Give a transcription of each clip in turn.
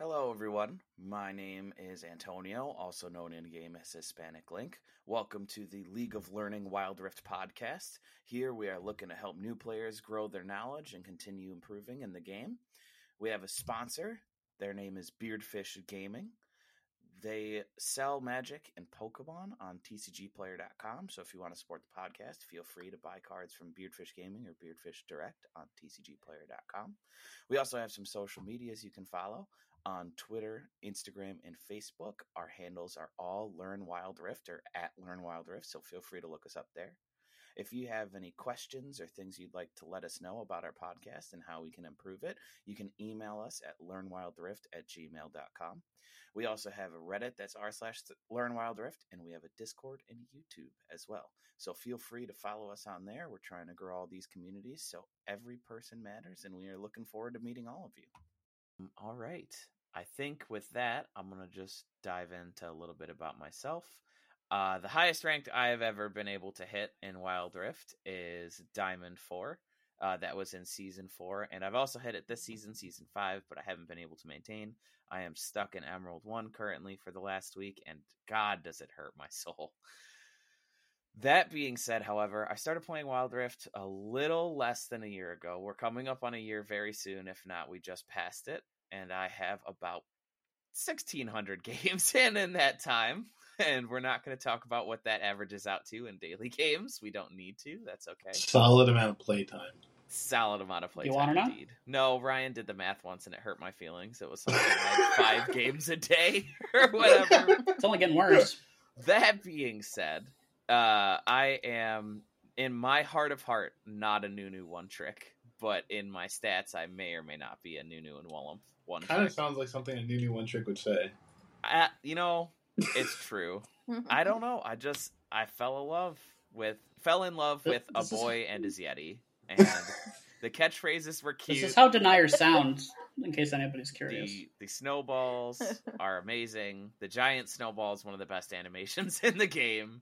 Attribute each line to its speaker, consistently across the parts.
Speaker 1: Hello, everyone. My name is Antonio, also known in game as Hispanic Link. Welcome to the League of Learning Wild Rift podcast. Here we are looking to help new players grow their knowledge and continue improving in the game. We have a sponsor. Their name is Beardfish Gaming. They sell Magic and Pokemon on TCGplayer.com. So if you want to support the podcast, feel free to buy cards from Beardfish Gaming or Beardfish Direct on TCGplayer.com. We also have some social medias you can follow on Twitter, Instagram, and Facebook. Our handles are all Learn Wild Rift or at Learn Wild Rift. So feel free to look us up there. If you have any questions or things you'd like to let us know about our podcast and how we can improve it, you can email us at learnwildrift at gmail.com. We also have a Reddit that's r slash learnwildrift, and we have a Discord and YouTube as well. So feel free to follow us on there. We're trying to grow all these communities so every person matters, and we are looking forward to meeting all of you. All right. I think with that, I'm going to just dive into a little bit about myself. Uh, the highest ranked I have ever been able to hit in Wild Rift is Diamond 4. Uh, that was in season 4. And I've also hit it this season, season 5, but I haven't been able to maintain. I am stuck in Emerald 1 currently for the last week, and God, does it hurt my soul. That being said, however, I started playing Wild Rift a little less than a year ago. We're coming up on a year very soon. If not, we just passed it. And I have about 1,600 games in in that time. And we're not going to talk about what that averages out to in daily games. We don't need to. That's okay.
Speaker 2: Solid amount of playtime.
Speaker 1: Solid amount of
Speaker 3: You
Speaker 1: playtime,
Speaker 3: wanna know?
Speaker 1: indeed. No, Ryan did the math once and it hurt my feelings. It was something like five games a day or whatever.
Speaker 3: It's only getting worse.
Speaker 1: That being said, uh, I am in my heart of heart not a Nunu one trick, but in my stats, I may or may not be a Nunu and Willump one
Speaker 2: Kind of sounds like something a Nunu one trick would say.
Speaker 1: I, you know, it's true. I don't know. I just I fell in love with fell in love with a
Speaker 3: This is-
Speaker 1: boy and his yeti, and the catchphrases were cute.
Speaker 3: This is how deniers sound, in case anybody's curious.
Speaker 1: The the snowballs are amazing. The giant snowball is one of the best animations in the game.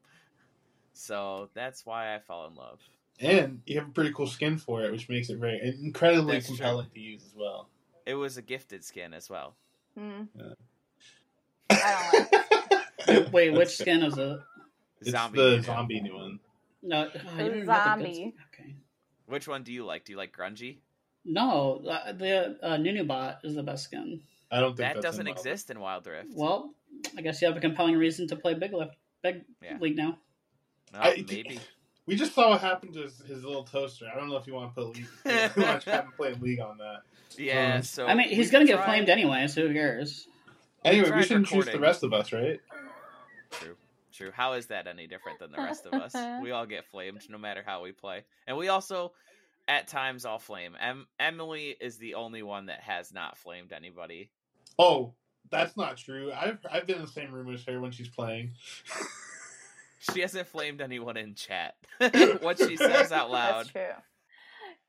Speaker 1: So that's why I fell in love.
Speaker 2: And you have a pretty cool skin for it, which makes it very incredibly
Speaker 1: That's true.
Speaker 2: compelling to use as well.
Speaker 1: It was a gifted skin as well.
Speaker 4: Hmm.
Speaker 2: Yeah.
Speaker 4: I don't like
Speaker 3: Wait, which skin is it?
Speaker 2: It's
Speaker 1: zombie.
Speaker 2: the
Speaker 1: Nunu.
Speaker 2: zombie Nunu.
Speaker 3: No, oh, you
Speaker 4: The
Speaker 3: don't even have the
Speaker 4: zombie.
Speaker 3: Okay.
Speaker 1: Which one do you like? Do you like grungy?
Speaker 3: No, uh, the uh, Nunubot is the best skin.
Speaker 2: I don't think
Speaker 1: That
Speaker 2: that's
Speaker 1: doesn't
Speaker 2: in
Speaker 1: exist in Wild Rift.
Speaker 3: Well, I guess you have a compelling reason to play Big Lift, Big
Speaker 1: Yeah.
Speaker 3: League now.
Speaker 1: No,
Speaker 2: I-
Speaker 1: maybe.
Speaker 2: We just saw what happened to his, his little toaster. I don't know if you want to put League, you want to have him play League on that.
Speaker 1: Yeah.
Speaker 2: Um,
Speaker 1: So
Speaker 3: I mean, he's gonna get
Speaker 1: tried-
Speaker 3: flamed anyway, so who cares?
Speaker 2: Anyway, we
Speaker 1: tried
Speaker 2: shouldn't choose the rest of us, right?
Speaker 1: True. True. How is that any different than the rest of us? we all get flamed no matter how we play. And we also at times all flame. Em- Emily is the only one that has not flamed anybody.
Speaker 2: Oh, that's not true. I've I've been in the same room as her when she's playing.
Speaker 1: She hasn't flamed anyone in chat. what she says out loud.
Speaker 4: That's true.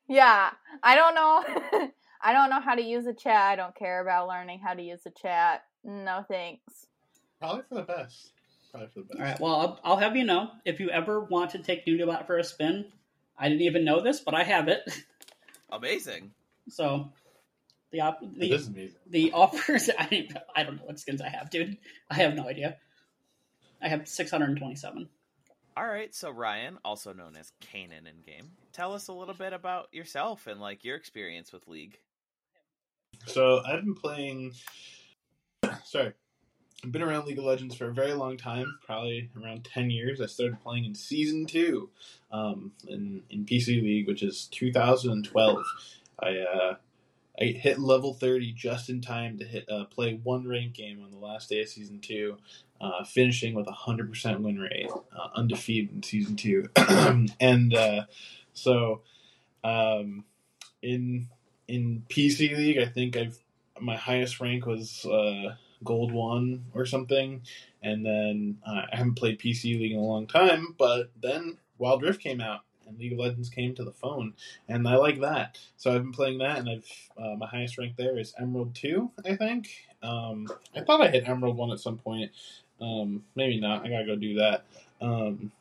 Speaker 4: Yeah, I don't know. I don't know how to use a chat. I don't care about learning how to use a chat. No thanks.
Speaker 2: Probably for the best. Probably for the best.
Speaker 3: All right. Well, I'll, I'll have you know if you ever want to take Nunubot for a spin. I didn't even know this, but I have it.
Speaker 1: Amazing.
Speaker 3: So the op-
Speaker 2: It
Speaker 3: the
Speaker 2: is amazing.
Speaker 3: the offers. I I don't know what skins I have, dude. I have no idea. I have six hundred and twenty-seven.
Speaker 1: All right, so Ryan, also known as Kanan in game, tell us a little bit about yourself and like your experience with League.
Speaker 2: So I've been playing. Sorry, I've been around League of Legends for a very long time, probably around ten years. I started playing in season two, um, in in PC League, which is 2012. I uh, I hit level 30 just in time to hit uh, play one rank game on the last day of season two, uh, finishing with a hundred percent win rate, uh, undefeated in season two, and uh, so um, in in PC League, I think I've my highest rank was uh, gold one or something, and then uh, I haven't played PC League in a long time. But then Wild Rift came out, and League of Legends came to the phone, and I like that. So I've been playing that, and I've uh, my highest rank there is Emerald two, I think. Um, I thought I hit Emerald one at some point. Um, maybe not. I gotta go do that. Um,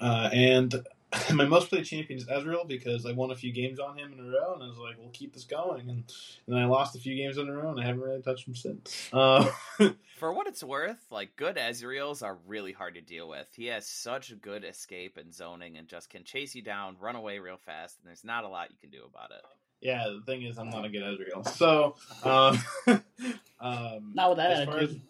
Speaker 2: uh, and my most played champion is Ezreal because I won a few games on him in a row, and I was like, "We'll keep this going." And, and then I lost a few games in a row, and I haven't really touched him since. Uh,
Speaker 1: For what it's worth, like good Ezreals are really hard to deal with. He has such good escape and zoning, and just can chase you down, run away real fast, and there's not a lot you can do about it.
Speaker 2: yeah, the thing is, I'm not a good Ezreal, so um, um,
Speaker 3: Not with that
Speaker 2: as far as,
Speaker 3: attitude.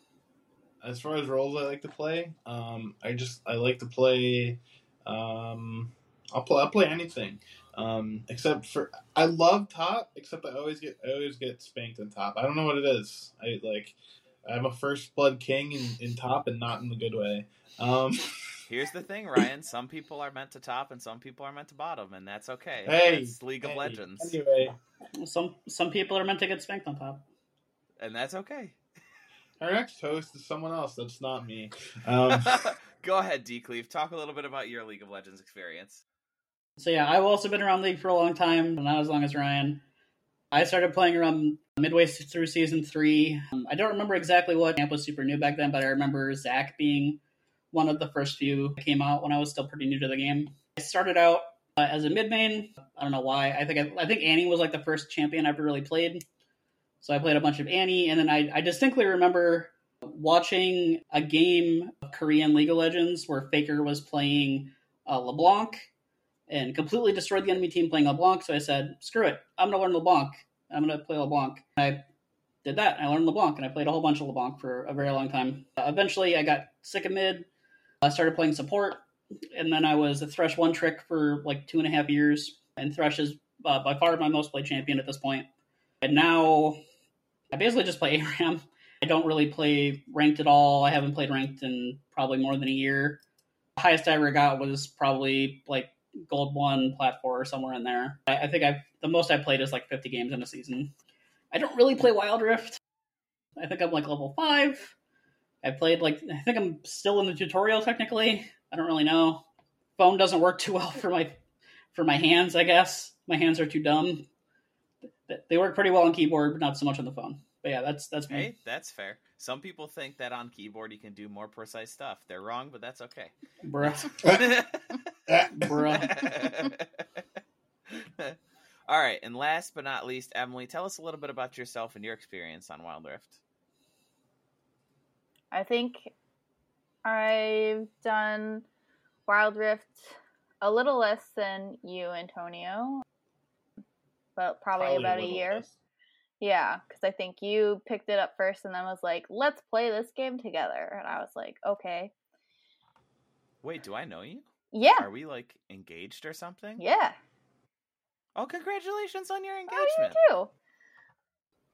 Speaker 2: As far as roles I like to play, um, I just I like to play. Um, I'll play. I'll play anything, um, except for I love top. Except I always get I always get spanked in top. I don't know what it is. I like. I'm a first blood king in, in top and not in the good way. Um,
Speaker 1: Here's the thing, Ryan. Some people are meant to top, and some people are meant to bottom, and that's okay.
Speaker 2: Hey,
Speaker 1: it's League of Legends,
Speaker 2: Anyway,
Speaker 3: Some some people are meant to get spanked on top.
Speaker 1: and that's okay.
Speaker 2: Our next host is someone else. That's not me. Um,
Speaker 1: Go ahead, Decleave. Talk a little bit about your League of Legends experience.
Speaker 3: So yeah, I've also been around League for a long time, not as long as Ryan. I started playing around midway through season three. Um, I don't remember exactly what camp was super new back then, but I remember Zac being one of the first few that came out when I was still pretty new to the game. I started out uh, as a mid main. I don't know why. I think I, I think Annie was like the first champion I ever really played. So I played a bunch of Annie, and then I, I distinctly remember watching a game of Korean League of Legends where Faker was playing uh, LeBlanc and completely destroyed the enemy team playing LeBlanc. So I said, screw it. I'm going to learn LeBlanc. I'm going to play LeBlanc. And I did that. I learned LeBlanc, and I played a whole bunch of LeBlanc for a very long time. Uh, eventually, I got sick of mid. I started playing support, and then I was a Thresh one trick for like two and a half years. And Thresh is uh, by far my most played champion at this point. And now I basically just play ARAM. I don't really play ranked at all. I haven't played ranked in probably more than a year. The highest I ever got was probably like gold one, plat four, or somewhere in there. I, I think I've the most I played is like 50 games in a season. I don't really play Wild Rift. I think I'm like level five. I played like I think I'm still in the tutorial technically. I don't really know. Phone doesn't work too well for my for my hands. I guess my hands are too dumb. They work pretty well on keyboard, but not so much on the phone. But yeah, that's that's me.
Speaker 1: Hey, that's fair. Some people think that on keyboard you can do more precise stuff. They're wrong, but that's okay.
Speaker 3: Bruh. Bruh.
Speaker 1: All right, and last but not least, Emily, tell us a little bit about yourself and your experience on Wild Rift.
Speaker 4: I think I've done Wild Rift a little less than you, Antonio, but probably, about a
Speaker 2: little
Speaker 4: year.
Speaker 2: less.
Speaker 4: Yeah, because I think you picked it up first and then was like, let's play this game together. And I was like, okay.
Speaker 1: Wait, do I know you?
Speaker 4: Yeah.
Speaker 1: Are we like engaged or something?
Speaker 4: Yeah.
Speaker 1: Oh, congratulations on your
Speaker 4: Oh,
Speaker 1: engagement.
Speaker 4: you too.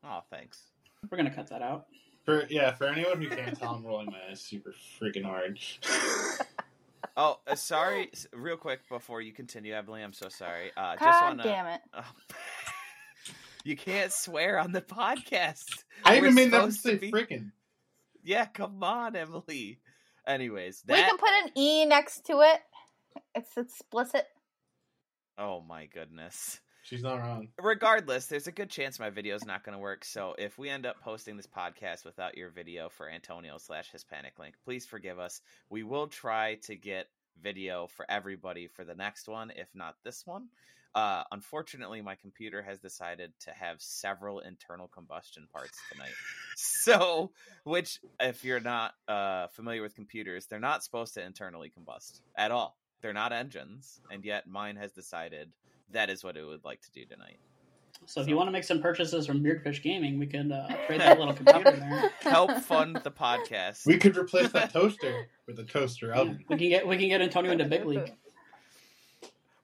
Speaker 1: Oh, thanks.
Speaker 3: We're gonna cut that out.
Speaker 2: For yeah, for anyone who can't tell, I'm rolling my eyes super freaking hard.
Speaker 1: Oh, uh, sorry. Real quick before you continue, Emily, I'm so sorry. Uh, just wanna.
Speaker 4: damn it.
Speaker 1: Oh. You can't swear on the podcast.
Speaker 2: I even made them
Speaker 1: supposed to
Speaker 2: say
Speaker 1: be-
Speaker 2: freaking.
Speaker 1: Yeah, come on, Emily. Anyways,
Speaker 4: We can put an E next to it. It's explicit.
Speaker 1: Oh my goodness.
Speaker 2: She's not wrong.
Speaker 1: Regardless, there's a good chance my video is not going to work. So if we end up posting this podcast without your video for Antonio slash Hispanic Link, please forgive us. We will try to get video for everybody for the next one, if not this one. Uh, unfortunately, my computer has decided to have several internal combustion parts tonight. So, which, if you're not uh, familiar with computers, they're not supposed to internally combust at all. They're not engines, and yet mine has decided that is what it would like to do tonight.
Speaker 3: So if you want to make some purchases from Beardfish Gaming, we could uh, upgrade that little computer there.
Speaker 1: Help fund the podcast.
Speaker 2: We could replace that toaster with a toaster
Speaker 3: Yeah,
Speaker 2: oven.
Speaker 3: we can get we can get Antonio into big league.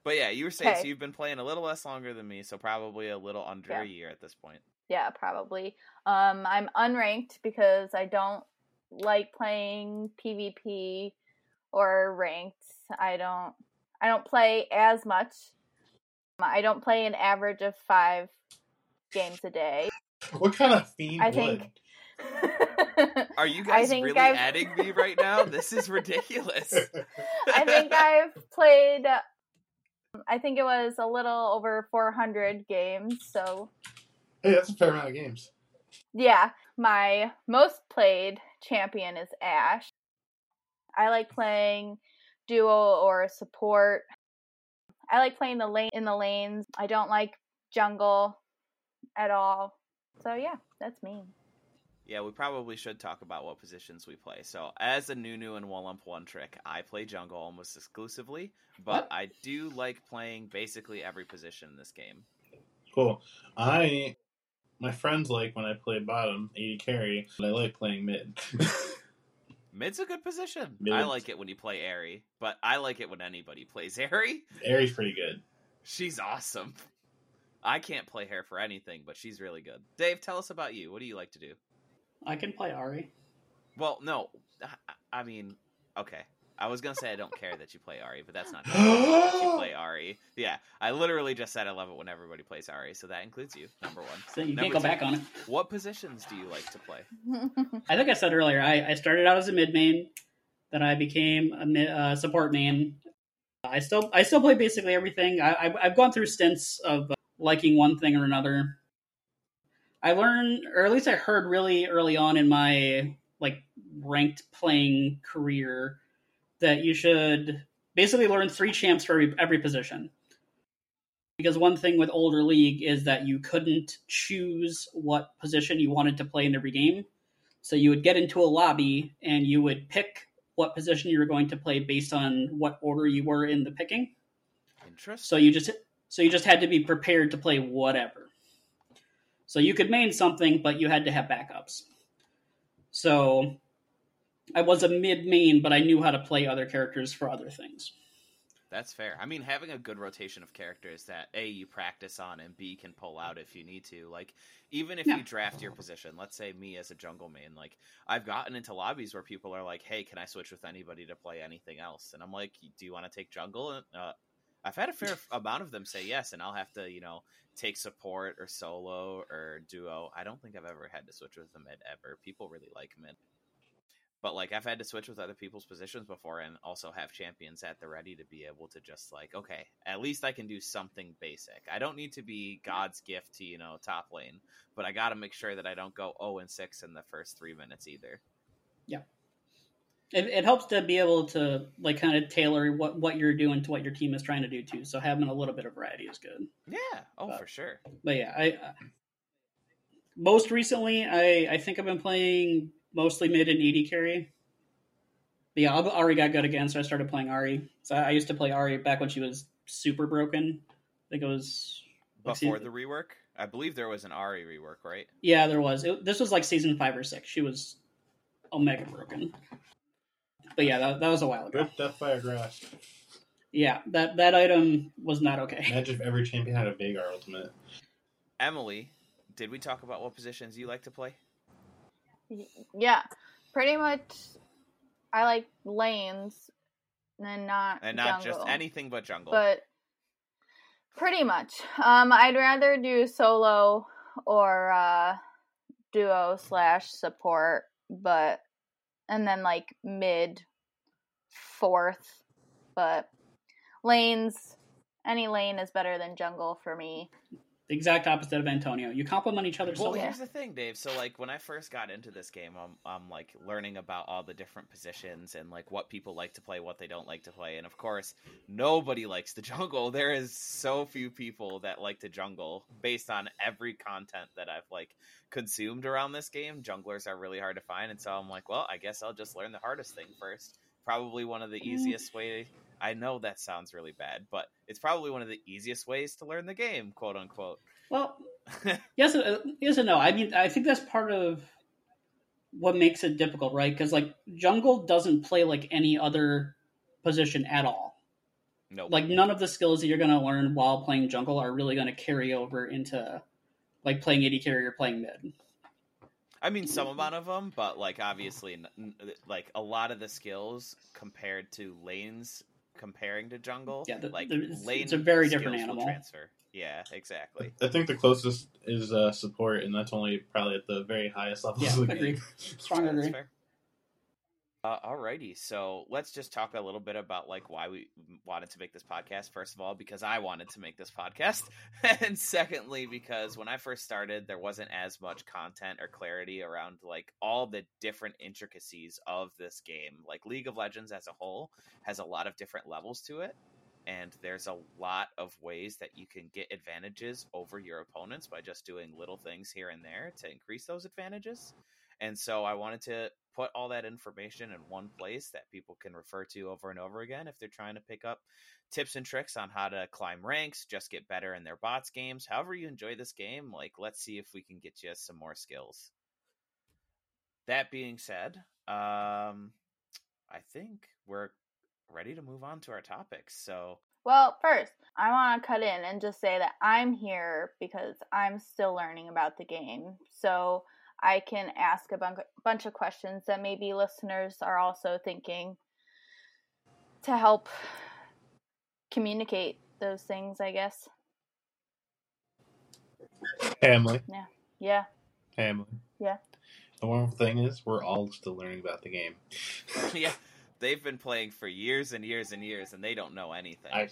Speaker 1: But yeah, you were saying so you've been playing a little less longer than me, so probably a little under
Speaker 4: Yeah.
Speaker 1: a year at this point.
Speaker 4: Yeah, probably. Um, I'm unranked because I don't like playing PvP or ranked. I don't. I don't play as much. I don't play an average of five games a day.
Speaker 2: What kind of fiend
Speaker 4: I
Speaker 2: would?
Speaker 4: think-
Speaker 1: Are you guys really
Speaker 4: I've-
Speaker 1: adding me right now? This is ridiculous.
Speaker 4: I think I've played. I think it was a little over 400 games. So
Speaker 2: hey, that's a fair amount of games.
Speaker 4: yeah, my most played champion is Ashe. I like playing duo or support. I like playing the lane in the lanes. I don't like jungle at all. So yeah, that's me.
Speaker 1: Yeah, we probably should talk about what positions we play. So, as a Nunu and Willump One Trick, I play jungle almost exclusively, but
Speaker 3: What?
Speaker 1: I do like playing basically every position in this game.
Speaker 2: Cool. I my friends like when I play bottom, AD carry, but I like playing mid.
Speaker 1: Mid's a good position.
Speaker 2: Mid.
Speaker 1: I like it when you play Ahri, but I like it when anybody plays Ahri.
Speaker 2: Ahri's pretty good.
Speaker 1: She's awesome. I can't play her for anything, but she's really good. Dave, tell us about you. What do you like to do?
Speaker 3: I can play Ahri.
Speaker 1: Well, no, I- mean, okay. I was gonna say I don't care that you play Ahri, but that's not true. That you play Ahri. Yeah, I literally just said I love it when everybody plays Ahri, so that includes you. Number one.
Speaker 3: So you
Speaker 1: Number
Speaker 3: can't go
Speaker 1: two,
Speaker 3: back on it.
Speaker 1: What positions do you like to play?
Speaker 3: I think I said earlier, I, I started out as a mid main, then I became a mid, uh, support main. I still I still play basically everything. I, I've, I've gone through stints of uh, liking one thing or another. I learned, or at least I heard really early on in my like ranked playing career, that you should basically learn three champs for every, every position. Because one thing with older league is that you couldn't choose what position you wanted to play in every game. So you would get into a lobby and you would pick what position you were going to play based on what order you were in the picking.
Speaker 1: Interest.
Speaker 3: So you just so you just had to be prepared to play whatever. So you could main something, but you had to have backups. So I was a mid main, but I knew how to play other characters for other things.
Speaker 1: That's fair. I mean, having a good rotation of characters that A, you practice on, and B, can pull out if you need to. Like, even if
Speaker 3: Yeah.
Speaker 1: you draft your position, let's say me as a jungle main, like, I've gotten into lobbies where people are like, hey, can I switch with anybody to play anything else? And I'm like, do you want to take jungle? Uh, I've had a fair amount of them say yes, and I'll have to, you know, take support or solo or duo. I don't think I've ever had to switch with the mid ever. People really like mid. But like I've had to switch with other people's positions before and also have champions at the ready to be able to just like, okay, at least I can do something basic. I don't need to be God's gift to, you know, top lane, but I gotta make sure that I don't go 0 and 6 in the first three minutes either.
Speaker 3: It, it helps to be able to like kind of tailor what what you're doing to what your team is trying to do too. So having a little bit of variety is good.
Speaker 1: Yeah. Oh,
Speaker 3: Uh,
Speaker 1: for sure.
Speaker 3: But yeah, I uh, most recently I I think I've been playing mostly mid and AD carry. But yeah, Ahri got good again, so I started playing Ahri. So I used to play Ahri back when she was super broken. I think it was
Speaker 1: Before the rework, I believe there was an Ahri rework, right?
Speaker 3: yeah, there was. It, this was like season five or six. She was omega broken. But yeah, that, that was a while ago.
Speaker 2: Good Deathfire Grasp.
Speaker 3: Yeah, that that item was not okay.
Speaker 2: Imagine if every champion had a Veigar ultimate.
Speaker 1: Emily, did we talk about what positions you like to play?
Speaker 4: yeah, pretty much. I like lanes and not
Speaker 1: And not just anything but jungle.
Speaker 4: but pretty much. Um, I'd rather do solo or uh, duo slash support, but and then like mid fourth, but lanes. Any lane is better than jungle for me.
Speaker 3: The exact opposite of Antonio. You complement each other so
Speaker 1: Well,
Speaker 3: well.
Speaker 1: here's the thing, Dave. So, like, when I first got into this game, I'm, I'm like learning about all the different positions and like what people like to play, what they don't like to play, and of course, nobody likes the jungle. There is so few people that like to jungle. Based on every content that I've like consumed around this game, junglers are really hard to find, and so I'm like, well, I guess I'll just learn the hardest thing first. Probably one of the
Speaker 3: Mm.
Speaker 1: easiest way. I know that sounds really bad, but it's probably one of the easiest ways to learn the game, quote unquote.
Speaker 3: Well, yes, uh, yes and no. I mean, I think that's part of what makes it difficult, right? Because like jungle doesn't play like any other position at all.
Speaker 1: no,
Speaker 3: Like none of the skills that you're going to learn while playing jungle are really going to carry over into like playing AD carry or playing mid.
Speaker 1: I mean, some amount of them, but like obviously, like a lot of the skills compared to lanes, comparing to jungle,
Speaker 3: Yeah, the-
Speaker 1: like
Speaker 3: the- it's-
Speaker 1: lane
Speaker 3: it's a very different animal.
Speaker 1: Transfer. Yeah, exactly.
Speaker 2: I think the closest is uh, support, and that's only probably at the very highest levels
Speaker 3: Yeah,
Speaker 2: of the
Speaker 3: agree.
Speaker 2: game.
Speaker 3: Strong
Speaker 1: That's
Speaker 3: agree.
Speaker 1: Uh, alrighty, so let's just talk a little bit about like why we wanted to make this podcast. First of all, because I wanted to make this podcast, and secondly, because when I first started, there wasn't as much content or clarity around like all the different intricacies of this game. Like League of Legends as a whole has a lot of different levels to it, and there's a lot of ways that you can get advantages over your opponents by just doing little things here and there to increase those advantages. And so I wanted to put all that information in one place that people can refer to over and over again if they're trying to pick up tips and tricks on how to climb ranks, just get better in their bots games. However you enjoy this game, like let's see if we can get you some more skills. That being said, um I think we're ready to move on to our topics. So
Speaker 4: Well, first, I want to cut in and just say that I'm here because I'm still learning about the game. So I can ask a bun- bunch of questions that maybe listeners are also thinking to help communicate those things, I guess.
Speaker 2: Family.
Speaker 4: Yeah. Yeah.
Speaker 2: Family.
Speaker 4: Yeah.
Speaker 2: The wonderful thing is, we're all still learning about the game.
Speaker 1: yeah, they've been playing for years and years and years, and they don't know anything.
Speaker 2: I.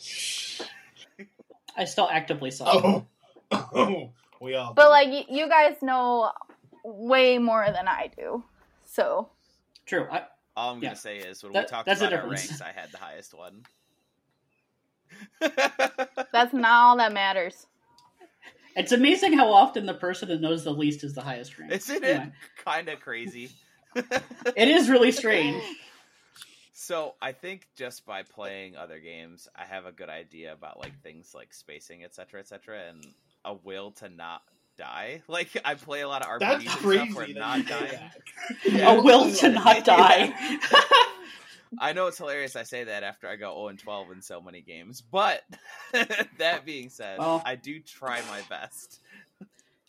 Speaker 3: I still actively suck.
Speaker 2: Oh, oh, we all.
Speaker 4: But
Speaker 2: do.
Speaker 4: like you guys know way more than I do. So,
Speaker 3: True. I,
Speaker 1: All I'm
Speaker 3: Yeah.
Speaker 1: gonna say is when
Speaker 3: That-
Speaker 1: we talked about our ranks, I had the highest one.
Speaker 4: that's not all that matters.
Speaker 3: it's amazing how often the person that knows the least is the highest rank.
Speaker 1: Isn't it kind of crazy?
Speaker 3: it is really strange.
Speaker 1: So I think just by playing other games, I have a good idea about like things like spacing, etc., etc., and a will to not die. Like I play a lot of RPGs
Speaker 2: That's
Speaker 1: and stuff
Speaker 2: crazy.
Speaker 1: where not
Speaker 2: you did
Speaker 1: dying. Yeah.
Speaker 3: A will to not die.
Speaker 1: I know it's hilarious. I say that after I go 0 and 12 in so many games, but that being said,
Speaker 3: Well-
Speaker 1: I do try my best.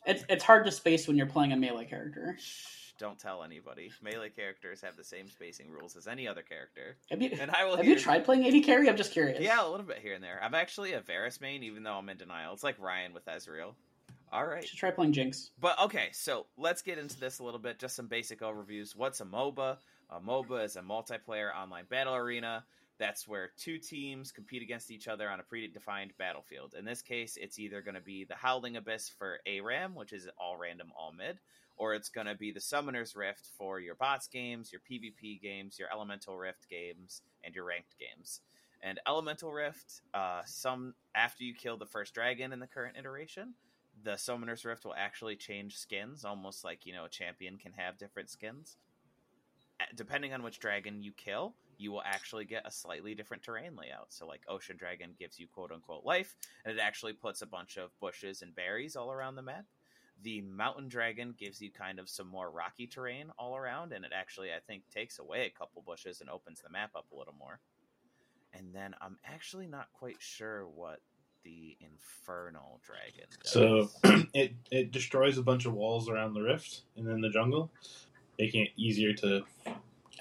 Speaker 3: it's it's hard to space when you're playing a melee character.
Speaker 1: Shh, don't tell anybody. Melee characters have the same spacing rules as any other character,
Speaker 3: Have you
Speaker 1: and I will.
Speaker 3: have you tried playing AD carry? I'm just curious.
Speaker 1: Yeah, a little bit here and there. I'm actually a Varus main, even though I'm in denial. It's like Ryan with Ezreal. All
Speaker 3: You should try playing Jinx.
Speaker 1: But okay, so let's get into this a little bit. Just some basic overviews. What's a MOBA? A MOBA is a multiplayer online battle arena. That's where two teams compete against each other on a predefined battlefield. In this case, it's either going to be the Howling Abyss for ARAM, which is all random, all mid, or it's going to be the Summoner's Rift for your bots games, your PvP games, your Elemental Rift games, and your ranked games. And Elemental Rift, uh, some after you kill the first dragon in the current iteration, the Summoner's Rift will actually change skins, almost like you know a champion can have different skins. Depending on which dragon you kill, you will actually get a slightly different terrain layout. So, like Ocean Dragon gives you quote unquote life, and it actually puts a bunch of bushes and berries all around the map. The Mountain Dragon gives you kind of some more rocky terrain all around, and it actually, I think, takes away a couple bushes and opens the map up a little more. And then I'm actually not quite sure what the Infernal Dragon does.
Speaker 2: So it it destroys a bunch of walls around the rift and then the jungle, making it easier to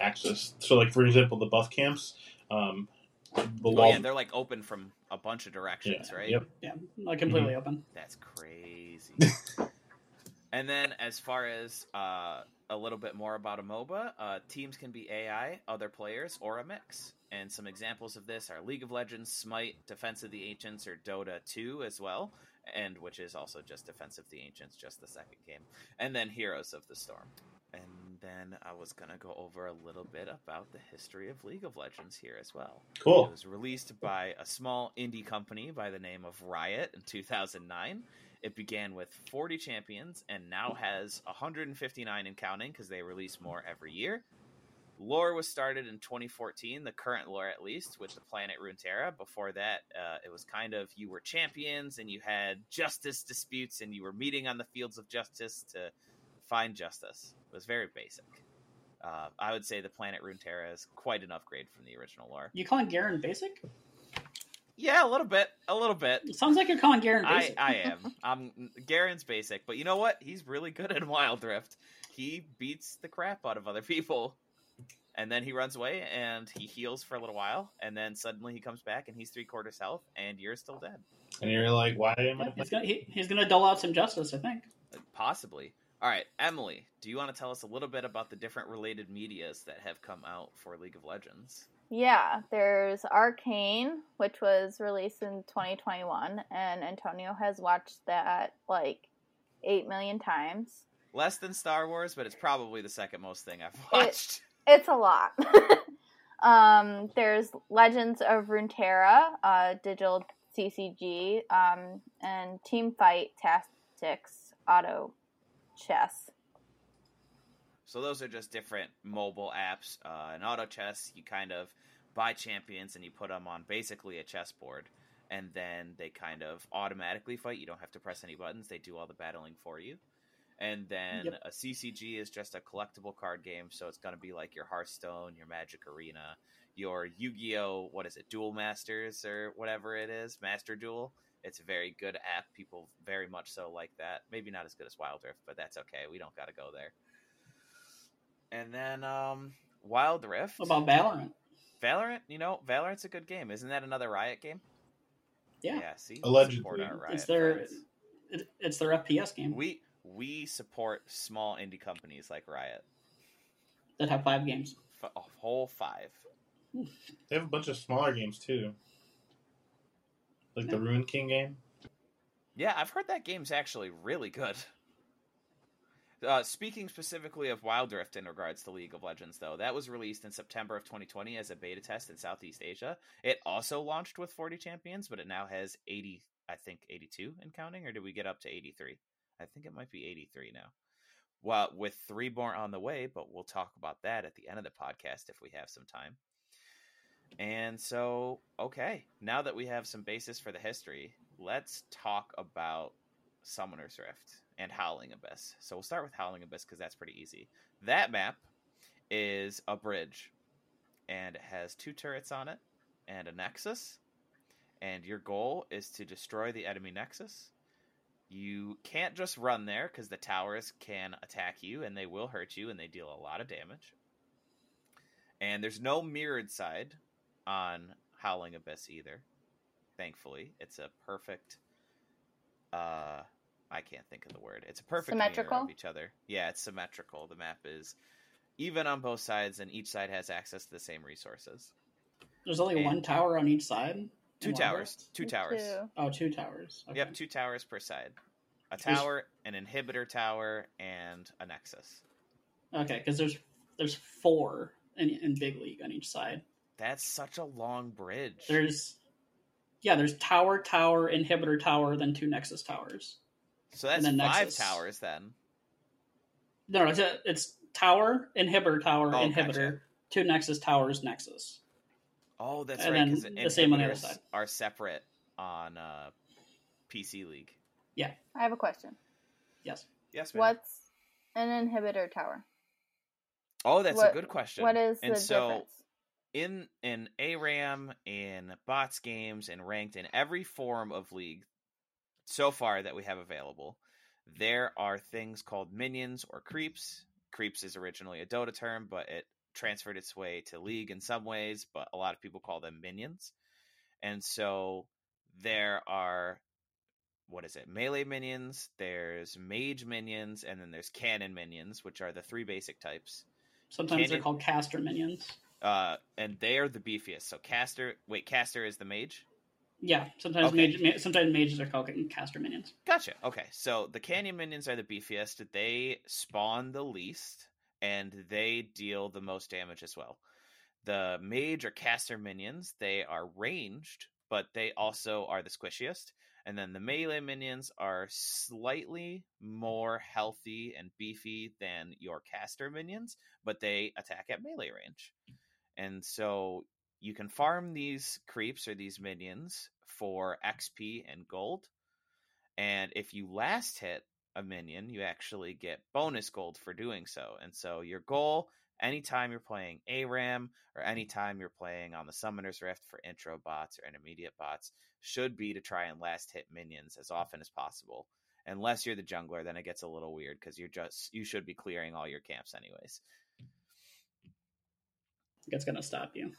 Speaker 2: access. So, like for example, the buff camps, um, the
Speaker 1: Oh
Speaker 2: wall.
Speaker 1: yeah, they're like open from a bunch of directions,
Speaker 2: Yeah,
Speaker 1: right?
Speaker 2: yep.
Speaker 3: Yeah, like completely open.
Speaker 1: That's crazy. and then, as far as uh, a little bit more about a MOBA, uh, teams can be AI, other players, or a mix. And some examples of this are League of Legends, Smite, Defense of the Ancients, or Dota 2 as well, and which is also just Defense of the Ancients, just the second game. And then Heroes of the Storm. And then I was going to go over a little bit about the history of League of Legends here as well.
Speaker 2: Cool.
Speaker 1: It was released by a small indie company by the name of Riot in 2009. It began with 40 champions and now has 159 and counting because they release more every year. Lore was started in 2014, the current lore at least, with the planet Runeterra. Before that, uh, it was kind of you were champions and you had justice disputes and you were meeting on the fields of justice to find justice. It was very basic. Uh, I would say the planet Runeterra is quite an upgrade from the original lore.
Speaker 3: You calling Garen basic?
Speaker 1: Yeah, a little bit, a little bit.
Speaker 3: It sounds like you're calling Garen
Speaker 1: I,
Speaker 3: basic.
Speaker 1: I am. I'm Garen's basic, but you know what? He's really good at Wild Rift. He beats the crap out of other people, and then he runs away and he heals for a little while, and then suddenly he comes back and he's three quarters health, and you're still dead.
Speaker 2: And you're like, why am
Speaker 3: Yeah,
Speaker 2: I?
Speaker 3: he's gonna he, he's gonna dole out some justice, I think.
Speaker 1: Uh, possibly. All right, Emily, do you want to tell us a little bit about the different related medias that have come out for League of Legends?
Speaker 4: Yeah, there's Arcane, which was released in 2021, and Antonio has watched that like 8 million times.
Speaker 1: Less than Star Wars, but it's probably the second most thing I've watched.
Speaker 4: It's a lot. Um, there's Legends of Runeterra, uh, digital CCG, um, and Team Fight Tactics Auto Chess.
Speaker 1: So those are just different mobile apps. Uh, in Auto Chess, you kind of buy champions and you put them on basically a chessboard, and then they kind of automatically fight. You don't have to press any buttons; they do all the battling for you. And then
Speaker 3: Yep.
Speaker 1: a CCG is just a collectible card game, so it's going to be like your Hearthstone, your Magic Arena, your Yu-Gi-Oh, what is it, Duel Masters or whatever it is, Master Duel. It's a very good app. People very much so like that. Maybe not as good as Wild Rift, but that's okay. We don't got to go there. And then um, Wild Rift.
Speaker 3: What about Valorant?
Speaker 1: Valorant, you know, Valorant's a good game. Isn't that another Riot game?
Speaker 3: Yeah.
Speaker 1: Yeah, see?
Speaker 2: Allegedly.
Speaker 1: Support our Riot
Speaker 3: It's their it, it's their FPS game
Speaker 1: We we support small indie companies like Riot.
Speaker 3: that have five games.
Speaker 1: F- a whole five.
Speaker 2: They have a bunch of smaller games too, like the
Speaker 3: Yeah.
Speaker 2: Ruined King game.
Speaker 1: Yeah, I've heard that game's actually really good. Uh, speaking specifically of Wild Rift in regards to League of Legends, though, that was released in September of 2020 as a beta test in Southeast Asia. It also launched with 40 champions, but it now has 80, I think 82 in counting, or did we get up to 83? I think it might be 83 now. Well, with three more on the way, but we'll talk about that at the end of the podcast if we have some time. And so, okay, now that we have some basis for the history, let's talk about Summoner's Rift and Howling Abyss. So we'll start with Howling Abyss because that's pretty easy. That map is a bridge, and it has two turrets on it and a nexus. And your goal is to destroy the enemy nexus. You can't just run there because the towers can attack you and they will hurt you and they deal a lot of damage. And there's no mirrored side on Howling Abyss either. Thankfully, it's a perfect. Uh, I can't think of the word. It's a perfect mirror
Speaker 4: Symmetrical?
Speaker 1: of each other. Yeah, it's symmetrical. The map is even on both sides, and each side has access to the same resources.
Speaker 3: There's only
Speaker 1: And-
Speaker 3: one tower on each side.
Speaker 1: Two towers. Two towers.
Speaker 4: Two.
Speaker 3: Oh, two towers. Okay.
Speaker 1: Yep, two towers per side. A
Speaker 3: There's-
Speaker 1: tower, an inhibitor tower, and a nexus.
Speaker 3: Okay, because there's there's four in, in Big League on each side.
Speaker 1: That's such a long bridge.
Speaker 3: There's yeah, there's tower, tower, inhibitor tower, then two Nexus towers.
Speaker 1: So that's
Speaker 3: and then
Speaker 1: five
Speaker 3: nexus.
Speaker 1: towers then.
Speaker 3: No, no, it's, it's tower, inhibitor tower,
Speaker 1: Oh,
Speaker 3: inhibitor,
Speaker 1: gotcha.
Speaker 3: two Nexus towers, Nexus.
Speaker 1: Oh, that's
Speaker 3: And
Speaker 1: right.
Speaker 3: then
Speaker 1: Because
Speaker 3: the same on the other side.
Speaker 1: are separate on uh, PC League. Yeah.
Speaker 4: I have a question.
Speaker 3: Yes.
Speaker 1: Yes, ma'am.
Speaker 4: What's an inhibitor tower?
Speaker 1: Oh, that's
Speaker 4: what-
Speaker 1: a good question.
Speaker 4: What is the
Speaker 1: and so
Speaker 4: difference?
Speaker 1: in in ARAM, in bots games, in ranked, in every form of league so far that we have available, there are things called minions or creeps. Creeps is originally a Dota term, but it transferred its way to League in some ways, but a lot of people call them minions. And so there are what is it? Melee minions, there's mage minions, and then there's cannon minions, which are the three basic types.
Speaker 3: Sometimes they're called caster minions.
Speaker 1: Uh, and they are the beefiest. So caster, wait, caster is the mage.
Speaker 3: Yeah, sometimes
Speaker 1: Okay.
Speaker 3: mage, ma- sometimes mages are called caster minions.
Speaker 1: Gotcha. Okay, so the cannon minions are the beefiest. They spawn the least, and they deal the most damage as well. The mage or caster minions, they are ranged, but they also are the squishiest. And then the melee minions are slightly more healthy and beefy than your caster minions, but they attack at melee range. And so you can farm these creeps or these minions for XP and gold. And if you last hit a minion, you actually get bonus gold for doing so. And so your goal, anytime you're playing ARAM or anytime you're playing on the Summoner's Rift for intro bots or intermediate bots, should be to try and last hit minions as often as possible. Unless you're the jungler, then it gets a little weird because you're just you should be clearing all your camps anyways.
Speaker 3: That's gonna stop you.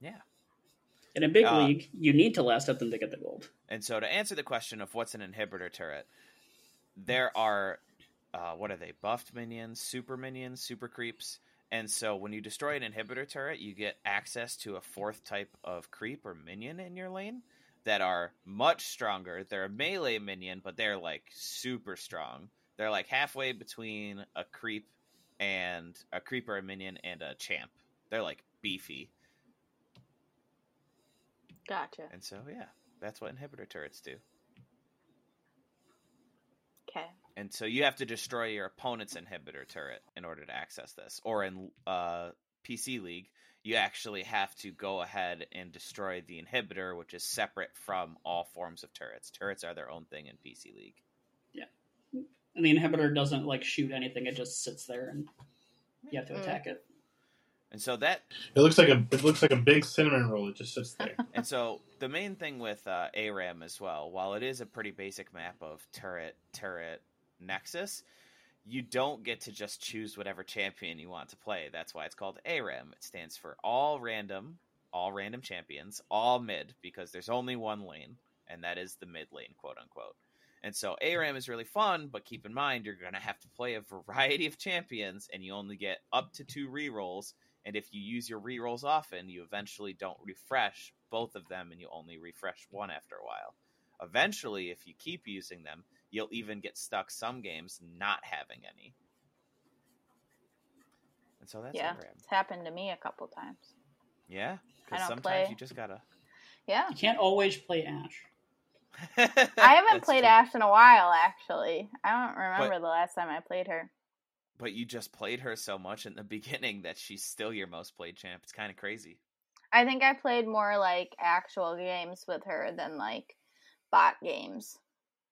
Speaker 1: Yeah.
Speaker 3: In a big
Speaker 1: Uh,
Speaker 3: league, you need to last up them to get the gold.
Speaker 1: And so to answer the question of what's an inhibitor turret, there are uh, what are they? Buffed minions, super minions, super creeps. And so when you destroy an inhibitor turret, you get access to a fourth type of creep or minion in your lane that are much stronger. They're a melee minion, but they're like super strong. They're like halfway between a creep and a creeper, a minion and a champ. They're like beefy.
Speaker 4: Gotcha.
Speaker 1: And so yeah, that's what inhibitor turrets do.
Speaker 4: Okay.
Speaker 1: And so you have to destroy your opponent's inhibitor turret in order to access this. Or in uh, PC League, you actually have to go ahead and destroy the inhibitor, which is separate from all forms of turrets. Turrets are their own thing in PC League. Yeah.
Speaker 3: And the inhibitor doesn't like shoot anything; it just sits there, and you have to
Speaker 4: Mm.
Speaker 3: attack it.
Speaker 1: And so that
Speaker 2: It looks like a it looks like a big cinnamon roll. It just sits there.
Speaker 1: and so the main thing with uh, ARAM as well, while it is a pretty basic map of turret, turret, nexus, you don't get to just choose whatever champion you want to play. That's why it's called ARAM. It stands for all random, all random champions, all mid, because there's only one lane, and that is the mid lane, quote unquote. And so ARAM is really fun, but keep in mind you're going to have to play a variety of champions, and you only get up to two rerolls. And if you use your rerolls often, you eventually don't refresh both of them, and you only refresh one after a while. Eventually, if you keep using them, you'll even get stuck some games not having any. And so that's
Speaker 4: yeah, it's happened to me a couple times.
Speaker 1: Yeah, because sometimes
Speaker 4: play.
Speaker 1: you just gotta.
Speaker 4: Yeah.
Speaker 3: You can't always play Ashe.
Speaker 4: I haven't played
Speaker 1: true.
Speaker 4: Ashe in a while, actually. I don't remember the last time I played her.
Speaker 1: But you just played her so much in the beginning that she's still your most played champ. It's kind of crazy.
Speaker 4: I think I played more like actual games with her than like bot games.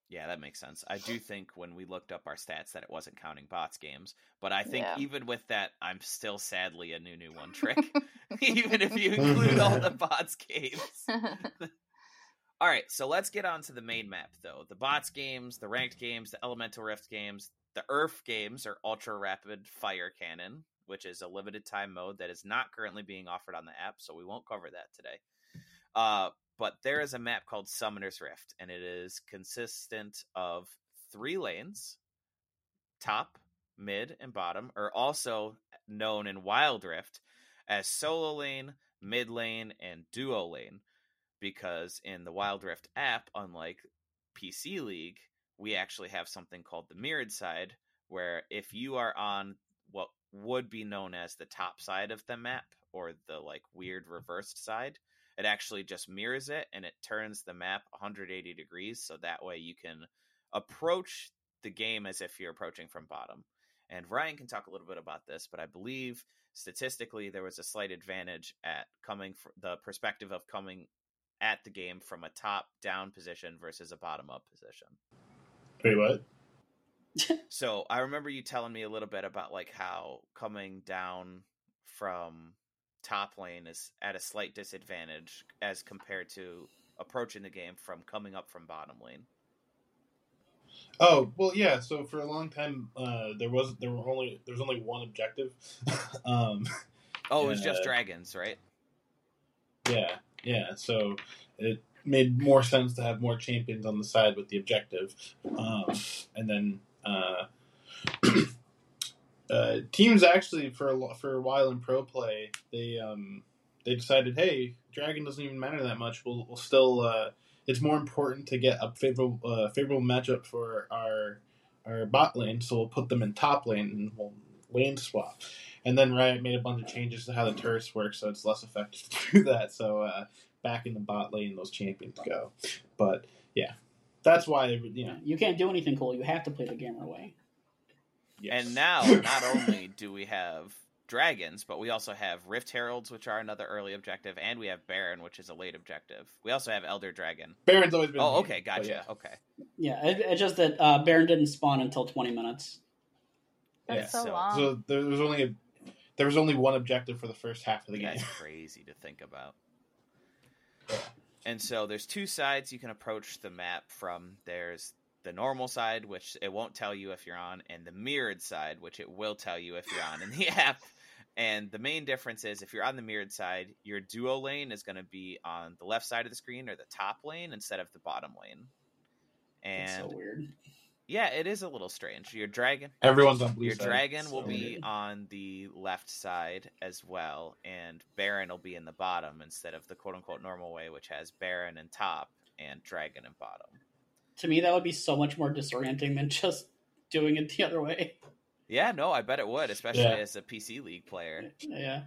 Speaker 1: Yeah, that makes sense. I do think when we looked up our stats that it wasn't counting bots games, but I think
Speaker 4: Yeah.
Speaker 1: even with that, I'm still sadly a Nunu one trick. even if you include all the bots games. All right, so let's get on to the main map though. The bots games, the ranked games, the elemental rift games, the URF games are ultra rapid fire cannon, which is a limited time mode that is not currently being offered on the app, so we won't cover that today. Uh, but there is a map called Summoner's Rift, and it is consistent of three lanes, top, mid, and bottom, are also known in Wild Rift as solo lane, mid lane, and duo lane. Because in the Wild Rift app, unlike PC League, we actually have something called the mirrored side, where if you are on what would be known as the top side of the map, or the like weird reversed side, it actually just mirrors it and it turns the map 180 degrees so that way you can approach the game as if you're approaching from bottom. And Ryan can talk a little bit about this, but I believe statistically there was a slight advantage at coming from the perspective of coming at the game from a top down position versus a bottom up position.
Speaker 2: Wait, what?
Speaker 1: So I remember you telling me a little bit about like how coming down from top lane is at a slight disadvantage as compared to approaching the game from coming up from bottom lane.
Speaker 2: Oh well, yeah. So for a long time, uh, there was there were only there was only one objective. um,
Speaker 1: Oh, it was
Speaker 2: Yeah.
Speaker 1: just dragons, right?
Speaker 2: yeah, yeah. So it made more sense to have more champions on the side with the objective, um, and then uh, uh, teams actually for a for a while in pro play they um, they decided, hey, dragon doesn't even matter that much. We'll, we'll still. Uh, it's more important to get a favorable uh, favorable matchup for our our bot lane, so we'll put them in top lane and we'll lane swap. And then Riot made a bunch of changes to how the turrets work, so it's less effective to do that. So uh, back in the bot lane, those champions go. But yeah, that's why you know.
Speaker 3: You can't do anything cool. You have to play the game our way.
Speaker 2: Yes.
Speaker 1: And now, not only do we have dragons, but we also have Rift Heralds, which are another early objective, and we have Baron, which is a late objective. We also have Elder Dragon.
Speaker 2: Baron's always been.
Speaker 1: Oh, okay,
Speaker 2: but
Speaker 1: gotcha.
Speaker 2: yeah.
Speaker 1: Okay.
Speaker 3: Yeah, it, it's just that uh, Baron didn't spawn until 20 minutes.
Speaker 4: That's
Speaker 2: Yeah,
Speaker 4: so,
Speaker 1: so-
Speaker 4: long.
Speaker 2: So there was only a, there was only one objective for the first half of the game.
Speaker 1: That's crazy to think about. And so there's two sides you can approach the map from. There's the normal side, which it won't tell you if you're on, and the mirrored side, which it will tell you if you're on in the app. And the main difference is if you're on the mirrored side, your duo lane is going to be on the left side of the screen or the top lane instead of the bottom lane. And
Speaker 3: so weird.
Speaker 1: Yeah, it is a little strange. Your dragon
Speaker 2: Everyone's on blue
Speaker 1: your
Speaker 2: side.
Speaker 1: dragon
Speaker 2: so
Speaker 1: will be
Speaker 3: weird.
Speaker 1: on the left side as well, and Baron will be in the bottom instead of the quote unquote normal way, which has Baron in top and Dragon in bottom.
Speaker 3: To me, that would be so much more disorienting than just doing it the other way.
Speaker 1: Yeah, no, I bet it would, especially
Speaker 2: Yeah.
Speaker 1: as a PC League player.
Speaker 3: Yeah.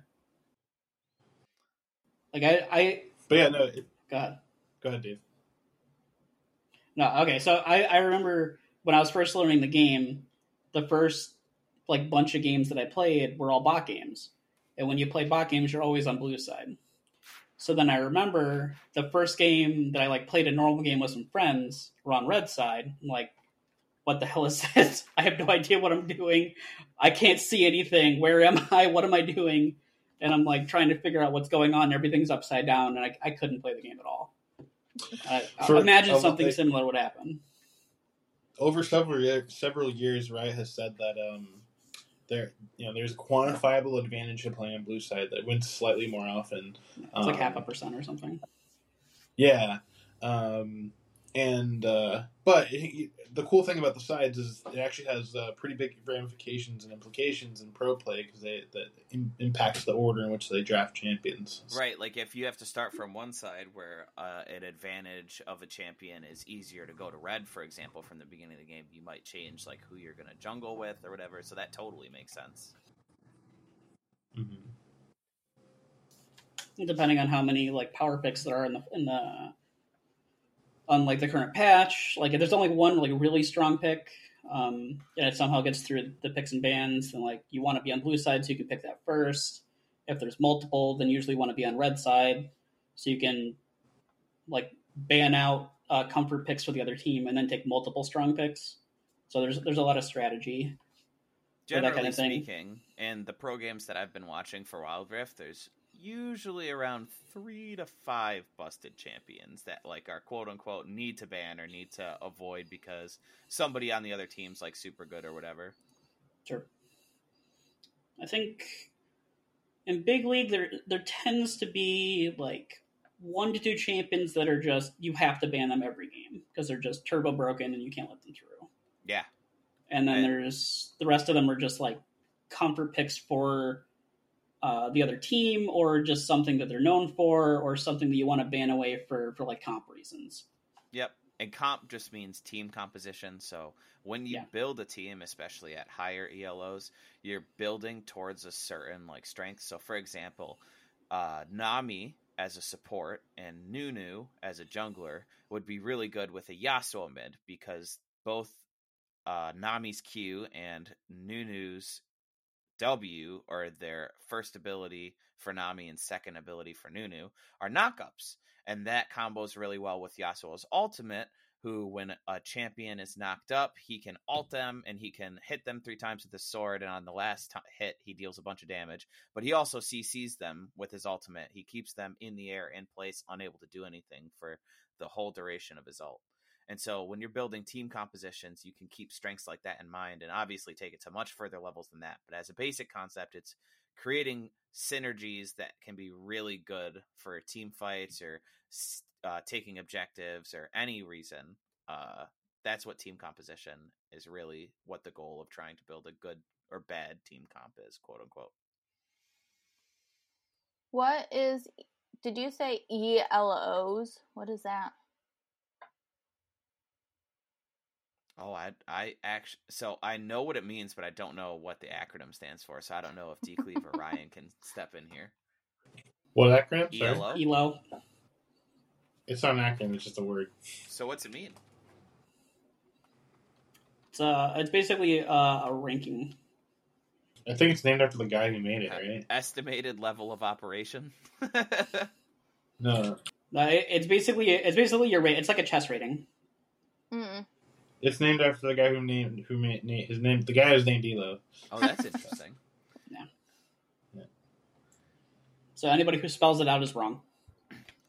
Speaker 3: Like I, I
Speaker 2: But yeah, no. It,
Speaker 3: go ahead.
Speaker 2: go ahead, Dave.
Speaker 3: No, okay. So I, I remember when I was first learning the game, the first like bunch of games that I played were all bot games. And when you play bot games, you're always on blue side. So then I remember the first game that I like played a normal game with some friends were on red side. I'm like, what the hell is this? I have no idea what I'm doing. I can't see anything. Where am I? What am I doing? And I'm like trying to figure out what's going on. Everything's upside down, and I, I couldn't play the game at all. I,
Speaker 2: For-
Speaker 3: imagine something
Speaker 2: they-
Speaker 3: similar would happen.
Speaker 2: Over several year, several years, Riot has said that um, there, you know, there's a quantifiable advantage to playing on blue side that wins slightly more often.
Speaker 3: It's like
Speaker 2: Um,
Speaker 3: half a percent or something.
Speaker 2: Yeah, um, and uh, but it, the cool thing about the sides is it actually has uh, pretty big ramifications and implications in pro play because they that im- impacts the order in which they draft champions.
Speaker 1: Right, like if you have to start from one side where uh, an advantage of a champion is easier to go to red, for example, from the beginning of the game, you might change like who you're going to jungle with or whatever. So that totally makes sense.
Speaker 2: Mhm.
Speaker 3: depending on how many like power picks there are in the in the on like the current patch. Like if there's only one like really strong pick, um, and it somehow gets through the picks and bans, then like you want to be on blue side so you can pick that first. If there's multiple, then usually want to be on red side so you can like ban out uh, comfort picks for the other team and then take multiple strong picks. So there's there's a lot of strategy.
Speaker 1: Generally
Speaker 3: kind of thing.
Speaker 1: speaking, in the pro games that I've been watching for Wild Rift, there's usually around three to five busted champions that like are quote unquote need to ban or need to avoid because somebody on the other team's like super good or whatever.
Speaker 3: Sure. I think in big league there there tends to be like one to two champions that are just you have to ban them every game because they're just turbo broken and you can't let them through.
Speaker 1: Yeah.
Speaker 3: And then
Speaker 1: And-
Speaker 3: there's the rest of them are just like comfort picks for uh, the other team or just something that they're known for or something that you want to ban away for for like comp reasons.
Speaker 1: Yep. And comp just means team composition. So when you
Speaker 3: Yeah.
Speaker 1: build a team, especially at higher ELOs, you're building towards a certain like strength. So for example, uh, Nami as a support and Nunu as a jungler would be really good with a Yasuo mid because both uh, Nami's Q and Nunu's W, or their first ability for Nami and second ability for Nunu, are knockups. And that combos really well with Yasuo's ultimate, who, when a champion is knocked up, he can ult them and he can hit them three times with his sword. And on the last t- hit, he deals a bunch of damage. But he also CCs them with his ultimate. He keeps them in the air, in place, unable to do anything for the whole duration of his ult. And so when you're building team compositions, you can keep strengths like that in mind and obviously take it to much further levels than that. But as a basic concept, it's creating synergies that can be really good for team fights or uh, taking objectives or any reason. Uh, that's what team composition is really what the goal of trying to build a good or bad team comp is, quote unquote.
Speaker 4: What is? Did you say ELOs? What is that?
Speaker 1: Oh, I, I actually, so I know what it means, but I don't know what the acronym stands for. So I don't know if D Cleve or Ryan can step in here.
Speaker 2: What acronym? Sorry.
Speaker 1: ELO.
Speaker 3: Elo.
Speaker 2: It's not an acronym. It's just a word.
Speaker 1: So what's it mean?
Speaker 3: It's uh it's basically uh, a ranking.
Speaker 2: I think it's named after the guy who made it, right?
Speaker 1: Estimated level of operation.
Speaker 2: No,
Speaker 3: Uh, it- it's basically it's basically your rate. It's like a chess rating.
Speaker 4: Mm.
Speaker 2: It's named after the guy who named who made na- his name. The guy is named Elo.
Speaker 1: oh, that's interesting. Yeah.
Speaker 3: So anybody who spells it out is wrong.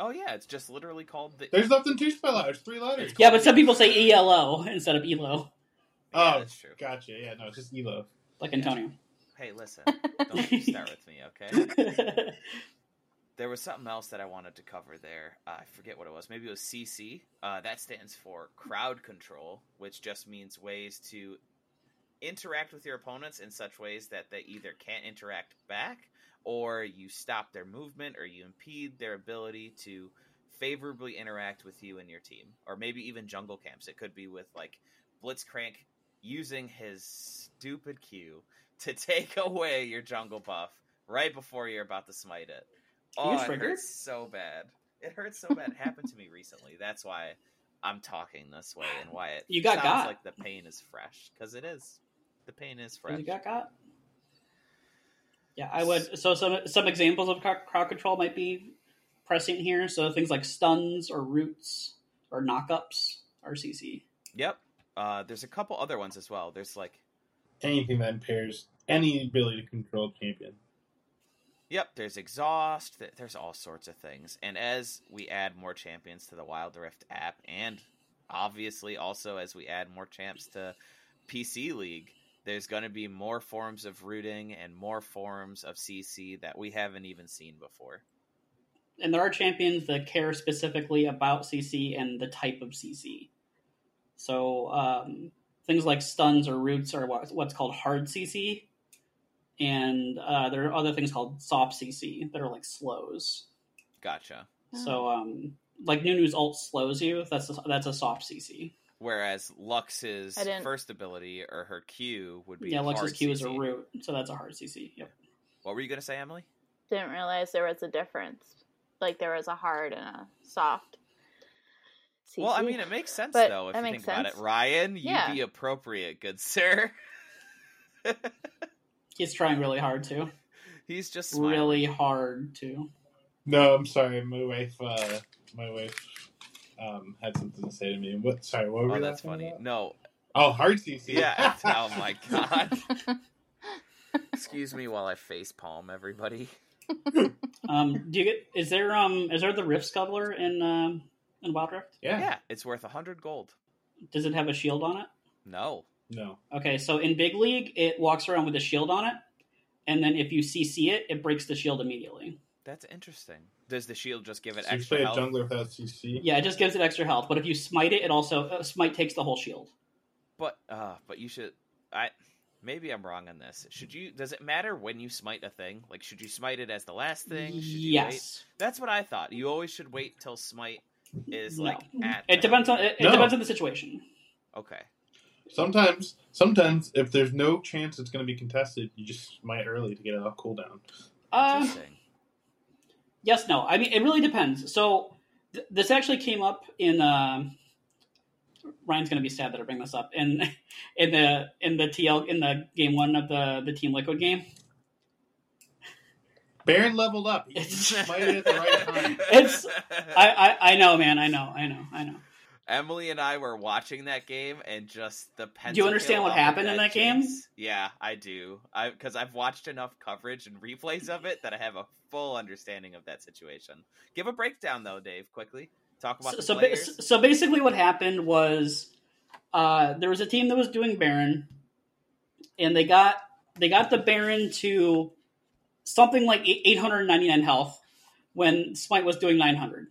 Speaker 1: Oh yeah, it's just literally called the.
Speaker 2: There's nothing to spell out. It's three letters.
Speaker 3: Yeah, but some people say ELO instead of ELO,
Speaker 1: Yeah,
Speaker 2: Oh,
Speaker 1: that's true.
Speaker 2: Gotcha. Yeah, no, it's just Elo.
Speaker 3: like Antonio.
Speaker 1: Hey, listen, don't you start with me, okay? There was something else that I wanted to cover there. Uh, I forget what it was. Maybe it was CC. Uh, that stands for crowd control, which just means ways to interact with your opponents in such ways that they either can't interact back, or you stop their movement, or you impede their ability to favorably interact with you and your team, or maybe even jungle camps. It could be with like Blitzcrank using his stupid Q to take away your jungle buff right before you're about to smite it Oh,
Speaker 3: You
Speaker 1: it
Speaker 3: triggered?
Speaker 1: hurts so bad. It hurts so bad. It happened to me recently. That's why I'm talking this way and why it
Speaker 3: You got
Speaker 1: sounds
Speaker 3: got.
Speaker 1: like the pain is fresh because it is. The pain is fresh.
Speaker 3: you got got? Yeah, I would. So some some examples of crowd crowd control might be prescient here. So things like stuns or roots or knockups are CC.
Speaker 1: Yep. Uh, there's a couple other ones as well. There's like,
Speaker 2: Anything that impairs any ability to control champion.
Speaker 1: Yep. There's exhaust. There's all sorts of things. And as we add more champions to the Wild Rift app, and obviously also as we add more champs to PC League, there's going to be more forms of rooting and more forms of CC that we haven't even seen before.
Speaker 3: And there are champions that care specifically about CC and the type of CC. So um, things like stuns or roots are what's called hard CC, and uh, there are other things called soft CC that are like slows.
Speaker 1: Gotcha.
Speaker 3: So um, like Nunu's ult slows you. That's a, that's a soft CC.
Speaker 1: Whereas Lux's first ability or her Q would be
Speaker 3: Yeah, Lux's
Speaker 1: hard
Speaker 3: Q is a root, so that's a hard CC. Yep.
Speaker 1: What were you going to say, Emily?
Speaker 4: Didn't realize there was a difference. Like there was a hard and a soft.
Speaker 1: Well, I mean, it makes sense
Speaker 4: But
Speaker 1: though if you
Speaker 4: makes
Speaker 1: think about it. Ryan, you
Speaker 4: Yeah.
Speaker 1: be appropriate, good sir.
Speaker 3: He's trying really hard to.
Speaker 1: He's just smiling.
Speaker 3: Really hard to.
Speaker 2: No, I'm sorry. My wife, uh, my wife, um, had something to say to me. What? Sorry, what were
Speaker 1: Oh, that's funny.
Speaker 2: about?
Speaker 1: No,
Speaker 2: Oh, hard CC.
Speaker 1: yeah. oh my god. Excuse me while I face palm everybody.
Speaker 3: Um, do you get? Is there um? Is there the Rift Scuttler in um in Wild Rift?
Speaker 2: yeah.
Speaker 1: Yeah, it's worth a hundred gold.
Speaker 3: Does it have a shield on it?
Speaker 1: No.
Speaker 2: No.
Speaker 3: Okay, so in Big League, it walks around with a shield on it, and then if you CC it, it breaks the shield immediately.
Speaker 1: That's interesting. Does the shield just give it
Speaker 2: So you
Speaker 1: extra
Speaker 2: play a
Speaker 1: health?
Speaker 2: jungler without CC.
Speaker 3: Yeah, it just gives it extra health. But if you smite it, it also uh, smite takes the whole shield.
Speaker 1: But uh but you should I maybe I'm wrong on this. Should you does it matter when you smite a thing? Like should you smite it as the last thing? Should you wait?
Speaker 3: yes,
Speaker 1: That's what I thought. You always should wait till smite is like
Speaker 3: No.
Speaker 1: at
Speaker 3: it depends on it, it
Speaker 2: No.
Speaker 3: depends on the situation.
Speaker 1: Okay.
Speaker 2: Sometimes, sometimes if there's no chance it's going to be contested, you just smite early to get it off cooldown.
Speaker 3: Uh,
Speaker 1: Interesting.
Speaker 3: yes, no. I mean, it really depends. So th- this actually came up in. Uh, Ryan's going to be sad that I bring this up in in the in the TL in the game one of the the Team Liquid game.
Speaker 2: Baron leveled up. He
Speaker 3: It's-
Speaker 2: at the right time.
Speaker 3: It's- I, I I know, man. I know. I know. I know.
Speaker 1: Emily and I were watching that game and just the pen.
Speaker 3: Do you understand what happened in that game?
Speaker 1: Yeah, I do. I because I've watched enough coverage and replays of it that I have a full understanding of that situation. Give a breakdown though, Dave, quickly. Talk about
Speaker 3: So
Speaker 1: the
Speaker 3: so, ba- so basically, what happened was uh, there was a team that was doing Baron, and they got they got the Baron to something like eight hundred ninety nine health when Smite was doing nine hundred.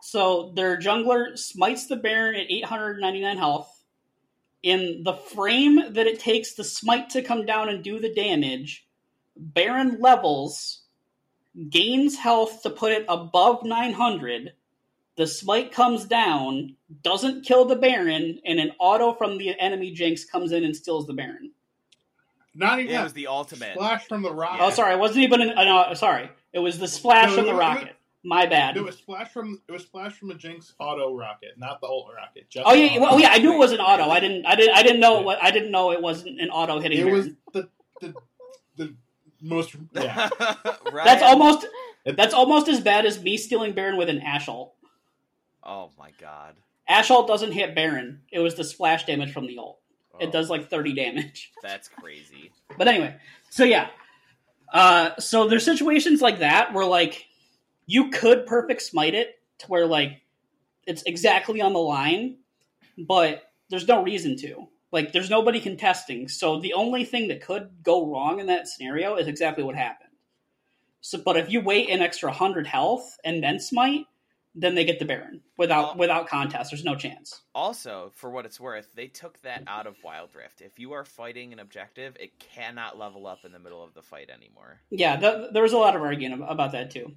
Speaker 3: So their jungler smites the Baron at eight hundred ninety nine health. In the frame that it takes the smite to come down and do the damage, Baron levels, gains health to put it above 900, the smite comes down, doesn't kill the Baron, and an auto from the enemy Jinx comes in and steals the Baron.
Speaker 2: Not even
Speaker 1: it was the ultimate.
Speaker 2: Splash from the rocket.
Speaker 3: Oh, sorry, it wasn't even. An, uh, no, sorry, it was the splash
Speaker 2: No,
Speaker 3: from the rocket. My bad.
Speaker 2: It was splash from it was splash from a Jinx auto rocket, not the ult rocket. Just
Speaker 3: Oh yeah, well, oh, yeah. I knew it was an auto. I didn't. I didn't. I didn't know.
Speaker 2: Yeah.
Speaker 3: What I didn't know it wasn't an auto hitting.
Speaker 2: It
Speaker 3: Baron.
Speaker 2: was the the the most yeah.
Speaker 1: Ryan-
Speaker 3: That's almost. That's almost as bad as me stealing Baron with an Ashe ult.
Speaker 1: Oh my god.
Speaker 3: Ashe ult doesn't hit Baron. It was the splash damage from the ult.
Speaker 1: Oh,
Speaker 3: It does like thirty damage.
Speaker 1: That's crazy.
Speaker 3: But anyway, so yeah. Uh, so there's situations like that where like you could perfect smite it to where like it's exactly on the line, but there's no reason to. Like there's nobody contesting. So the only thing that could go wrong in that scenario is exactly what happened. So but if you wait an extra 100 health and then smite, then they get the Baron without without contest. There's no chance.
Speaker 1: Also, for what it's worth, they took that out of Wild Rift. If you are fighting an objective, it cannot level up in the middle of the fight anymore.
Speaker 3: Yeah, th- there was a lot of arguing about that too.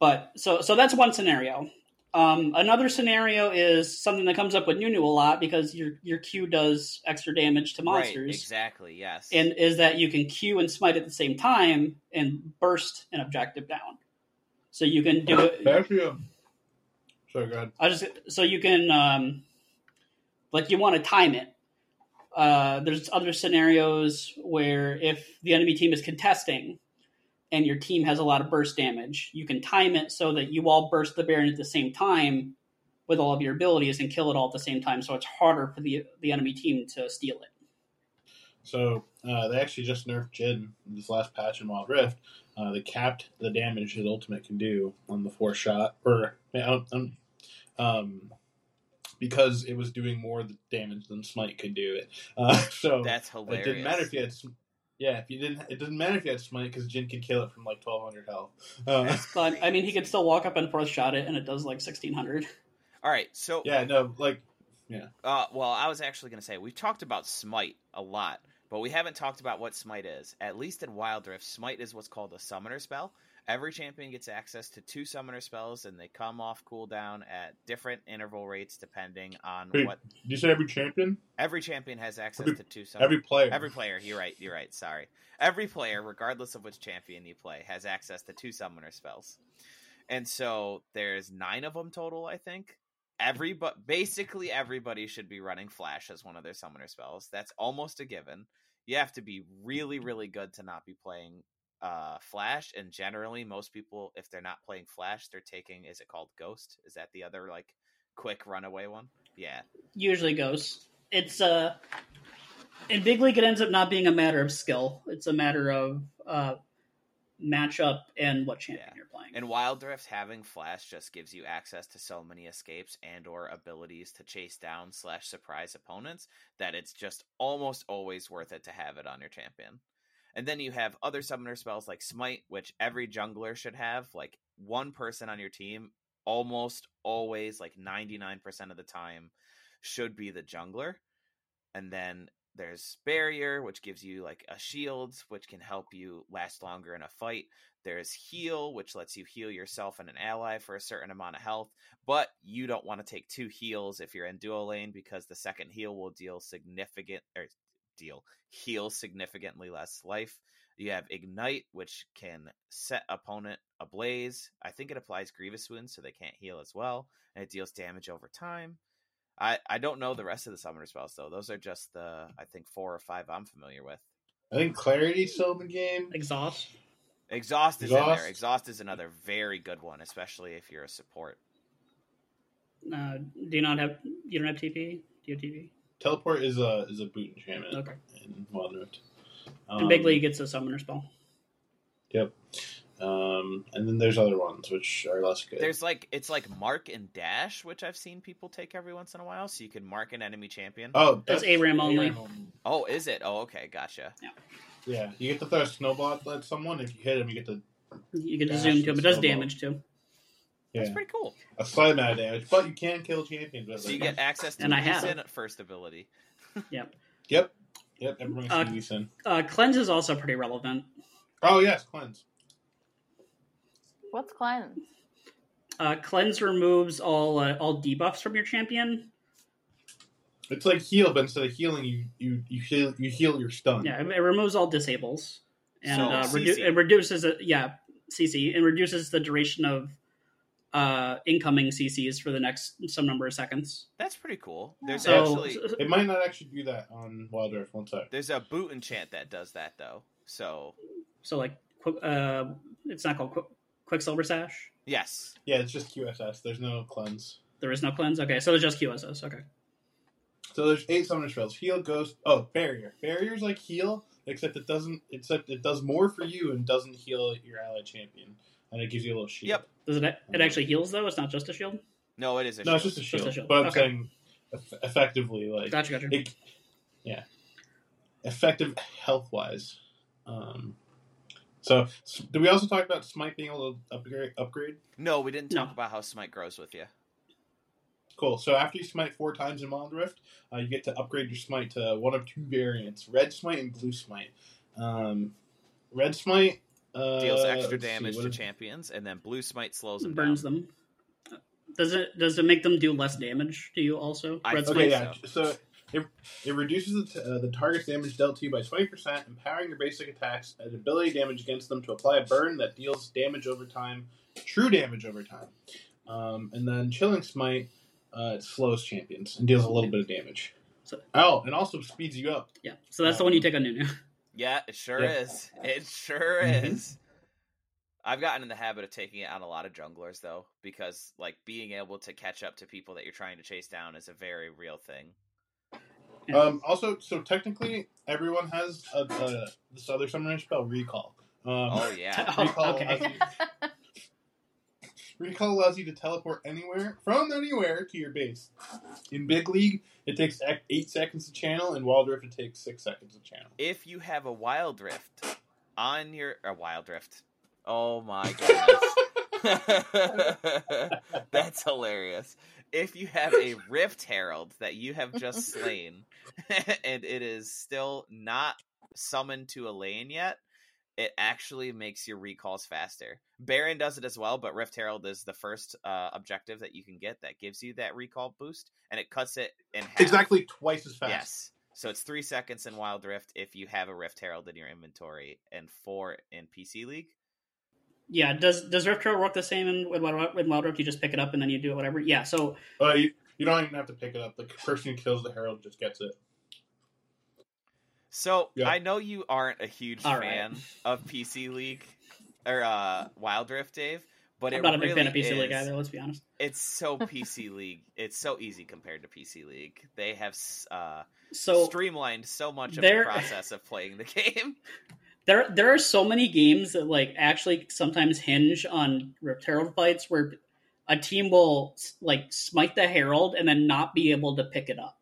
Speaker 3: But so so that's one scenario. Um, another scenario is something that comes up with Nunu a lot because your your Q does extra damage to monsters.
Speaker 1: Right, exactly. Yes.
Speaker 3: and is that you can Q and smite at the same time and burst an objective down. So you can do it.
Speaker 2: Actually, um, sorry, go ahead.
Speaker 3: I just so you can um, like you want to time it. Uh, there's other scenarios where if the enemy team is contesting and your team has a lot of burst damage, you can time it so that you all burst the Baron at the same time with all of your abilities and kill it all at the same time. So it's harder for the the enemy team to steal it.
Speaker 2: So uh, they actually just nerfed Jhin in this last patch in Wild Rift. Uh, they capped the damage his ultimate can do on the four shot, or um, um, because it was doing more damage than Smite could do it. Uh, so
Speaker 1: That's hilarious.
Speaker 2: it didn't matter if you had. Sm- Yeah, if you didn't, it doesn't matter if you had Smite because Jhin could kill it from like twelve hundred health. Uh,
Speaker 3: But I mean, he could still walk up and fourth shot it, and it does like sixteen hundred.
Speaker 1: All right. So
Speaker 2: yeah, no, like yeah.
Speaker 1: Uh, well, I was actually going to say we've talked about Smite a lot, but we haven't talked about what Smite is. At least in Wild Rift, Smite is what's called a summoner spell. Every champion gets access to two summoner spells, and they come off cooldown at different interval rates depending on
Speaker 2: Wait.
Speaker 1: what.
Speaker 2: Did you say every champion,
Speaker 1: Every champion has access
Speaker 2: Every-
Speaker 1: to two summoner.
Speaker 2: every player,
Speaker 1: Every player, you're right, you're right, sorry. Every player, regardless of which champion you play, has access to two summoner spells. And so there's nine of them total, I think. Every but basically everybody should be running Flash as one of their summoner spells. That's almost a given. You have to be really, really good to not be playing uh Flash, and generally most people, if they're not playing Flash, they're taking is it called Ghost? Is that the other like quick runaway one? Yeah.
Speaker 3: Usually goes. It's uh in big league it ends up not being a matter of skill. It's a matter of uh matchup and what champion
Speaker 1: Yeah.
Speaker 3: you're playing.
Speaker 1: And Wild Rift, having Flash just gives you access to so many escapes and or abilities to chase down slash surprise opponents that it's just almost always worth it to have it on your champion. And then you have other summoner spells like Smite, which every jungler should have. Like one person on your team, almost always, like 99% of the time, should be the jungler. And then there's Barrier, which gives you like a shield, which can help you last longer in a fight. There's heal, which lets you heal yourself and an ally for a certain amount of health, but you don't want to take two heals if you're in duo lane because the second heal will deal significant or deal heal significantly less life. You have ignite, which can set opponent ablaze. I think it applies grievous wounds, so they can't heal as well, and it deals damage over time. I, I don't know the rest of the summoner spells though. Those are just the I think four or five I'm familiar with.
Speaker 2: I think Clarity's still in the game.
Speaker 3: Exhaust.
Speaker 1: Exhaust is in there. Exhaust is another very good one, especially if you're a support.
Speaker 3: Uh, do you not have you don't have TP? Do you have TP?
Speaker 2: Teleport is a is a boot enchantment
Speaker 3: Okay.
Speaker 2: in Wild Rift.
Speaker 3: In big league it's a summoner spell.
Speaker 2: Yep. Um, and then there's other ones which are less good.
Speaker 1: There's like it's like mark and dash, which I've seen people take every once in a while, so you can mark an enemy champion.
Speaker 2: oh,
Speaker 3: That's ARAM only.
Speaker 1: Oh, is it? Oh, okay, gotcha.
Speaker 2: Yeah, Yeah, you get to throw a snowball at someone. If you hit him, you get to
Speaker 3: You can
Speaker 2: Dash
Speaker 3: zoom to him. It does
Speaker 2: snowball.
Speaker 3: damage too.
Speaker 2: Yeah
Speaker 1: That's pretty cool.
Speaker 2: a slight amount of damage, but you can kill champions with
Speaker 1: So
Speaker 2: it.
Speaker 1: you get access to
Speaker 3: And I have.
Speaker 1: At first ability.
Speaker 2: Yep, yep. Yep. Everyone
Speaker 3: Uh,
Speaker 2: can use in.
Speaker 3: Uh, cleanse is also pretty relevant.
Speaker 2: Oh yes, cleanse.
Speaker 4: What's cleanse?
Speaker 3: Uh, cleanse removes all uh, all debuffs from your champion.
Speaker 2: It's like heal, but instead of healing, you you you heal you heal your stun.
Speaker 3: Yeah, it, it removes all disables and
Speaker 1: So,
Speaker 3: uh, redu- it reduces it. Yeah, CC and reduces the duration of uh, incoming CCs for the next some number of seconds.
Speaker 1: That's pretty cool. There's
Speaker 3: So,
Speaker 1: actually
Speaker 2: It might not actually do that on Wild Rift. One sec.
Speaker 1: there's a boot enchant that does that though. So
Speaker 3: so like, qu- uh, it's not called Qu- Quicksilver Sash.
Speaker 1: yes,
Speaker 2: Yeah, it's just QSS. There's no cleanse.
Speaker 3: There is no cleanse. Okay, so it's just QSS. Okay.
Speaker 2: So there's eight summoner spells: heal, ghost. Oh, barrier. Barrier's like heal, except it doesn't. Except it does more for you and doesn't heal your allied champion, and it gives you a little shield.
Speaker 1: Yep.
Speaker 3: Does it? It actually heals though. It's not just a shield.
Speaker 1: no, it is a
Speaker 2: No, it's just a
Speaker 3: Just
Speaker 2: shield.
Speaker 3: a shield.
Speaker 2: But I'm
Speaker 3: Okay.
Speaker 2: saying, effectively, like
Speaker 3: Gotcha. Gotcha.
Speaker 2: it, yeah, effective health wise. Um, so, s- did we also talk about Smite being able to upgrade? Upgrade.
Speaker 1: No, we didn't talk
Speaker 3: No.
Speaker 1: about how Smite grows with you.
Speaker 2: Cool. So after you smite four times in Wild Rift, uh, you get to upgrade your smite to one of two variants: Red Smite and Blue Smite. Um, Red Smite uh,
Speaker 1: Deals extra
Speaker 2: let's see,
Speaker 1: damage to champions, and then Blue Smite slows them
Speaker 3: burns
Speaker 1: down.
Speaker 3: them. Does it does it make them do less damage to you also?
Speaker 1: I-
Speaker 3: Red
Speaker 2: Okay, yeah. So it, it reduces the, t- uh, the target's damage dealt to you by 20%, empowering your basic attacks and ability damage against them to apply a burn that deals damage over time, true damage over time. Um, and then Chilling Smite, uh, it slows champions and deals a little bit of damage.
Speaker 3: So-
Speaker 2: oh, and also speeds you up.
Speaker 3: Yeah. So that's the one you take on Nunu.
Speaker 1: Yeah, it sure
Speaker 2: Yeah.
Speaker 1: is. It sure
Speaker 2: Mhm.
Speaker 1: is. I've gotten in the habit of taking it on a lot of junglers though, because like being able to catch up to people that you're trying to chase down is a very real thing.
Speaker 2: Um, also, so technically, everyone has a, a, this other summoner spell, Recall. Um,
Speaker 1: Oh yeah.
Speaker 3: Oh,
Speaker 2: Recall
Speaker 3: okay.
Speaker 2: allows you- Recall allows you to teleport anywhere from anywhere to your base. In Big League, it takes eight seconds to channel. In Wild Rift, it takes six seconds to channel.
Speaker 1: if you have a wild rift on your a wild rift. Oh my goodness. That's hilarious. If you have a rift herald that you have just slain and it is still not summoned to a lane yet, it actually makes your recalls faster. Baron does it as well, but Rift Herald is the first uh, objective that you can get that gives you that recall boost, and it cuts it in half.
Speaker 2: Exactly twice as fast.
Speaker 1: Yes. So it's three seconds in Wild Rift if you have a Rift Herald in your inventory, and four in PC League.
Speaker 3: Yeah. Does does Rift Herald work the same in with Wild, with Wild Rift? You just pick it up and then you do whatever. Yeah. So
Speaker 2: Uh, you, you don't even have to pick it up. The person who kills the Herald just gets it.
Speaker 1: So
Speaker 2: Yeah.
Speaker 1: I know you aren't a huge
Speaker 3: All right.
Speaker 1: fan of PC League or uh, Wild Rift, Dave, but
Speaker 3: I'm
Speaker 1: it
Speaker 3: not a big
Speaker 1: really
Speaker 3: fan of PC
Speaker 1: is,
Speaker 3: League either. Let's be honest.
Speaker 1: It's so PC League. It's so easy compared to PC League. They have uh,
Speaker 3: So
Speaker 1: streamlined so much of the process of playing the game.
Speaker 3: there there are so many games that like actually sometimes hinge on Rift Herald fights where a team will like smite the Herald and then not be able to pick it up.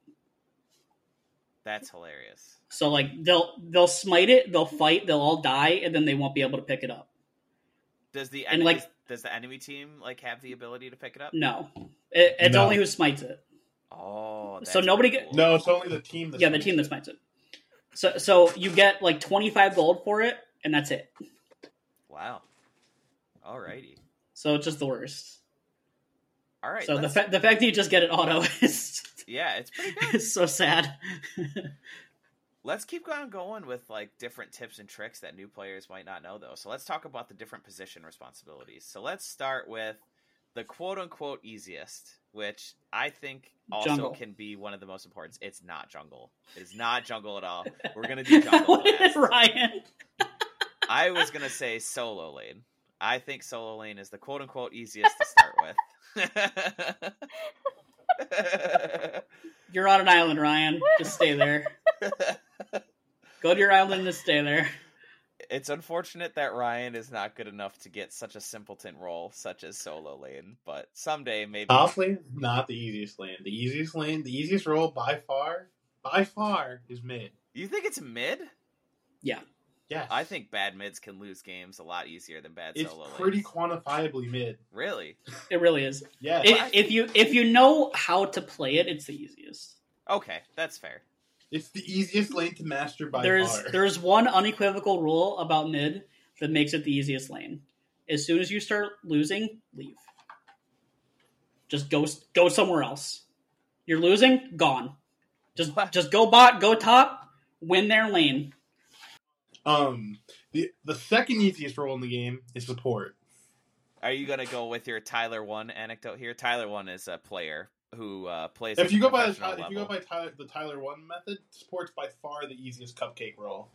Speaker 1: That's hilarious.
Speaker 3: So like they'll they'll smite it, they'll fight, they'll all die, and then they won't be able to pick it up.
Speaker 1: Does the
Speaker 3: And,
Speaker 1: enemy,
Speaker 3: like-
Speaker 1: does the enemy team like have the ability to pick it up?
Speaker 3: No, it, it's
Speaker 2: No.
Speaker 3: only who smites it.
Speaker 1: Oh,
Speaker 3: So nobody
Speaker 1: pretty
Speaker 3: get-
Speaker 1: cool.
Speaker 2: No, it's only the team. That
Speaker 3: Yeah, the team that smites it. So so you get like twenty five gold for it, and that's it.
Speaker 1: Wow. Alrighty.
Speaker 3: So it's just the worst.
Speaker 1: All right.
Speaker 3: so the
Speaker 1: let's-
Speaker 3: fa- the fact that you just get it auto is
Speaker 1: yeah, it's pretty good.
Speaker 3: is so sad.
Speaker 1: Let's keep on going with like different tips and tricks that new players might not know though. So let's talk about the different position responsibilities. So let's start with the quote unquote easiest, which I think also
Speaker 3: Jungle.
Speaker 1: can be one of the most important. It's not jungle. It is not jungle at all. We're gonna do jungle
Speaker 3: What. Ryan.
Speaker 1: I was gonna say solo lane. I think solo lane is the quote unquote easiest to start with.
Speaker 3: You're on an island, Ryan. Just stay there. Go to your island and stay there.
Speaker 1: it's unfortunate that Ryan is not good enough to get such a simpleton role such as solo lane, but someday maybe
Speaker 2: Top lane, not the easiest lane. The easiest lane, the easiest role by far, by far, is mid.
Speaker 1: You think it's mid? Yeah.
Speaker 2: Yes,
Speaker 1: I think bad mids can lose games a lot easier than bad
Speaker 2: it's
Speaker 1: solo It's
Speaker 2: pretty
Speaker 1: lanes.
Speaker 2: quantifiably mid.
Speaker 1: Really?
Speaker 3: It really is.
Speaker 2: yeah.
Speaker 3: It, if you if you know how to play it, it's the easiest.
Speaker 1: Okay, that's fair.
Speaker 2: It's the easiest lane to master by
Speaker 3: there's
Speaker 2: far.
Speaker 3: there's one unequivocal rule about mid that makes it the easiest lane. As soon as you start losing, leave. Just go go somewhere else. You're losing, gone. Just
Speaker 1: What?
Speaker 3: just go bot, go top, win their lane.
Speaker 2: Um, the the second easiest role in the game is support.
Speaker 1: Are you gonna go with your Tyler1 anecdote here? Tyler1 is a player who uh, plays.
Speaker 2: If you go by the,
Speaker 1: professional
Speaker 2: if you go by Tyler, the Tyler1 method, support's by far the easiest cupcake role.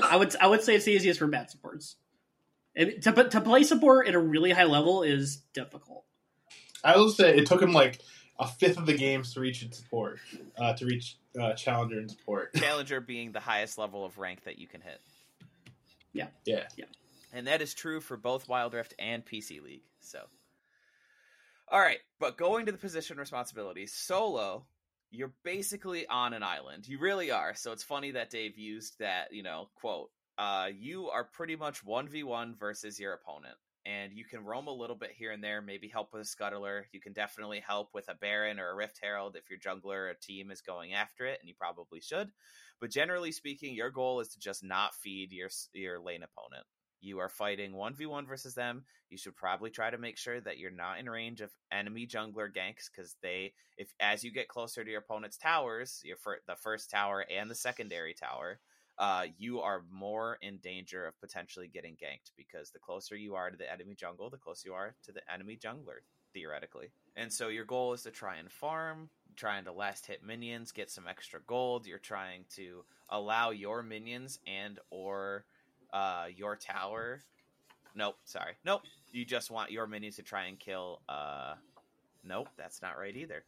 Speaker 3: I would I would say it's the easiest for bad supports. It- to to play support at a really high level is difficult.
Speaker 2: I will say it took him like a fifth of the games to reach support, uh, to reach uh, challenger and support.
Speaker 1: Challenger being the highest level of rank that you can hit.
Speaker 2: Yeah.
Speaker 1: Yeah yeah, And that is true for both Wild Rift and PC League. So, all right, but going to the position responsibilities, solo, you're basically on an island. You really are. So it's funny that Dave used that, you know, quote. Uh, you are pretty much one v one versus your opponent, and you can roam a little bit here and there. Maybe help with a scuttler. You can definitely help with a Baron or a Rift Herald if your jungler or team is going after it, and you probably should. But generally speaking, your goal is to just not feed your your lane opponent you are fighting 1v1 versus them, you should probably try to make sure that you're not in range of enemy jungler ganks because they, if as you get closer to your opponent's towers, your fir- the first tower and the secondary tower, uh, you are more in danger of potentially getting ganked because the closer you are to the enemy jungle, the closer you are to the enemy jungler, theoretically. And so your goal is to try and farm, trying to last hit minions, get some extra gold. You're trying to allow your minions and or uh, your tower. Nope, sorry. Nope. You just want your minions to try and kill. Uh, nope, that's not right either.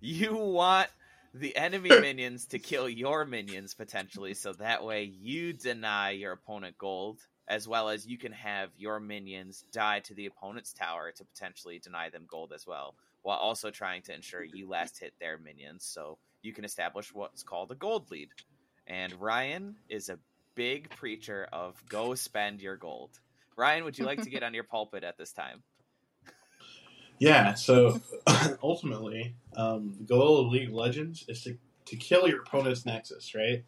Speaker 1: You want the enemy minions to kill your minions potentially, so that way you deny your opponent gold, as well as you can have your minions die to the opponent's tower to potentially deny them gold as well, while also trying to ensure you last hit their minions, so you can establish what's called a gold lead. And Ryan is a big preacher of go spend your gold. Ryan, would you like to get on your pulpit at this time?
Speaker 2: Yeah, so ultimately, um, the goal of League of Legends is to, to kill your opponent's Nexus, right?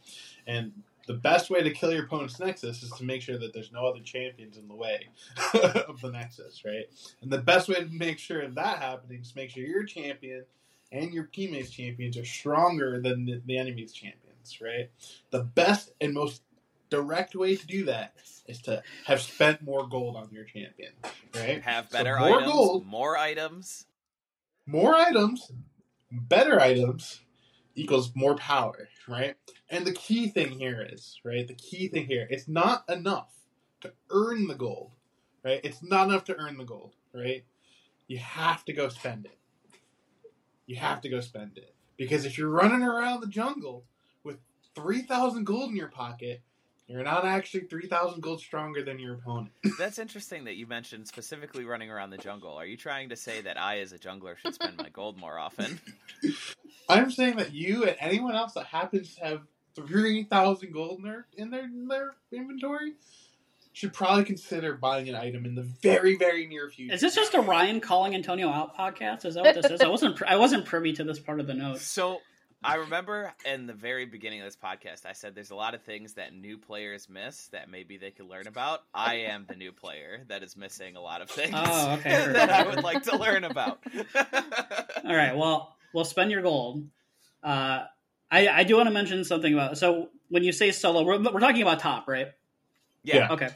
Speaker 2: And the best way to kill your opponent's Nexus is to make sure that there's no other champions in the way of the Nexus, right? And the best way to make sure of that happening is make sure your champion and your teammates' champions are stronger than the, the enemy's champions, right? The best and most direct way to do that is to have spent more gold on your champion, right?
Speaker 1: Have
Speaker 2: So
Speaker 1: better
Speaker 2: more
Speaker 1: items,
Speaker 2: gold.
Speaker 1: more items.
Speaker 2: More items, better items equals more power, right? And the key thing here is, right? The key thing here, it's not enough to earn the gold, right? It's not enough to earn the gold, right? You have to go spend it. You have to go spend it. Because if you're running around the jungle with 3,000 gold in your pocket, you're not actually 3,000 gold stronger than your opponent.
Speaker 1: That's interesting that you mentioned specifically running around the jungle. Are you trying to say that I, as a jungler, should spend my gold more often?
Speaker 2: I'm saying that you and anyone else that happens to have three thousand gold in their in their, in their inventory should probably consider buying an item in the very very near future.
Speaker 3: Is this just a Ryan calling Antonio out podcast? Is that what this is? I wasn't I wasn't privy to this part of the note.
Speaker 1: So I remember in the very beginning of this podcast, I said there's a lot of things that new players miss that maybe they could learn about. I am the new player that is missing a lot of things
Speaker 3: Oh, okay.
Speaker 1: that I would like to learn about.
Speaker 3: All right. Well, we'll spend your gold. Uh, I I do want to mention something about so when you say solo, we're, we're talking about top, right?
Speaker 1: yeah.
Speaker 3: Okay.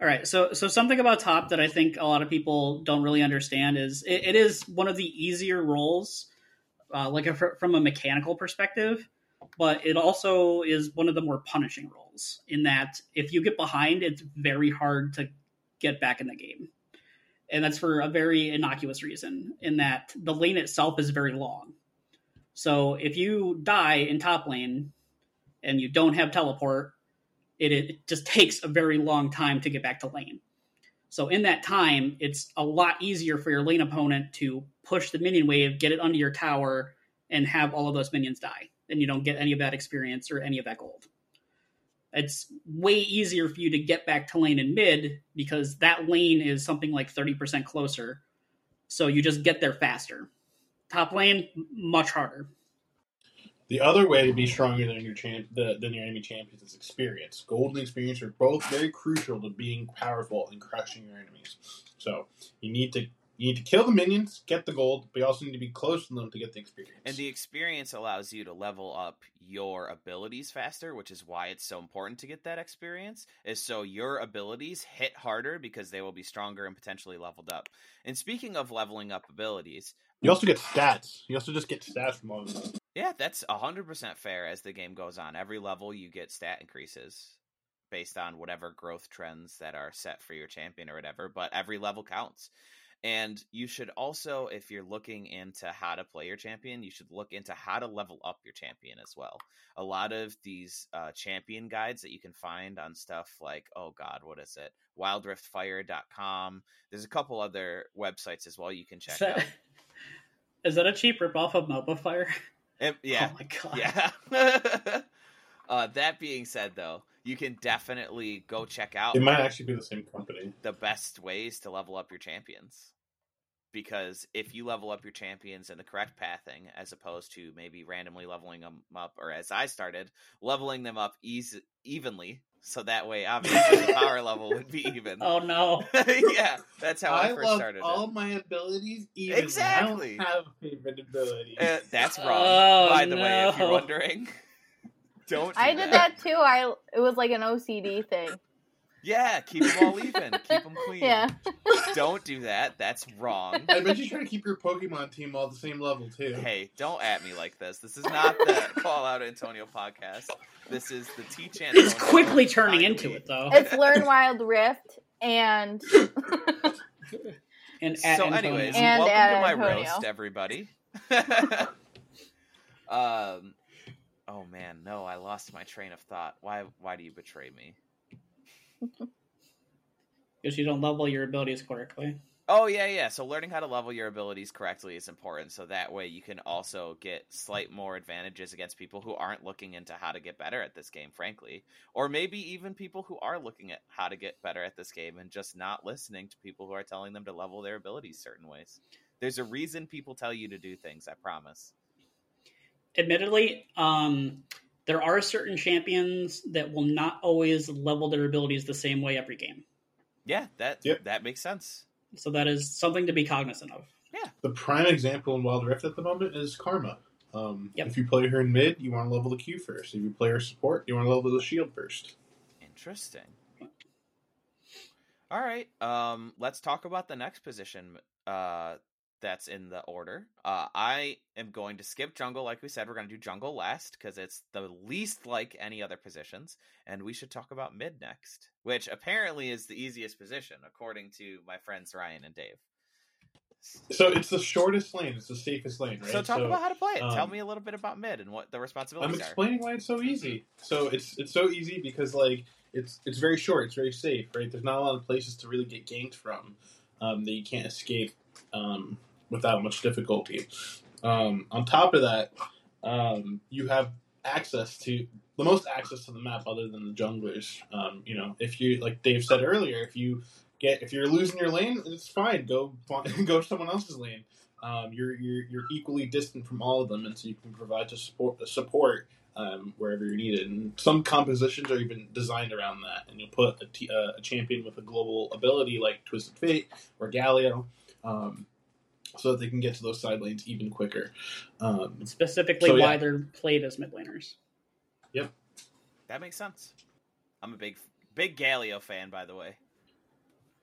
Speaker 3: All right. So so something about top that I think a lot of people don't really understand is it, it is one of the easier roles, uh, like a, from a mechanical perspective, but it also is one of the more punishing roles in that if you get behind, it's very hard to get back in the game. And that's for a very innocuous reason, in that the lane itself is very long. So if you die in top lane and you don't have teleport, it, it just takes a very long time to get back to lane. So in that time, it's a lot easier for your lane opponent to push the minion wave, get it under your tower, and have all of those minions die. And you don't get any of that experience or any of that gold. It's way easier for you to get back to lane in mid because that lane is something like 30% closer. So you just get there faster. Top lane, much harder.
Speaker 2: The other way to be stronger than your champ, the, than your enemy champions is experience. Gold and experience are both very crucial to being powerful and crushing your enemies. So you need to you need to kill the minions, get the gold, but you also need to be close to them to get the experience.
Speaker 1: And the experience allows you to level up your abilities faster, which is why it's so important to get that experience. Is so your abilities hit harder because they will be stronger and potentially leveled up. And speaking of leveling up abilities,
Speaker 2: you also get stats. You also just get stats from all of them.
Speaker 1: Yeah, that's 100% fair as the game goes on. Every level you get stat increases based on whatever growth trends that are set for your champion or whatever, but every level counts. And you should also, if you're looking into how to play your champion, you should look into how to level up your champion as well. A lot of these uh, champion guides that you can find on stuff like, oh God, what is it? WildRiftFire.com. There's a couple other websites as well you can check
Speaker 3: Is that,
Speaker 1: out.
Speaker 3: is that a cheap ripoff of MOBA Fire?
Speaker 1: It- yeah.
Speaker 3: Oh my god.
Speaker 1: Yeah. uh, that being said, though, you can definitely go check out
Speaker 2: It might actually be the same company.
Speaker 1: the best ways to level up your champions. Because if you level up your champions in the correct pathing, as opposed to maybe randomly leveling them up, or as I started, leveling them up easy, evenly so that way obviously the power level would be even.
Speaker 3: Oh no.
Speaker 1: yeah, that's how I,
Speaker 2: I
Speaker 1: first
Speaker 2: love
Speaker 1: started.
Speaker 2: all
Speaker 1: it.
Speaker 2: my abilities even.
Speaker 1: Exactly.
Speaker 2: I don't have favorite abilities.
Speaker 1: Uh, that's wrong.
Speaker 3: Oh,
Speaker 1: by the way, if you're wondering, don't. Do
Speaker 4: I did that too. I it was like an OCD thing.
Speaker 1: Yeah, keep them all even. Keep them clean.
Speaker 4: Yeah.
Speaker 1: Don't do that. That's wrong.
Speaker 2: I bet you try to keep your Pokemon team all the same level too.
Speaker 1: Hey, don't at me like this. This is not the Call Out Antonio podcast. This is the Teach Antonio.
Speaker 3: It's quickly turning into
Speaker 1: Kindly.
Speaker 3: it though.
Speaker 4: It's Learn Wild Rift and
Speaker 3: And at
Speaker 1: so, anyways,
Speaker 4: And
Speaker 1: welcome
Speaker 4: at
Speaker 1: to my
Speaker 4: Antonio.
Speaker 1: roast, everybody. um, oh man, no, I lost my train of thought. Why? Why do you betray me?
Speaker 3: Because you don't level your abilities correctly.
Speaker 1: Oh yeah, yeah. So learning how to level your abilities correctly is important. So that way you can also get slight more advantages against people who aren't looking into how to get better at this game, frankly, or maybe even people who are looking at how to get better at this game and just not listening to people who are telling them to level their abilities certain ways. There's a reason people tell you to do things. I promise.
Speaker 3: Admittedly, um, there are certain champions that will not always level their abilities the same way every game.
Speaker 1: Yeah, that
Speaker 2: Yep.
Speaker 1: that makes sense.
Speaker 3: So that is something to be cognizant of. Yeah.
Speaker 2: The prime example in Wild Rift at the moment is Karma. Um,
Speaker 3: Yep.
Speaker 2: If you play her in mid, you want to level the Q first. If you play her support, you want to level the shield first.
Speaker 1: Interesting. All right. Um, let's talk about the next position. Uh, that's in the order. Uh, I am going to skip jungle. Like we said, we're going to do jungle last because it's the least like any other positions, and we should talk about mid next, which apparently is the easiest position according to my friends Ryan and Dave.
Speaker 2: So it's the shortest lane. It's the safest lane, right?
Speaker 1: So talk about how to play it. Tell
Speaker 2: um,
Speaker 1: me a little bit about mid and what the responsibilities.
Speaker 2: I'm
Speaker 1: responsibilities are.
Speaker 2: explaining why it's so easy. So it's it's so easy because like it's it's very short. It's very safe, right? There's not a lot of places to really get ganked from um, that you can't escape um, without much difficulty. Um, on top of that, um, you have access to the most access to the map other than the junglers. Um, you know, if you like Dave said earlier, if you get if you're losing your lane, it's fine. Go go to someone else's lane. Um, you're, you're you're equally distant from all of them, and so you can provide to support support um, wherever you're needed. And some compositions are even designed around that. And you'll put a, t- uh, a champion with a global ability like Twisted Fate or Galio, um, so that they can get to those side lanes even quicker. Um,
Speaker 3: Specifically,
Speaker 2: So, yeah.
Speaker 3: why they're played as mid laners.
Speaker 1: Yep, that makes sense. I'm a big big Galio fan, by the way.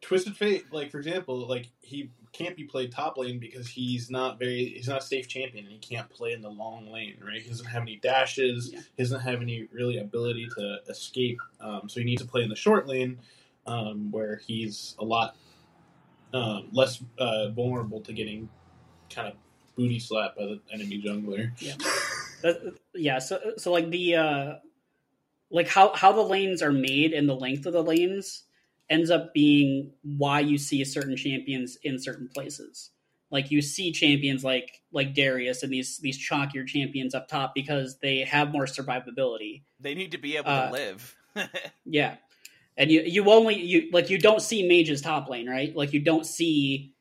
Speaker 2: Twisted Fate, like for example, like he can't be played top lane because he's not very he's not a safe champion and he can't play in the long lane, right? He doesn't have any dashes,
Speaker 3: Yeah.
Speaker 2: he doesn't have any really ability to escape. Um, so he needs to play in the short lane, um, where he's a lot um, less uh, vulnerable to getting kind of booty slapped by the enemy jungler.
Speaker 3: That, yeah, so so like the uh like how how the lanes are made and the length of the lanes ends up being why you see certain champions in certain places. Like you see champions like like Darius and these these chonkier champions up top because they have more survivability.
Speaker 1: They need to be able
Speaker 3: Uh,
Speaker 1: to live.
Speaker 3: Yeah. And you you only you like you don't see mages top lane, right? Like you don't see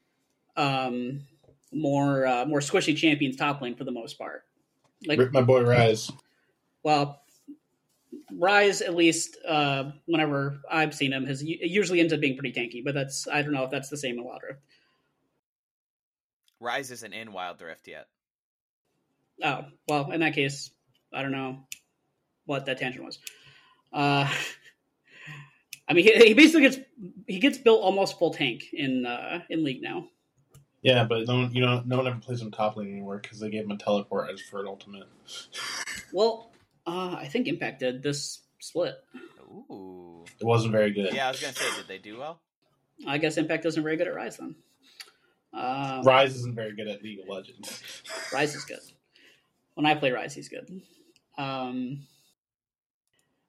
Speaker 3: um more uh, more squishy champions top lane for the most part. Like
Speaker 2: Rip my boy Ryze.
Speaker 3: well, Ryze at least uh, whenever I've seen him has usually ends up being pretty tanky, but that's I don't know if that's the same in Wild Rift.
Speaker 1: Ryze isn't in Wild Rift yet.
Speaker 3: Oh well, in that case, I don't know what that tangent was. Uh, I mean, he, he basically gets he gets built almost full tank in uh, in League now.
Speaker 2: Yeah, but no one, you know, no one ever plays him top lane anymore because they gave him a teleport as for an ultimate.
Speaker 3: Well, uh, I think Impact did this split.
Speaker 1: Ooh.
Speaker 2: It wasn't very good.
Speaker 1: Yeah, I was gonna say, did they do well?
Speaker 3: I guess Impact isn't very good at Ryze then. Uh,
Speaker 2: Ryze isn't very good at League of Legends.
Speaker 3: Ryze is good. When I play Ryze, he's good. Um,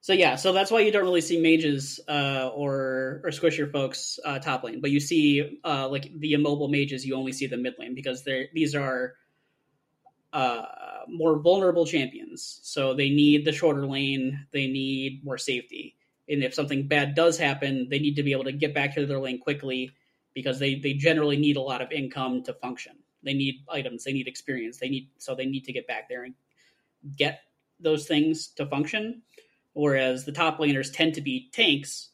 Speaker 3: so yeah, so that's why you don't really see mages uh, or or squisher folks uh, top lane, but you see uh, like the immobile mages. You only see them mid lane because they're these are uh, more vulnerable champions. So they need the shorter lane. They need more safety, and if something bad does happen, they need to be able to get back to their lane quickly because they they generally need a lot of income to function. They need items, they need experience, they need so they need to get back there and get those things to function. Whereas the top laners tend to be tanks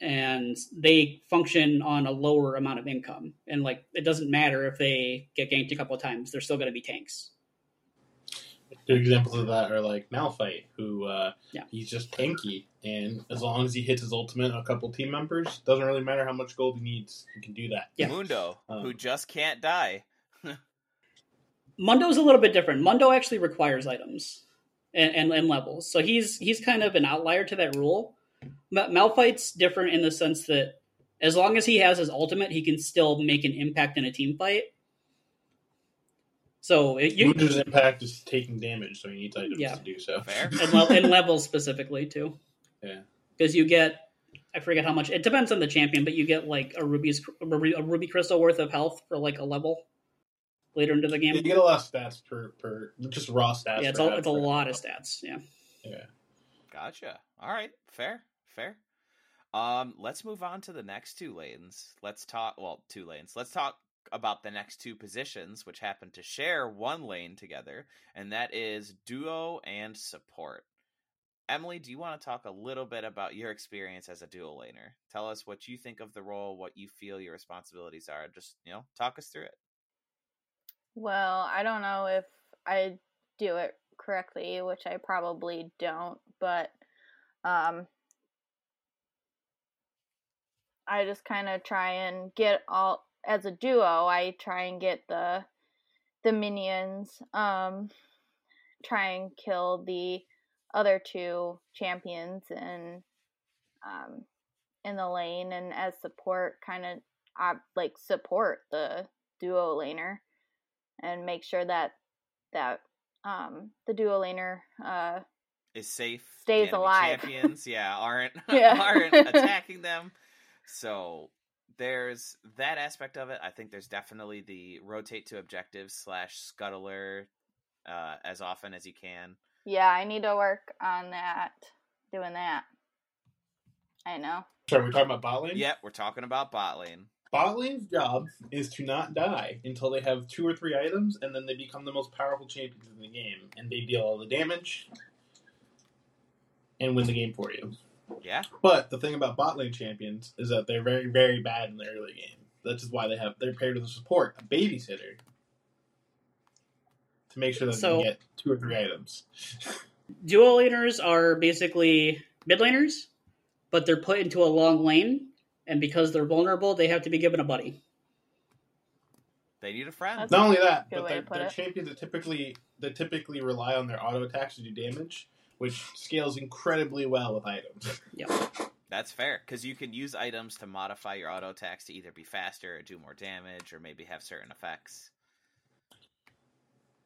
Speaker 3: and they function on a lower amount of income. And like it doesn't matter if they get ganked a couple of times, they're still going to be tanks.
Speaker 2: Good examples of that are like Malphite, who uh,
Speaker 3: Yeah.
Speaker 2: he's just tanky, and as long as he hits his ultimate on a couple team members, doesn't really matter how much gold he needs, he can do that.
Speaker 3: Yeah.
Speaker 1: Mundo,
Speaker 2: Um,
Speaker 1: who just can't die.
Speaker 3: Mundo's a little bit different. Mundo actually requires items and, and, and levels, so he's he's kind of an outlier to that rule. Ma- Malphite's different in the sense that as long as he has his ultimate, he can still make an impact in a team fight. So it, you
Speaker 2: Mundo's impact is taking damage, so he needs items
Speaker 3: Yeah.
Speaker 2: to do so.
Speaker 1: Fair.
Speaker 3: and, le- and levels specifically too.
Speaker 2: Yeah.
Speaker 3: because you get I forget how much. It depends on the champion, but you get like a ruby's a ruby, a ruby crystal worth of health for like a level later into the game.
Speaker 2: You get a lot of stats per per just raw stats.
Speaker 3: yeah, it's
Speaker 2: per
Speaker 3: a, it's a lot of stats. Yeah.
Speaker 2: Yeah.
Speaker 1: Gotcha. All right. Fair. Fair. Um, let's move on to the next two lanes. Let's talk. Well, two lanes. Let's talk about the next two positions, which happen to share one lane together, and that is duo and support. Emily, do you want to talk a little bit about your experience as a duo laner? Tell us what you think of the role, what you feel your responsibilities are. Just you know, talk us through it.
Speaker 4: Well, I don't know if I do it correctly, which I probably don't, but um I just kind of try and get all as a duo, I try and get the the minions um try and kill the other two champions and um in the lane and as support kind of uh, like support the duo laner and make sure that that um the duo laner uh
Speaker 1: Is safe.
Speaker 4: Stays
Speaker 1: the
Speaker 4: alive.
Speaker 1: Champions, yeah, aren't
Speaker 4: Yeah.
Speaker 1: aren't attacking them. So there's that aspect of it. I think there's definitely the rotate to objectives slash scuttler uh, as often as you can.
Speaker 4: yeah i need to work on that doing that i know
Speaker 2: Sorry, we're talking about bot lane.
Speaker 1: Yep, we're talking about bot lane.
Speaker 2: Bot lane's job is to not die until they have two or three items, and then they become the most powerful champions in the game, and they deal all the damage and win the game for you.
Speaker 1: Yeah,
Speaker 2: But the thing about bot lane champions is that they're very, very bad in the early game. That's just why they have they're paired with a support, a babysitter, to make sure that
Speaker 3: So-
Speaker 2: they get two or three items.
Speaker 3: duo laners are basically mid laners, but they're put into a long lane, and because they're vulnerable, they have to be given a buddy.
Speaker 1: they need a friend.
Speaker 4: That's-
Speaker 2: Not only that, but
Speaker 4: way
Speaker 2: they're,
Speaker 4: to put
Speaker 2: they're champions that typically that typically rely on their auto attacks to do damage, which scales incredibly well with items. Yeah.
Speaker 1: That's fair because you can use items to modify your auto attacks to either be faster or do more damage or maybe have certain effects.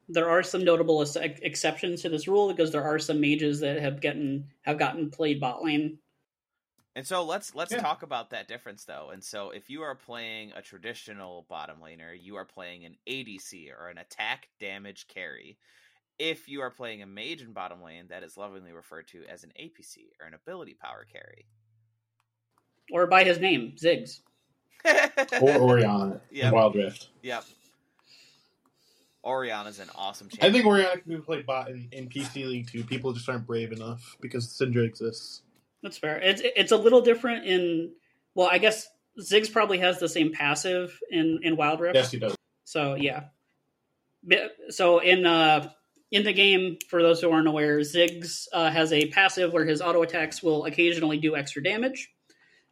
Speaker 3: There are some notable ex- exceptions to this rule because there are some mages that have gotten have gotten played bot lane.
Speaker 1: And so let's let's
Speaker 2: Yeah.
Speaker 1: talk about that difference though. And so if you are playing a traditional bottom laner, you are playing an ADC or an attack damage carry. If you are playing a mage in bottom lane, that is lovingly referred to as an APC or an ability power carry.
Speaker 3: Or by his name, Ziggs.
Speaker 2: or Orianna
Speaker 1: Yep.
Speaker 2: in Wild Rift.
Speaker 1: Yep. Orianna's an awesome champion.
Speaker 2: I think Orianna can be played bot in, in PC League too. People just aren't brave enough because Syndra exists.
Speaker 3: That's fair. It's it's a little different in well, I guess Ziggs probably has the same passive in in Wild Rift.
Speaker 2: Yes, he does.
Speaker 3: So yeah. So in uh in the game, for those who aren't aware, Ziggs uh, has a passive where his auto attacks will occasionally do extra damage,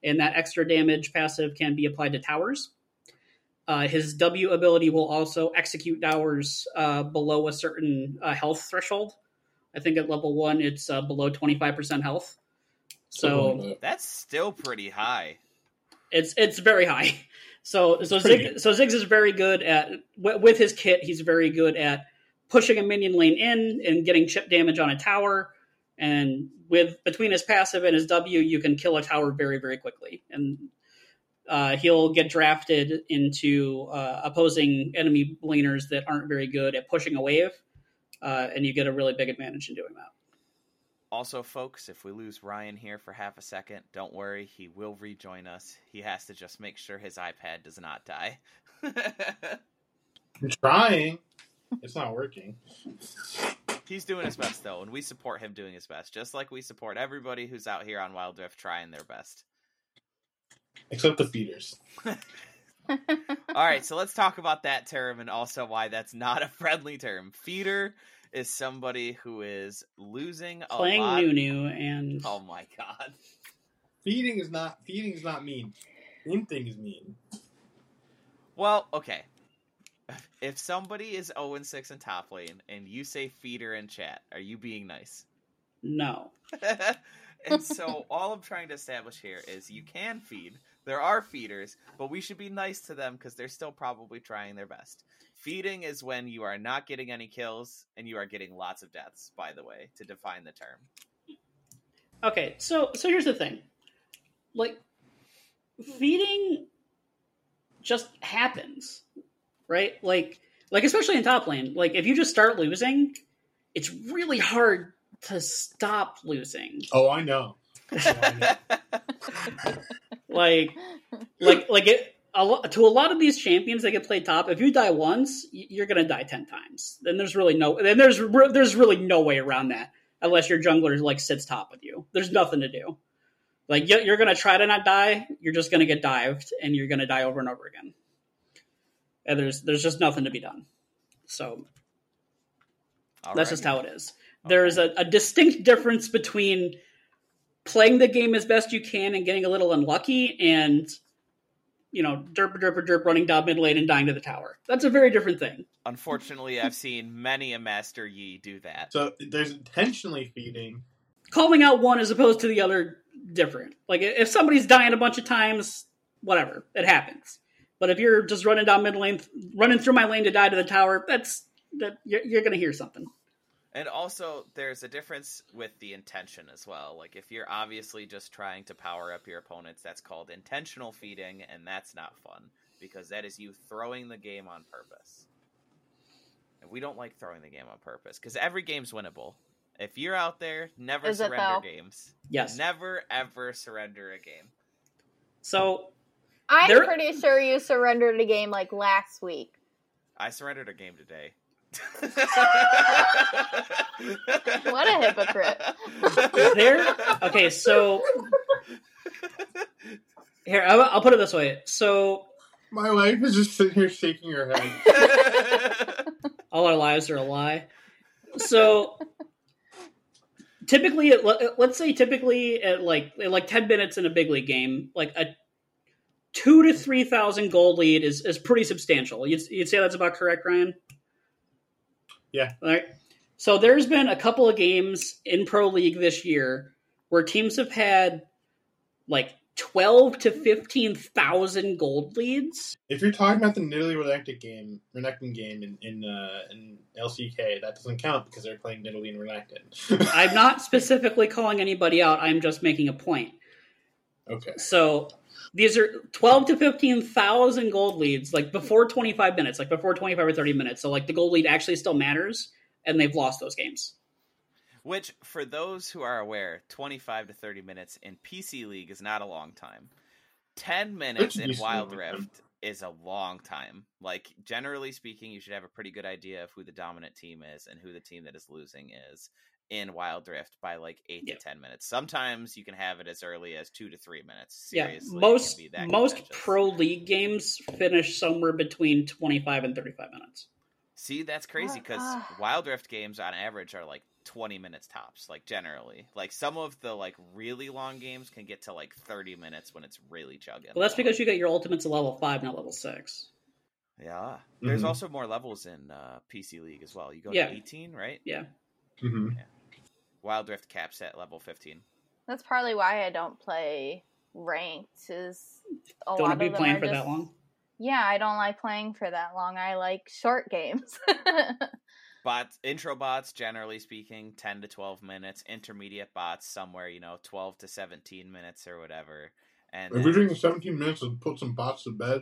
Speaker 3: and that extra damage passive can be applied to towers. Uh, his W ability will also execute towers uh, below a certain uh, health threshold. I think at level one, it's uh, below twenty five percent health.
Speaker 2: Something
Speaker 3: So
Speaker 2: like that.
Speaker 1: That's still pretty high.
Speaker 3: it's it's very high. So so
Speaker 2: Pretty
Speaker 3: Zig, so Ziggs is very good at with his kit. He's very good at pushing a minion lane in and getting chip damage on a tower. And with between his passive and his W, you can kill a tower very very quickly. And uh, he'll get drafted into uh, opposing enemy laners that aren't very good at pushing a wave, uh, and you get a really big advantage in doing that.
Speaker 1: Also, folks, if we lose Ryan here for half a second, don't worry, he will rejoin us. He has to just make sure his iPad does not die.
Speaker 2: I'm trying. It's not working.
Speaker 1: He's doing his best though, and we support him doing his best, just like we support everybody who's out here on Wild Rift trying their best.
Speaker 2: Except the feeders.
Speaker 1: All right, so let's talk about that term and also why that's not a friendly term. Feeder is somebody who is losing a
Speaker 3: Playing
Speaker 1: lot.
Speaker 3: Nunu and
Speaker 1: Oh my god.
Speaker 2: Feeding is not feeding is not mean. Inting is mean.
Speaker 1: Well, okay. If somebody is 0 6 in top lane and you say feeder in chat, are you being nice?
Speaker 3: no.
Speaker 1: and so all I'm trying to establish here is you can feed. There are feeders, but we should be nice to them because they're still probably trying their best. Feeding is when you are not getting any kills and you are getting lots of deaths, by the way, to define the term.
Speaker 3: Okay, so so here's the thing. Like feeding just happens. Right? Like like especially in top lane, like if you just start losing, it's really hard to stop losing.
Speaker 2: Oh, I know. Oh, I know.
Speaker 3: Like like like it a lo- to a lot of these champions that get played top, if you die once, you're gonna die ten times. Then there's really no then there's re- there's really no way around that unless your jungler like sits top with you. There's nothing to do. Like you- you're gonna try to not die, you're just gonna get dived, and you're gonna die over and over again. And there's there's just nothing to be done. So that's just how it is. There's a, a distinct difference between playing the game as best you can and getting a little unlucky and you know derp derp derp running down mid lane and dying to the tower. That's a very different thing.
Speaker 1: Unfortunately, I've seen many a Master Yi do that.
Speaker 2: So there's intentionally feeding.
Speaker 3: Calling out one as opposed to the other different. Like if somebody's dying a bunch of times, whatever, it happens. But if you're just running down mid lane, running through my lane to die to the tower, that's that you're, you're going to hear something.
Speaker 1: And also, there's a difference with the intention as well. Like, if you're obviously just trying to power up your opponents, that's called intentional feeding, and that's not fun because that is you throwing the game on purpose. And we don't like throwing the game on purpose because every game's winnable. If you're out there, never
Speaker 4: Is
Speaker 1: surrender games.
Speaker 3: Yes.
Speaker 1: Never ever surrender a game.
Speaker 3: So
Speaker 4: I'm
Speaker 3: There-
Speaker 4: pretty sure you surrendered a game like last week.
Speaker 1: I surrendered a game today.
Speaker 4: What a hypocrite.
Speaker 3: there. Okay, so here I'll, I'll put it this way. So
Speaker 2: My wife is just sitting here shaking her head.
Speaker 3: all our lives are a lie. So typically, let- let's say typically at like at like ten minutes in a big league game, like a two to three thousand gold lead is is pretty substantial. You'd, you'd say that's about correct, Ryan?
Speaker 2: Yeah.
Speaker 3: All right. So there's been a couple of games in pro league this year where teams have had like twelve to fifteen thousand gold leads.
Speaker 2: if you're talking about the Nidalee Renekton game, Renekton game in in, uh, in LCK, that doesn't count because they're playing Nidalee and Renekton.
Speaker 3: I'm not specifically calling anybody out. I'm just making a point.
Speaker 2: okay.
Speaker 3: So these are twelve to fifteen thousand gold leads, like before twenty five minutes, like before twenty five or thirty minutes. So like the gold lead actually still matters, and they've lost those games.
Speaker 1: Which, for those who are aware, 25 to 30 minutes in PC League is not a long time. 10 minutes in
Speaker 2: decent
Speaker 1: Wild. Rift is a long time. Like, generally speaking, you should have a pretty good idea of who the dominant team is and who the team that is losing is in Wild Rift by like 8
Speaker 3: Yeah.
Speaker 1: to 10 minutes. Sometimes you can have it as early as 2 to 3 minutes.
Speaker 3: Yeah,
Speaker 1: Seriously, it
Speaker 3: most
Speaker 1: be that
Speaker 3: most pro league games finish somewhere between twenty five and thirty five minutes.
Speaker 1: See, that's crazy because
Speaker 4: Ah.
Speaker 1: Wild Rift games on average are like 20 minutes tops, like generally. Like some of the like really long games can get to like 30 minutes when it's really chugging.
Speaker 3: Well, that's because you get your ultimates at level five, not level six.
Speaker 1: Yeah. There's
Speaker 2: Mhm.
Speaker 1: also more levels in uh, PC League as well. You go
Speaker 3: Yeah.
Speaker 1: to 18, right?
Speaker 3: Yeah,
Speaker 2: hmm
Speaker 1: Wild Rift caps at level 15.
Speaker 4: That's partly why I don't play ranked. Is a
Speaker 3: don't
Speaker 4: lot
Speaker 3: want
Speaker 4: of
Speaker 3: to be
Speaker 4: them
Speaker 3: playing for
Speaker 4: just,
Speaker 3: that long.
Speaker 4: Yeah, I don't like playing for that long. I like short games.
Speaker 1: Bots, intro bots, generally speaking, 10 to 12 minutes. Intermediate bots, somewhere, you know, 12 to 17 minutes or whatever. And
Speaker 2: If we're
Speaker 1: then-
Speaker 2: doing 17 minutes to put some bots to bed,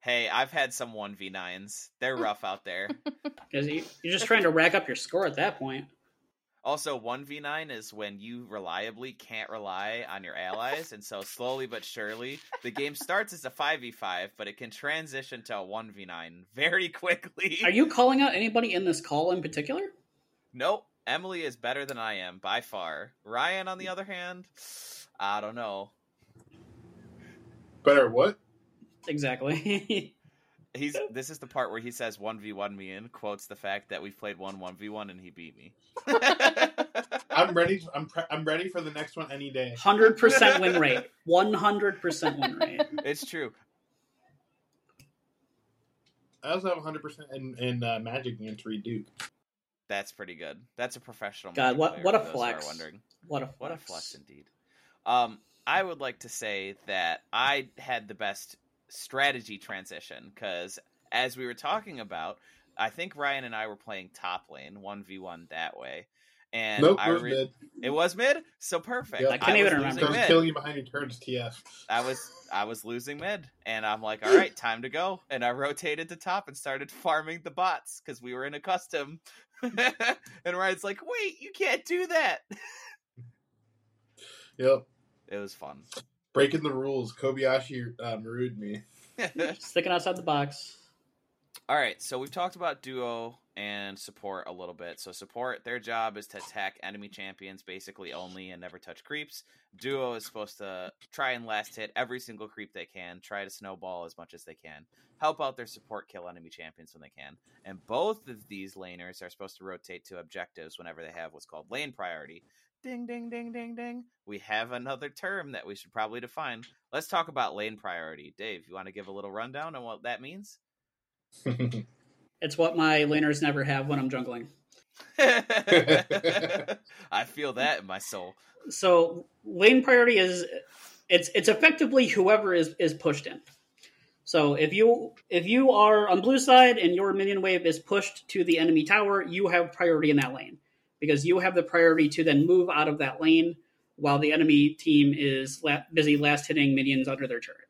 Speaker 1: hey, I've had some 1v9s. They're rough out there.
Speaker 3: Because you, you're just trying to rack up your score at that point.
Speaker 1: Also, 1v9 is when you reliably can't rely on your allies, and so slowly but surely, the game starts as a 5v5, but it can transition to a 1v9 very quickly.
Speaker 3: Are you calling out anybody in this call in particular?
Speaker 1: Nope. Emily is better than I am by far. Ryan, on the other hand, I don't know.
Speaker 2: Better what?
Speaker 3: Exactly.
Speaker 1: He's this is the part where he says one v one me in quotes the fact that we've played one one v one and he beat me.
Speaker 2: I'm ready. I'm pre- I'm ready for the next one any day.
Speaker 3: Hundred percent win rate. One hundred percent win rate.
Speaker 1: it's true.
Speaker 2: I also have 100 percent in in uh, Magic against Reid Duke.
Speaker 1: That's pretty good. That's a professional.
Speaker 3: God, what what a
Speaker 1: for those who are
Speaker 3: flex!
Speaker 1: Wondering.
Speaker 3: What a flex.
Speaker 1: What a flex indeed. Um, I would like to say that I had the best strategy transition because as we were talking about, I think Ryan and I were playing top lane one v one that way, and
Speaker 2: nope,
Speaker 1: I re-
Speaker 2: mid.
Speaker 1: it was mid, so perfect.
Speaker 2: Yep.
Speaker 3: I can't
Speaker 1: was
Speaker 3: even remember.
Speaker 2: Because
Speaker 1: mid.
Speaker 2: killing you behind your turrets, TF.
Speaker 1: I was I was losing mid, and I'm like, all right, time to go. And I rotated to top and started farming the bots because we were in a custom. and Ryan's like, wait, you can't do that.
Speaker 2: Yep.
Speaker 1: It was fun.
Speaker 2: Breaking the rules. Kobayashi uh, marooned me.
Speaker 3: Sticking outside the box.
Speaker 1: All right, so we've talked about duo and support a little bit. So support, their job is to attack enemy champions basically only and never touch creeps. Duo is supposed to try and last hit every single creep they can, try to snowball as much as they can, help out their support kill enemy champions when they can. And both of these laners are supposed to rotate to objectives whenever they have what's called lane priority. Ding ding ding ding ding. We have another term that we should probably define. Let's talk about lane priority. Dave, you want to give a little rundown on what that means?
Speaker 3: It's what my laners never have when I'm jungling.
Speaker 1: I feel that in my soul.
Speaker 3: So lane priority is it's it's effectively whoever is is pushed in. So if you if you are on blue side and your minion wave is pushed to the enemy tower, you have priority in that lane because you have the priority to then move out of that lane while the enemy team is la- busy last hitting minions under their turret.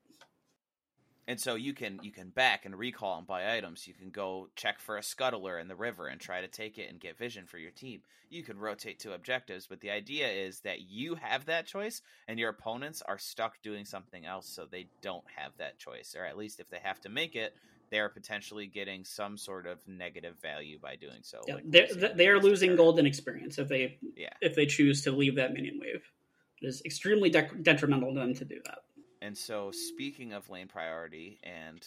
Speaker 1: And so you can you can back and recall and buy items. You can go check for a scuttler in the river and try to take it and get vision for your team. You can rotate to objectives, but the idea is that you have that choice and your opponents are stuck doing something else so they don't have that choice. Or at least if they have to make it, they're potentially getting some sort of negative value by doing so.
Speaker 3: Yeah,
Speaker 1: like
Speaker 3: they're, they are losing golden experience if they
Speaker 1: Yeah.
Speaker 3: if they choose to leave that minion wave. It is extremely dec detrimental to them to do that.
Speaker 1: And so, speaking of lane priority and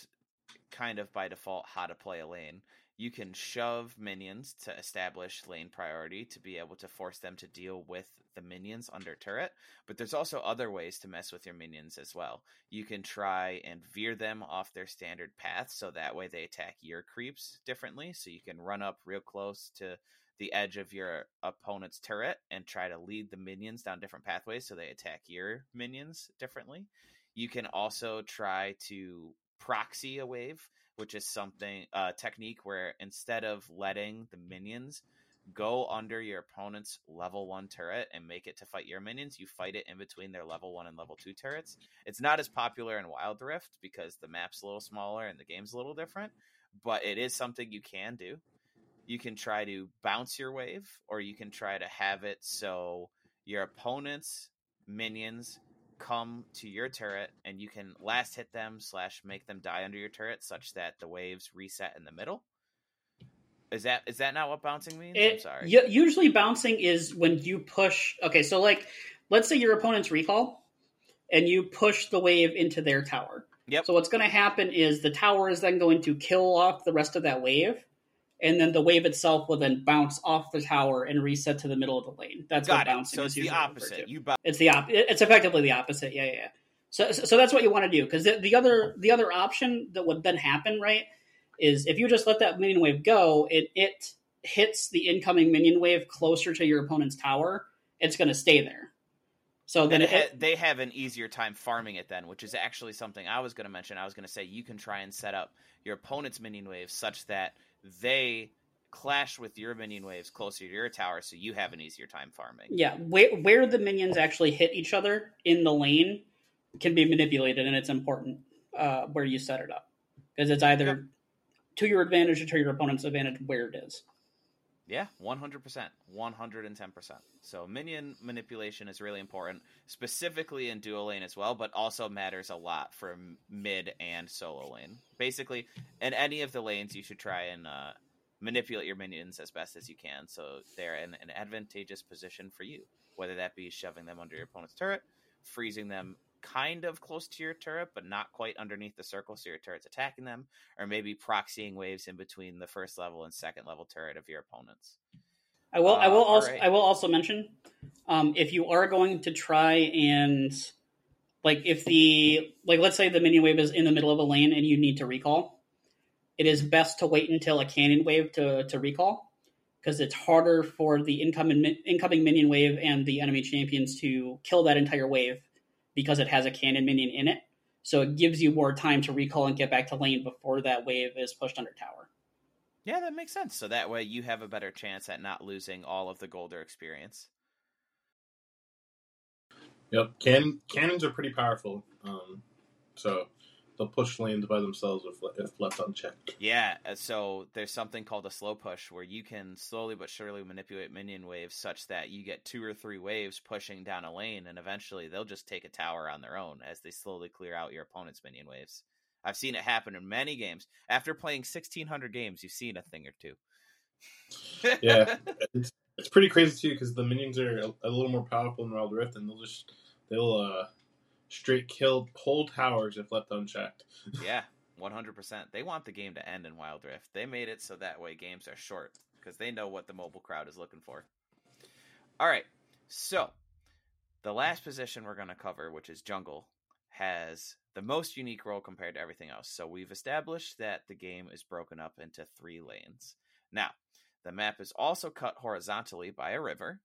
Speaker 1: kind of by default how to play a lane, you can shove minions to establish lane priority to be able to force them to deal with the minions under turret. But there's also other ways to mess with your minions as well. You can try and veer them off their standard path so that way they attack your creeps differently. So you can run up real close to the edge of your opponent's turret and try to lead the minions down different pathways so they attack your minions differently. You can also try to proxy a wave, which is something a uh, technique where instead of letting the minions go under your opponent's level one turret and make it to fight your minions, you fight it in between their level one and level two turrets. It's not as popular in Wild Rift because the map's a little smaller and the game's a little different, but it is something you can do. You can try to bounce your wave, or you can try to have it so your opponent's minions come to your turret and you can last hit them slash make them die under your turret such that the waves reset in the middle is that is that not what bouncing means i'm sorry
Speaker 3: u- usually bouncing is when you push. Okay, so like, let's say your opponent's recall, and you push the wave into their tower.
Speaker 1: Yep.
Speaker 3: So what's going to happen is the tower is then going to kill off the rest of that wave, and then the wave itself will then bounce off the tower and reset to the middle of the lane. That's what
Speaker 1: got it
Speaker 3: bouncing
Speaker 1: so
Speaker 3: is
Speaker 1: it's the opposite you bounce
Speaker 3: It's the op- It's effectively the opposite. Yeah, yeah. yeah. So, so that's what you want to do because the, the other the other option that would then happen, right, is if you just let that minion wave go, it it hits the incoming minion wave closer to your opponent's tower. It's going to stay there. So then it,
Speaker 1: it they have an easier time farming it then, which is actually something I was going to mention. I was going to say you can try and set up your opponent's minion wave such that they clash with your minion waves closer to your tower, so you have an easier time farming.
Speaker 3: yeah, where where the minions actually hit each other in the lane can be manipulated, and it's important uh, where you set it up because it's either
Speaker 1: Yep.
Speaker 3: to your advantage or to your opponent's advantage where it is.
Speaker 1: Yeah, one hundred percent, one hundred and ten percent. So minion manipulation is really important, specifically in duo lane as well, but also matters a lot for mid and solo lane. Basically, in any of the lanes, you should try and uh, manipulate your minions as best as you can, so they're in an advantageous position for you. Whether that be shoving them under your opponent's turret, freezing them kind of close to your turret, but not quite underneath the circle, so your turret's attacking them, or maybe proxying waves in between the first level and second level turret of your opponents.
Speaker 3: I will. I
Speaker 1: Uh,
Speaker 3: will also.
Speaker 1: alright.
Speaker 3: I will also mention, um, if you are going to try and, like, if the like, let's say the minion wave is in the middle of a lane and you need to recall, it is best to wait until a cannon wave to to recall, because it's harder for the incoming incoming minion wave and the enemy champions to kill that entire wave, because it has a cannon minion in it. So it gives you more time to recall and get back to lane before that wave is pushed under tower.
Speaker 1: Yeah, that makes sense. So that way you have a better chance at not losing all of the Golder experience.
Speaker 2: Yep, Can- cannons are pretty powerful. Um, so they'll push lanes by themselves if, if left unchecked.
Speaker 1: Yeah, uh, so there's something called a slow push where you can slowly but surely manipulate minion waves such that you get two or three waves pushing down a lane, and eventually they'll just take a tower on their own as they slowly clear out your opponent's minion waves. I've seen it happen in many games. After playing 1,600 games, you've seen a thing or two.
Speaker 2: Yeah. It's, it's pretty crazy too because the minions are a, a little more powerful in Wild Rift, and they'll just they'll uh straight kill whole towers if left unchecked.
Speaker 1: yeah, 100%. They want the game to end in Wild Rift. They made it so that way games are short because they know what the mobile crowd is looking for. All right, so the last position we're going to cover, which is jungle, has the most unique role compared to everything else. So we've established that the game is broken up into three lanes. Now, the map is also cut horizontally by a river,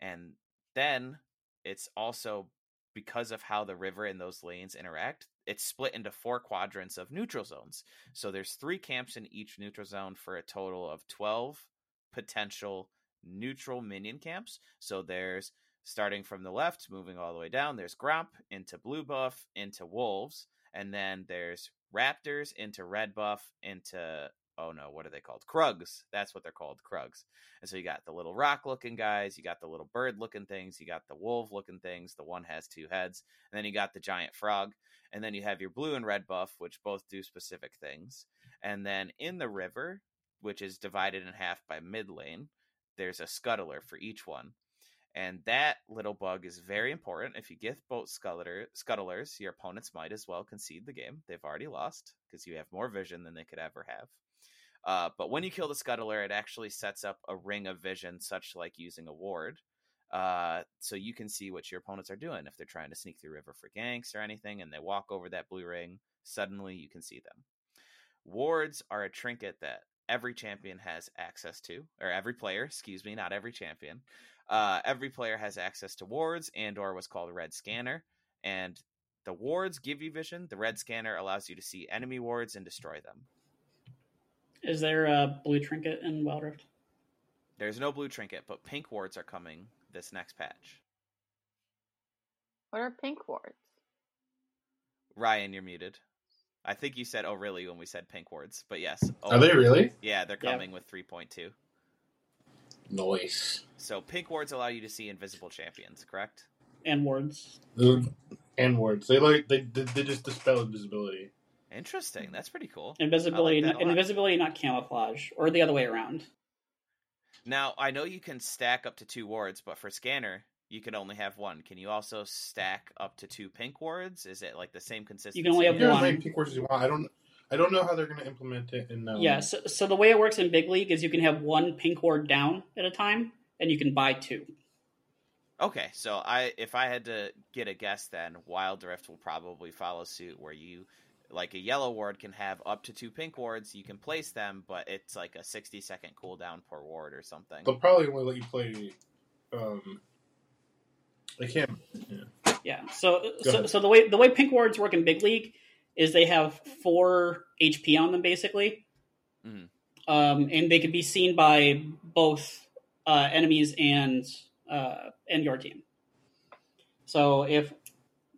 Speaker 1: and then it's also because of how the river and those lanes interact, it's split into four quadrants of neutral zones. So there's three camps in each neutral zone for a total of 12 potential neutral minion camps. So there's starting from the left, moving all the way down, there's Gromp into blue buff, into wolves, and then there's raptors into red buff, into oh no, what are they called? Krugs. That's what they're called, Krugs. And so you got the little rock looking guys, you got the little bird looking things, you got the wolf looking things, the one has two heads, and then you got the giant frog, and then you have your blue and red buff, which both do specific things. And then in the river, which is divided in half by mid lane, there's a scuttler for each one. And that little bug is very important. If you get both scuttler, scuttlers, your opponents might as well concede the game. They've already lost because you have more vision than they could ever have. Uh, but when you kill the scuttler, it actually sets up a ring of vision, such like using a ward. Uh, so you can see what your opponents are doing. If they're trying to sneak through river for ganks or anything, and they walk over that blue ring, suddenly you can see them. Wards are a trinket that every champion has access to, or every player, excuse me, not every champion. Uh, every player has access to wards and or what's called a red scanner. And the wards give you vision. The red scanner allows you to see enemy wards and destroy them.
Speaker 3: Is there a blue trinket in Wild Rift?
Speaker 1: There's no blue trinket, but pink wards are coming this next patch.
Speaker 4: What are pink wards?
Speaker 1: Ryan, you're muted. I think you said "oh really" when we said pink wards, but yes, oh,
Speaker 2: Are they oh, really?
Speaker 1: Yeah, they're
Speaker 3: Yeah.
Speaker 1: coming with 3.2.
Speaker 2: Nice.
Speaker 1: So pink wards allow you to see invisible champions, correct?
Speaker 3: And wards.
Speaker 2: And words. They like they they, they just dispel invisibility.
Speaker 1: Interesting. That's pretty cool.
Speaker 3: Invisibility,
Speaker 1: like that a lot.
Speaker 3: invisibility, not camouflage, or the other way around.
Speaker 1: Now I know you can stack up to two wards, but for scanner you can only have one. Can you also stack up to two pink wards? Is it like the same consistency?
Speaker 3: only have
Speaker 2: You can have as
Speaker 3: one.
Speaker 2: many pink words as you want. I don't I don't know how they're going to implement it in um,
Speaker 3: yeah, so, so the way it works in Big League is you can have one pink ward down at a time, and you can buy two.
Speaker 1: Okay, so I if I had to get a guess, then Wild Rift will probably follow suit, where you like a yellow ward can have up to two pink wards. You can place them, but it's like a sixty second cooldown per ward or something.
Speaker 2: They'll probably only let you play. Um, they can't. Yeah.
Speaker 3: Yeah. So
Speaker 2: Go
Speaker 3: so,
Speaker 2: ahead.
Speaker 3: so the way the way pink wards work in Big League is they have four HP on them basically,
Speaker 1: Mhm.
Speaker 3: um, and they can be seen by both uh, enemies and uh, and your team. So if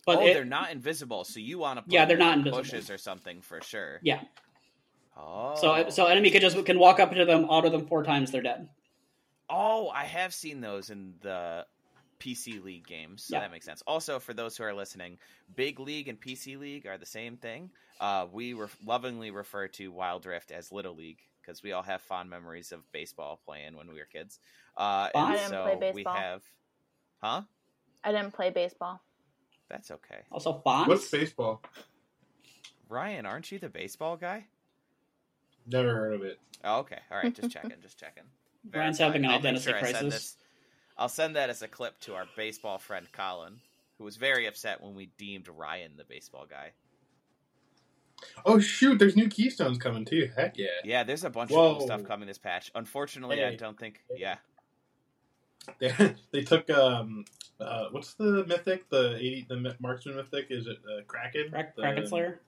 Speaker 3: but
Speaker 1: oh,
Speaker 3: it-
Speaker 1: they're not invisible, so you want to put
Speaker 3: Yeah, they're not
Speaker 1: in
Speaker 3: invisible.
Speaker 1: bushes or something for sure.
Speaker 3: yeah.
Speaker 1: Oh,
Speaker 3: So so enemy can just can walk up to them, auto them four times, they're dead.
Speaker 1: Oh, I have seen those in the PC League games, so
Speaker 3: Yeah.
Speaker 1: that makes sense. Also, for those who are listening, Big League and PC League are the same thing. Uh, we re- lovingly refer to Wild Rift as Little League because we all have fond memories of baseball playing when we were kids. Uh,
Speaker 3: I
Speaker 1: and
Speaker 4: didn't
Speaker 1: so
Speaker 4: play
Speaker 1: we
Speaker 4: baseball.
Speaker 1: have, huh?
Speaker 4: I didn't play baseball.
Speaker 1: That's okay.
Speaker 3: Also, Bonds.
Speaker 2: What's baseball?
Speaker 1: Ryan, aren't you the baseball guy?
Speaker 2: Never heard of it.
Speaker 1: Oh, okay. All right, just checking, just checking.
Speaker 3: Ryan's
Speaker 1: Verifying.
Speaker 3: having an
Speaker 1: I'll make
Speaker 3: identity
Speaker 1: sure I send
Speaker 3: crisis.
Speaker 1: this- I'll send that as a clip to our baseball friend Colin, who was very upset when we deemed Ryan the baseball guy.
Speaker 2: Oh shoot! There's new keystones coming too. Heck yeah!
Speaker 1: Yeah, there's a bunch of cool stuff coming this patch. Unfortunately, I don't think. Yeah,
Speaker 2: They, they took um uh what's the mythic the eighty the marksman mythic is it uh, Kraken
Speaker 3: Krak-
Speaker 2: The-
Speaker 3: Kraken Slayer.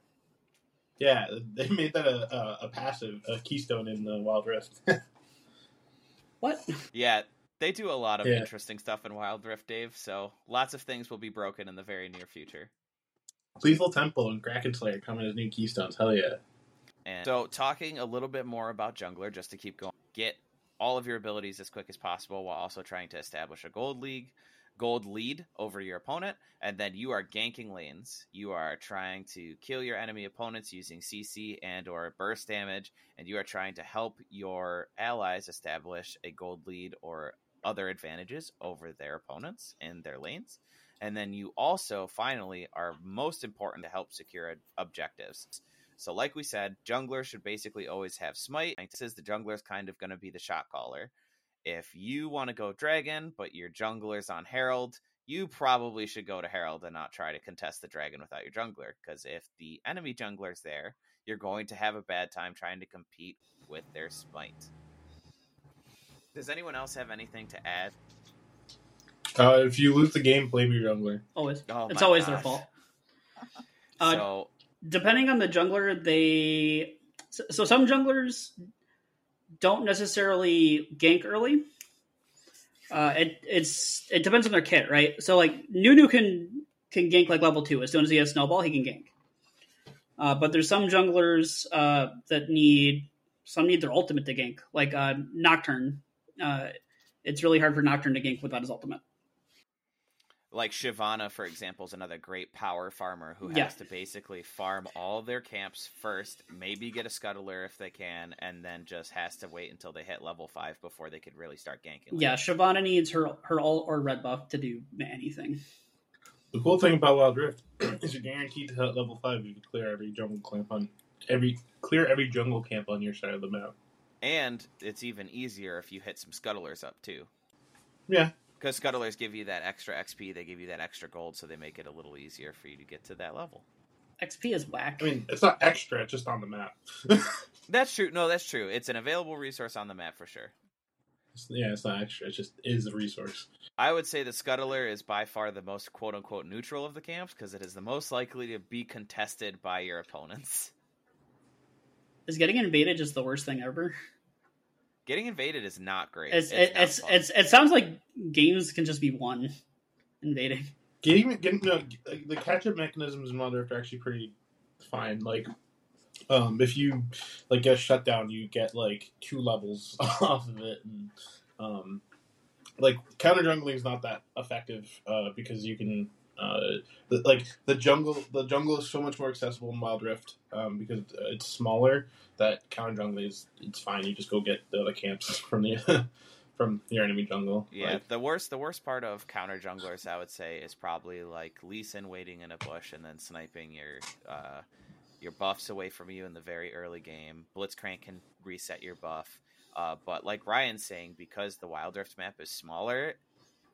Speaker 2: Yeah, they made that a, a, a passive a keystone in the Wild Rift.
Speaker 3: What?
Speaker 1: yeah. They do a lot of
Speaker 2: Yeah.
Speaker 1: interesting stuff in Wild Rift, Dave. So lots of things will be broken in the very near future.
Speaker 2: Lethal Tempo and Kraken Slayer coming as new keystones. Hell yeah!
Speaker 1: And so, talking a little bit more about jungler, just to keep going, get all of your abilities as quick as possible while also trying to establish a gold league, gold lead over your opponent, and then you are ganking lanes. You are trying to kill your enemy opponents using CC and or burst damage, and you are trying to help your allies establish a gold lead or other advantages over their opponents in their lanes. And then you also, finally, are most important to help secure objectives. So, like we said, jungler should basically always have smite. This is the jungler's kind of going to be the shot caller. If you want to go dragon, but your jungler's on Herald, you probably should go to Herald and not try to contest the dragon without your jungler. Because if the enemy jungler's there, you're going to have a bad time trying to compete with their smite. Does anyone else have anything to add?
Speaker 2: Uh, if you lose the game, blame your jungler.
Speaker 3: Always.
Speaker 1: Oh
Speaker 3: it's
Speaker 1: my
Speaker 3: always their fault. Uh,
Speaker 1: so,
Speaker 3: depending on the jungler, they so, so some junglers don't necessarily gank early. Uh, it it's it depends on their kit, right? So like Nunu can can gank like level two as soon as he has snowball, he can gank. Uh, but there's some junglers uh, that need some need their ultimate to gank, like uh, Nocturne. Uh, it's really hard for Nocturne to gank without his ultimate.
Speaker 1: Like Shyvana, for example, is another great power farmer who
Speaker 3: Yeah.
Speaker 1: has to basically farm all their camps first, maybe get a scuttler if they can, and then just has to wait until they hit level five before they could really start ganking.
Speaker 3: Yeah, Shyvana needs her her ult or red buff to do anything.
Speaker 2: The cool thing about Wild Rift is you're guaranteed to hit level five if you clear every jungle camp on every clear every jungle camp on your side of the map.
Speaker 1: And it's even easier if you hit some scuttlers up too.
Speaker 2: Yeah,
Speaker 1: Because scuttlers give you that extra XP, they give you that extra gold, so they make it a little easier for you to get to that level.
Speaker 3: XP is whack.
Speaker 2: I mean it's not extra; it's just on the map.
Speaker 1: That's true. No, that's true. It's an available resource on the map for sure.
Speaker 2: It's- yeah, it's not extra; it just is a resource.
Speaker 1: I would say the scuttler is by far the most quote unquote neutral of the camps because it is the most likely to be contested by your opponents.
Speaker 3: is getting invaded just the worst thing ever?
Speaker 1: Getting invaded is not great.
Speaker 3: It's
Speaker 1: It's,
Speaker 3: it,
Speaker 1: not
Speaker 3: it's, it's it sounds like games can just be won invading.
Speaker 2: Getting, getting no, the catch up mechanisms in Wild are actually pretty fine. Like, um, if you like get shut down, you get like two levels off of it, and um, like counter jungling is not that effective uh, because you can uh, the, like the jungle. The jungle is so much more accessible in Wild Rift um, because it's smaller. That counter jungle is it's fine. You just go get the other camps from the from your enemy jungle.
Speaker 1: yeah,
Speaker 2: Like,
Speaker 1: the worst the worst part of counter junglers, I would say, is probably like Lee Sin waiting in a bush and then sniping your uh, your buffs away from you in the very early game. Blitzcrank can reset your buff, uh, but like Ryan's saying, because the Wild Rift map is smaller,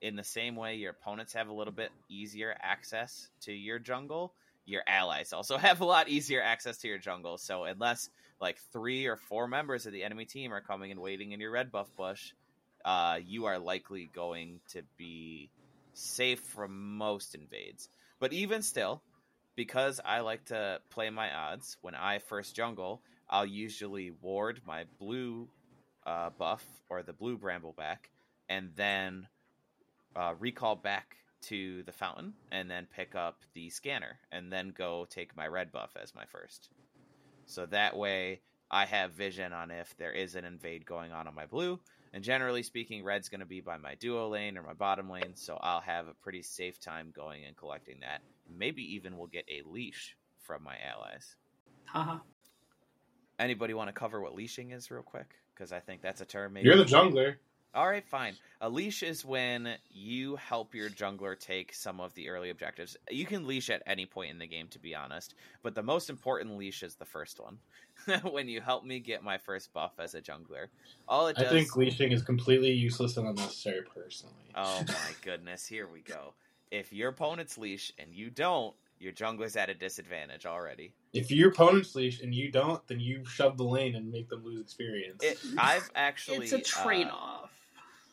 Speaker 1: in the same way your opponents have a little bit easier access to your jungle, your allies also have a lot easier access to your jungle. So unless like three or four members of the enemy team are coming and waiting in your red buff bush, uh, you are likely going to be safe from most invades. But even still, because I like to play my odds, when I first jungle, I'll usually ward my blue uh, buff or the blue brambleback, and then uh, recall back to the fountain, and then pick up the scanner, and then go take my red buff as my first. So that way, I have vision on if there is an invade going on on my blue, and generally speaking, red's going to be by my duo lane or my bottom lane, so I'll have a pretty safe time going and collecting that. Maybe even we'll get a leash from my allies.
Speaker 3: Haha.
Speaker 1: Anybody want to cover what leashing is real quick? Because I think that's a term. Maybe
Speaker 2: You're the jungler.
Speaker 1: All right, fine. A leash is when you help your jungler take some of the early objectives. You can leash at any point in the game, to be honest, but the most important leash is the first one. when you help me get my first buff as a jungler, all it does...
Speaker 2: I think leashing is completely useless and unnecessary personally.
Speaker 1: Oh my goodness! Here we go. If your opponent's leash and you don't, your jungler's at a disadvantage already.
Speaker 2: If your opponent's leash and you don't, then you shove the lane and make them lose experience.
Speaker 1: It, I've actually
Speaker 3: it's a
Speaker 1: uh,
Speaker 3: trade off.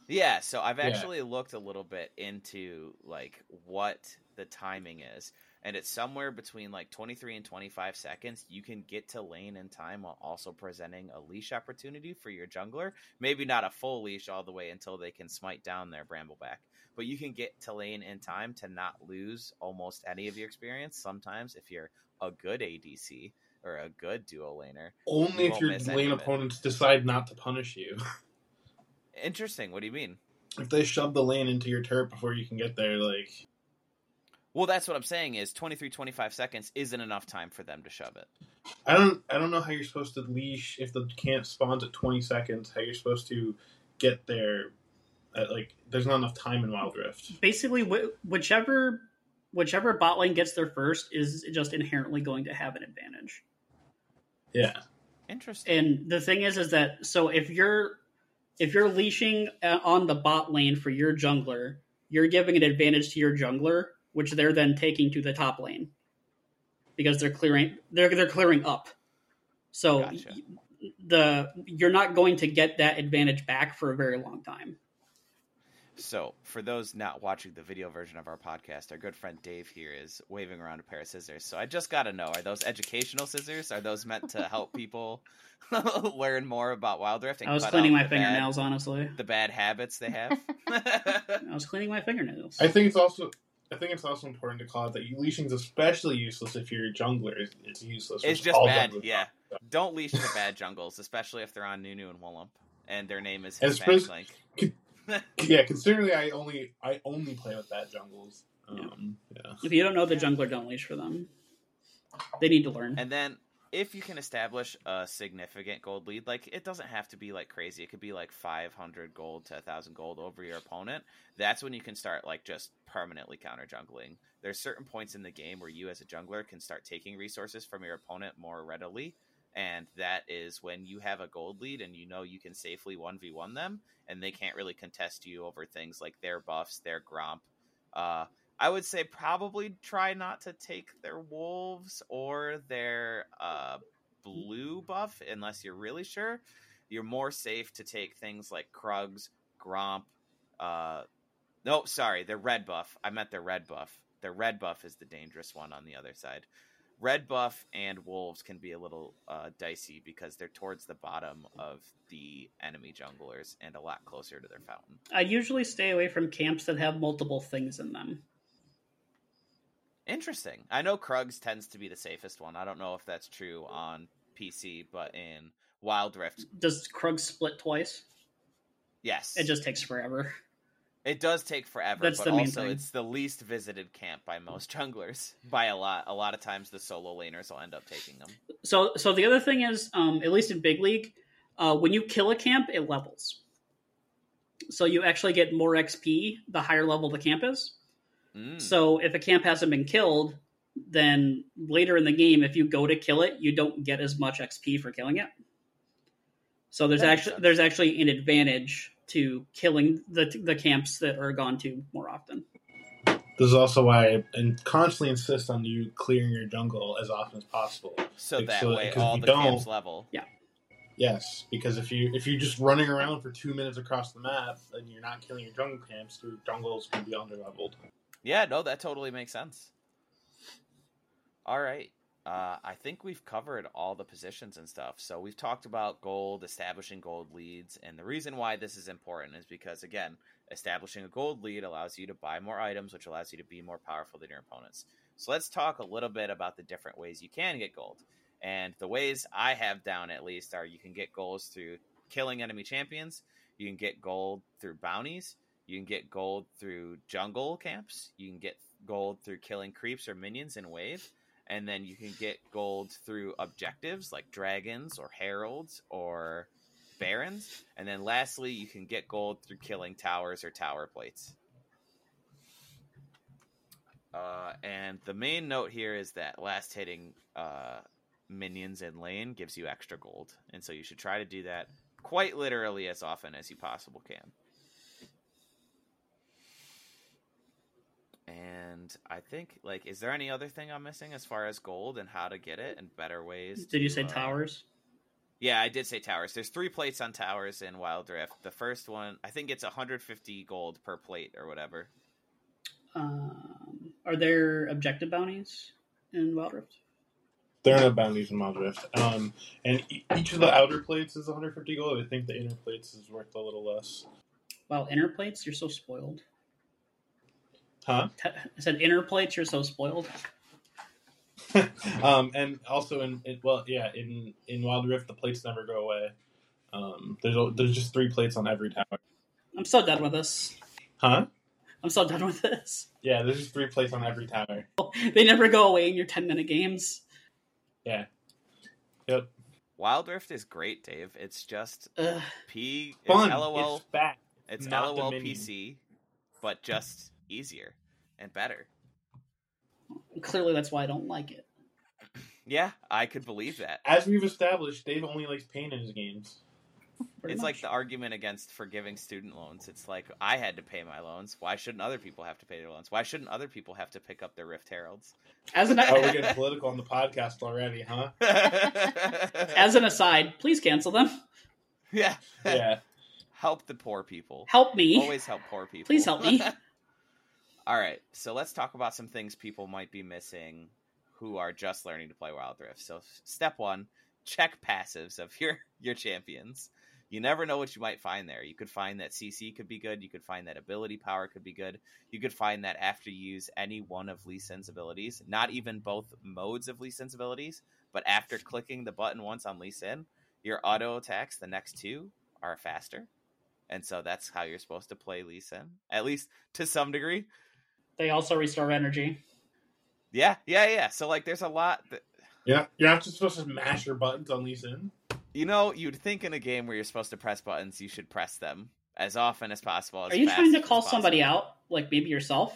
Speaker 1: Yeah, so I've
Speaker 2: Yeah.
Speaker 1: actually looked a little bit into like what the timing is, and it's somewhere between like 23 and 25 seconds. You can get to lane in time while also presenting a leash opportunity for your jungler. Maybe not a full leash all the way until they can smite down their brambleback, but you can get to lane in time to not lose almost any of your experience. Sometimes if you're a good ADC or a good duo laner.
Speaker 2: Only
Speaker 1: you
Speaker 2: if your lane opponents decide not to punish you.
Speaker 1: Interesting. What do you mean?
Speaker 2: if they shove the lane into your turret before you can get there, like
Speaker 1: Well, that's what I'm saying is 23 25 seconds isn't enough time for them to shove it.
Speaker 2: I don't I don't know how you're supposed to leash if the camp spawns at 20 seconds. How you're supposed to get there? At, like, there's not enough time in Wild Rift.
Speaker 3: Basically, wh- whichever whichever bot lane gets there first is just inherently going to have an advantage.
Speaker 2: Yeah,
Speaker 1: Interesting.
Speaker 3: And the thing is, is that so if you're if you're leashing uh, on the bot lane for your jungler, you're giving an advantage to your jungler, which they're then taking to the top lane because they're clearing they're they're clearing up. So
Speaker 1: Gotcha.
Speaker 3: the you're not going to get that advantage back for a very long time.
Speaker 1: So, for those not watching the video version of our podcast, our good friend Dave here is waving around a pair of scissors. So, I just got to know are those educational scissors? Are those meant to help people learn more about Wild Rift? And
Speaker 3: I was cleaning my
Speaker 1: the bad-
Speaker 3: fingernails, honestly.
Speaker 1: the bad habits they have?
Speaker 3: I was cleaning my fingernails.
Speaker 2: I think it's also I think it's also important to call out that leashing is especially useless if you're a jungler. It's, it's useless.
Speaker 1: It's just bad, yeah.
Speaker 2: are.
Speaker 1: Don't leash the bad jungles, especially if they're on Nunu and Willump and their name is
Speaker 2: And
Speaker 1: Hispanic
Speaker 2: suppose-
Speaker 1: Link.
Speaker 2: Yeah, considering I only I only play with bad jungles. Um, yeah.
Speaker 3: If you don't know the jungler, don't leash for them. They need to learn.
Speaker 1: And then if you can establish a significant gold lead, like it doesn't have to be like crazy. It could be like 500 gold to 1000 gold over your opponent. That's when you can start like just permanently counter jungling. There's certain points in the game where you as a jungler can start taking resources from your opponent more readily. And that is when you have a gold lead and you know you can safely 1v1 them and they can't really contest you over things like their buffs, their gromp. Uh, I would say probably try not to take their wolves or their uh, blue buff unless you're really sure. You're more safe to take things like Krugs, Gromp. Uh, no, sorry, their red buff. I meant their red buff. Their red buff is the dangerous one on the other side. Red buff and wolves can be a little uh, dicey because they're towards the bottom of the enemy junglers and a lot closer to their fountain.
Speaker 3: I usually stay away from camps that have multiple things in them.
Speaker 1: Interesting. I know Krugs tends to be the safest one. I don't know if that's true on PC, but in Wild Rift,
Speaker 3: Does Krug split twice?
Speaker 1: yes,
Speaker 3: It just takes forever.
Speaker 1: It does take forever.
Speaker 3: That's
Speaker 1: but also,
Speaker 3: thing.
Speaker 1: it's the least visited camp by most junglers by a lot. A lot of times, the solo laners will end up taking them.
Speaker 3: So, so the other thing is, um, at least in big league, uh, when you kill a camp, it levels. So you actually get more XP the higher level the camp is.
Speaker 1: Mm.
Speaker 3: So if a camp hasn't been killed, then later in the game, if you go to kill it, you don't get as much XP for killing it. So there's
Speaker 1: That
Speaker 3: actually
Speaker 1: sense.
Speaker 3: there's actually an advantage to killing the the camps that are gone to more often.
Speaker 2: This is also why I and constantly insist on you clearing your jungle as often as possible.
Speaker 1: so
Speaker 2: like,
Speaker 1: that
Speaker 2: so-
Speaker 1: way, all the
Speaker 2: don't-
Speaker 1: camps level. Yeah.
Speaker 2: Yes, because if you if you're just running around for two minutes across the map and you're not killing your jungle camps, your jungles can be underleveled.
Speaker 1: Yeah, no, that totally makes sense. All right. Uh, I think we've covered all the positions and stuff. So we've talked about gold, establishing gold leads, and the reason why this is important is because again, establishing a gold lead allows you to buy more items, which allows you to be more powerful than your opponents. So let's talk a little bit about the different ways you can get gold. And the ways I have down at least are you can get goals through killing enemy champions, you can get gold through bounties, you can get gold through jungle camps. You can get gold through killing creeps or minions in wave. And then you can get gold through objectives like dragons or heralds or barons, and then lastly, you can get gold through killing towers or tower plates. Uh, and the main note here is that last hitting uh, minions in lane gives you extra gold, and so you should try to do that quite literally as often as you possible can. And I think, like, is there any other thing I'm missing as far as gold and how to get it and better ways?
Speaker 3: Did you say
Speaker 1: uh,
Speaker 3: towers?
Speaker 1: Yeah, I did say towers. There's three plates on towers in Wild Rift. The first one, I think it's 150 gold per plate or whatever.
Speaker 3: Um, are there objective bounties in Wild Rift?
Speaker 2: There are no bounties in Wild Rift. Um, and e- each of the outer plates is 150 gold. I think the inner plates is worth a little less.
Speaker 3: Wow, inner plates, you're so spoiled.
Speaker 2: Huh?
Speaker 3: I said inner plates, you're so spoiled.
Speaker 2: um, and also in, in well, yeah, in in Wild Rift the plates never go away. Um, there's a- there's just three plates on every tower.
Speaker 3: I'm so done with this.
Speaker 2: Huh?
Speaker 3: I'm so done with this.
Speaker 2: Yeah, there's just three plates on every tower.
Speaker 3: They never go away in your 10 minute games.
Speaker 2: Yeah. Yep.
Speaker 1: Wild Rift is great, Dave. It's just
Speaker 3: Ugh.
Speaker 1: P. It's
Speaker 2: Fun.
Speaker 1: LOL.
Speaker 2: It's fat.
Speaker 1: It's
Speaker 2: not
Speaker 1: LOL
Speaker 2: Dominion.
Speaker 1: PC, but just easier and better.
Speaker 3: Clearly, that's why I don't like it.
Speaker 1: Yeah, I could believe that.
Speaker 2: As we've established, Dave only likes pain in his games.
Speaker 3: Pretty
Speaker 1: it's like the argument against forgiving student loans. It's like I had to pay my loans. Why shouldn't other people have to pay their loans? Why shouldn't other people have to pick up their Rift Heralds?
Speaker 3: As an
Speaker 2: Oh, we're getting political on the podcast already, huh?
Speaker 3: as an aside, please cancel them.
Speaker 1: yeah,
Speaker 2: Yeah.
Speaker 1: help the poor people.
Speaker 3: Help me.
Speaker 1: Always help poor people.
Speaker 3: Please help me.
Speaker 1: All right, so let's talk about some things people might be missing who are just learning to play Wild Rift. So, step one: check passives of your your champions. You never know what you might find there. You could find that CC could be good. You could find that ability power could be good. You could find that after you use any one of Lee Sin's abilities, not even both modes of Lee Sin's abilities, but after clicking the button once on Lee Sin, your auto attacks, the next two, are faster. And so that's how you're supposed to play Lee Sin, at least to some degree.
Speaker 3: They also restore energy.
Speaker 1: Yeah, yeah, yeah. So like, there's a lot. That,
Speaker 2: Yeah. You're not just supposed to mash your buttons on Lee Sin.
Speaker 1: you know, you'd think in a game where you're supposed to press buttons, you should press them as often as possible. As
Speaker 3: Are you trying to call somebody out? Like maybe yourself?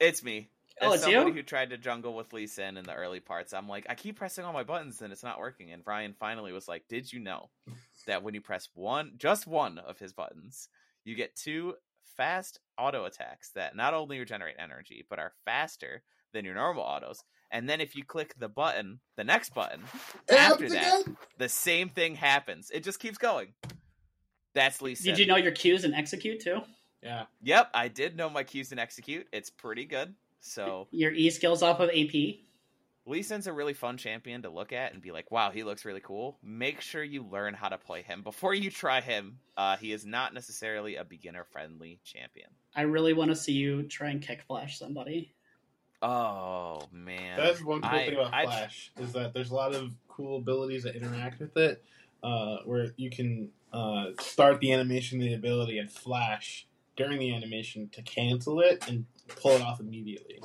Speaker 1: It's me.
Speaker 3: Oh,
Speaker 1: As
Speaker 3: it's
Speaker 1: somebody
Speaker 3: you?
Speaker 1: who tried to jungle with Lee Sin in the early parts, I'm like, I keep pressing all my buttons and it's not working. And Brian finally was like, Did you know that when you press one, just one of his buttons, you get two fast auto attacks that not only regenerate energy, but are faster than your normal autos. And then if you click the button, the next button, after that, the same thing happens. It just keeps going. That's Lisa.
Speaker 3: Did you know your cues and execute too?
Speaker 2: Yeah.
Speaker 1: Yep, I did know my cues and execute. It's pretty good. So
Speaker 3: Your E skills off of AP.
Speaker 1: Lee Sin's a really fun champion to look at and be like, wow, he looks really cool. Make sure you learn how to play him before you try him. Uh, he is not necessarily a beginner friendly champion.
Speaker 3: I really want to see you try and kick flash somebody.
Speaker 1: Oh man,
Speaker 2: That's one cool
Speaker 1: I-
Speaker 2: thing about
Speaker 1: I-
Speaker 2: Flash is that there's a lot of cool abilities that interact with it, uh, where you can uh, start the animation, of the ability, and flash during the animation to cancel it and pull it off immediately.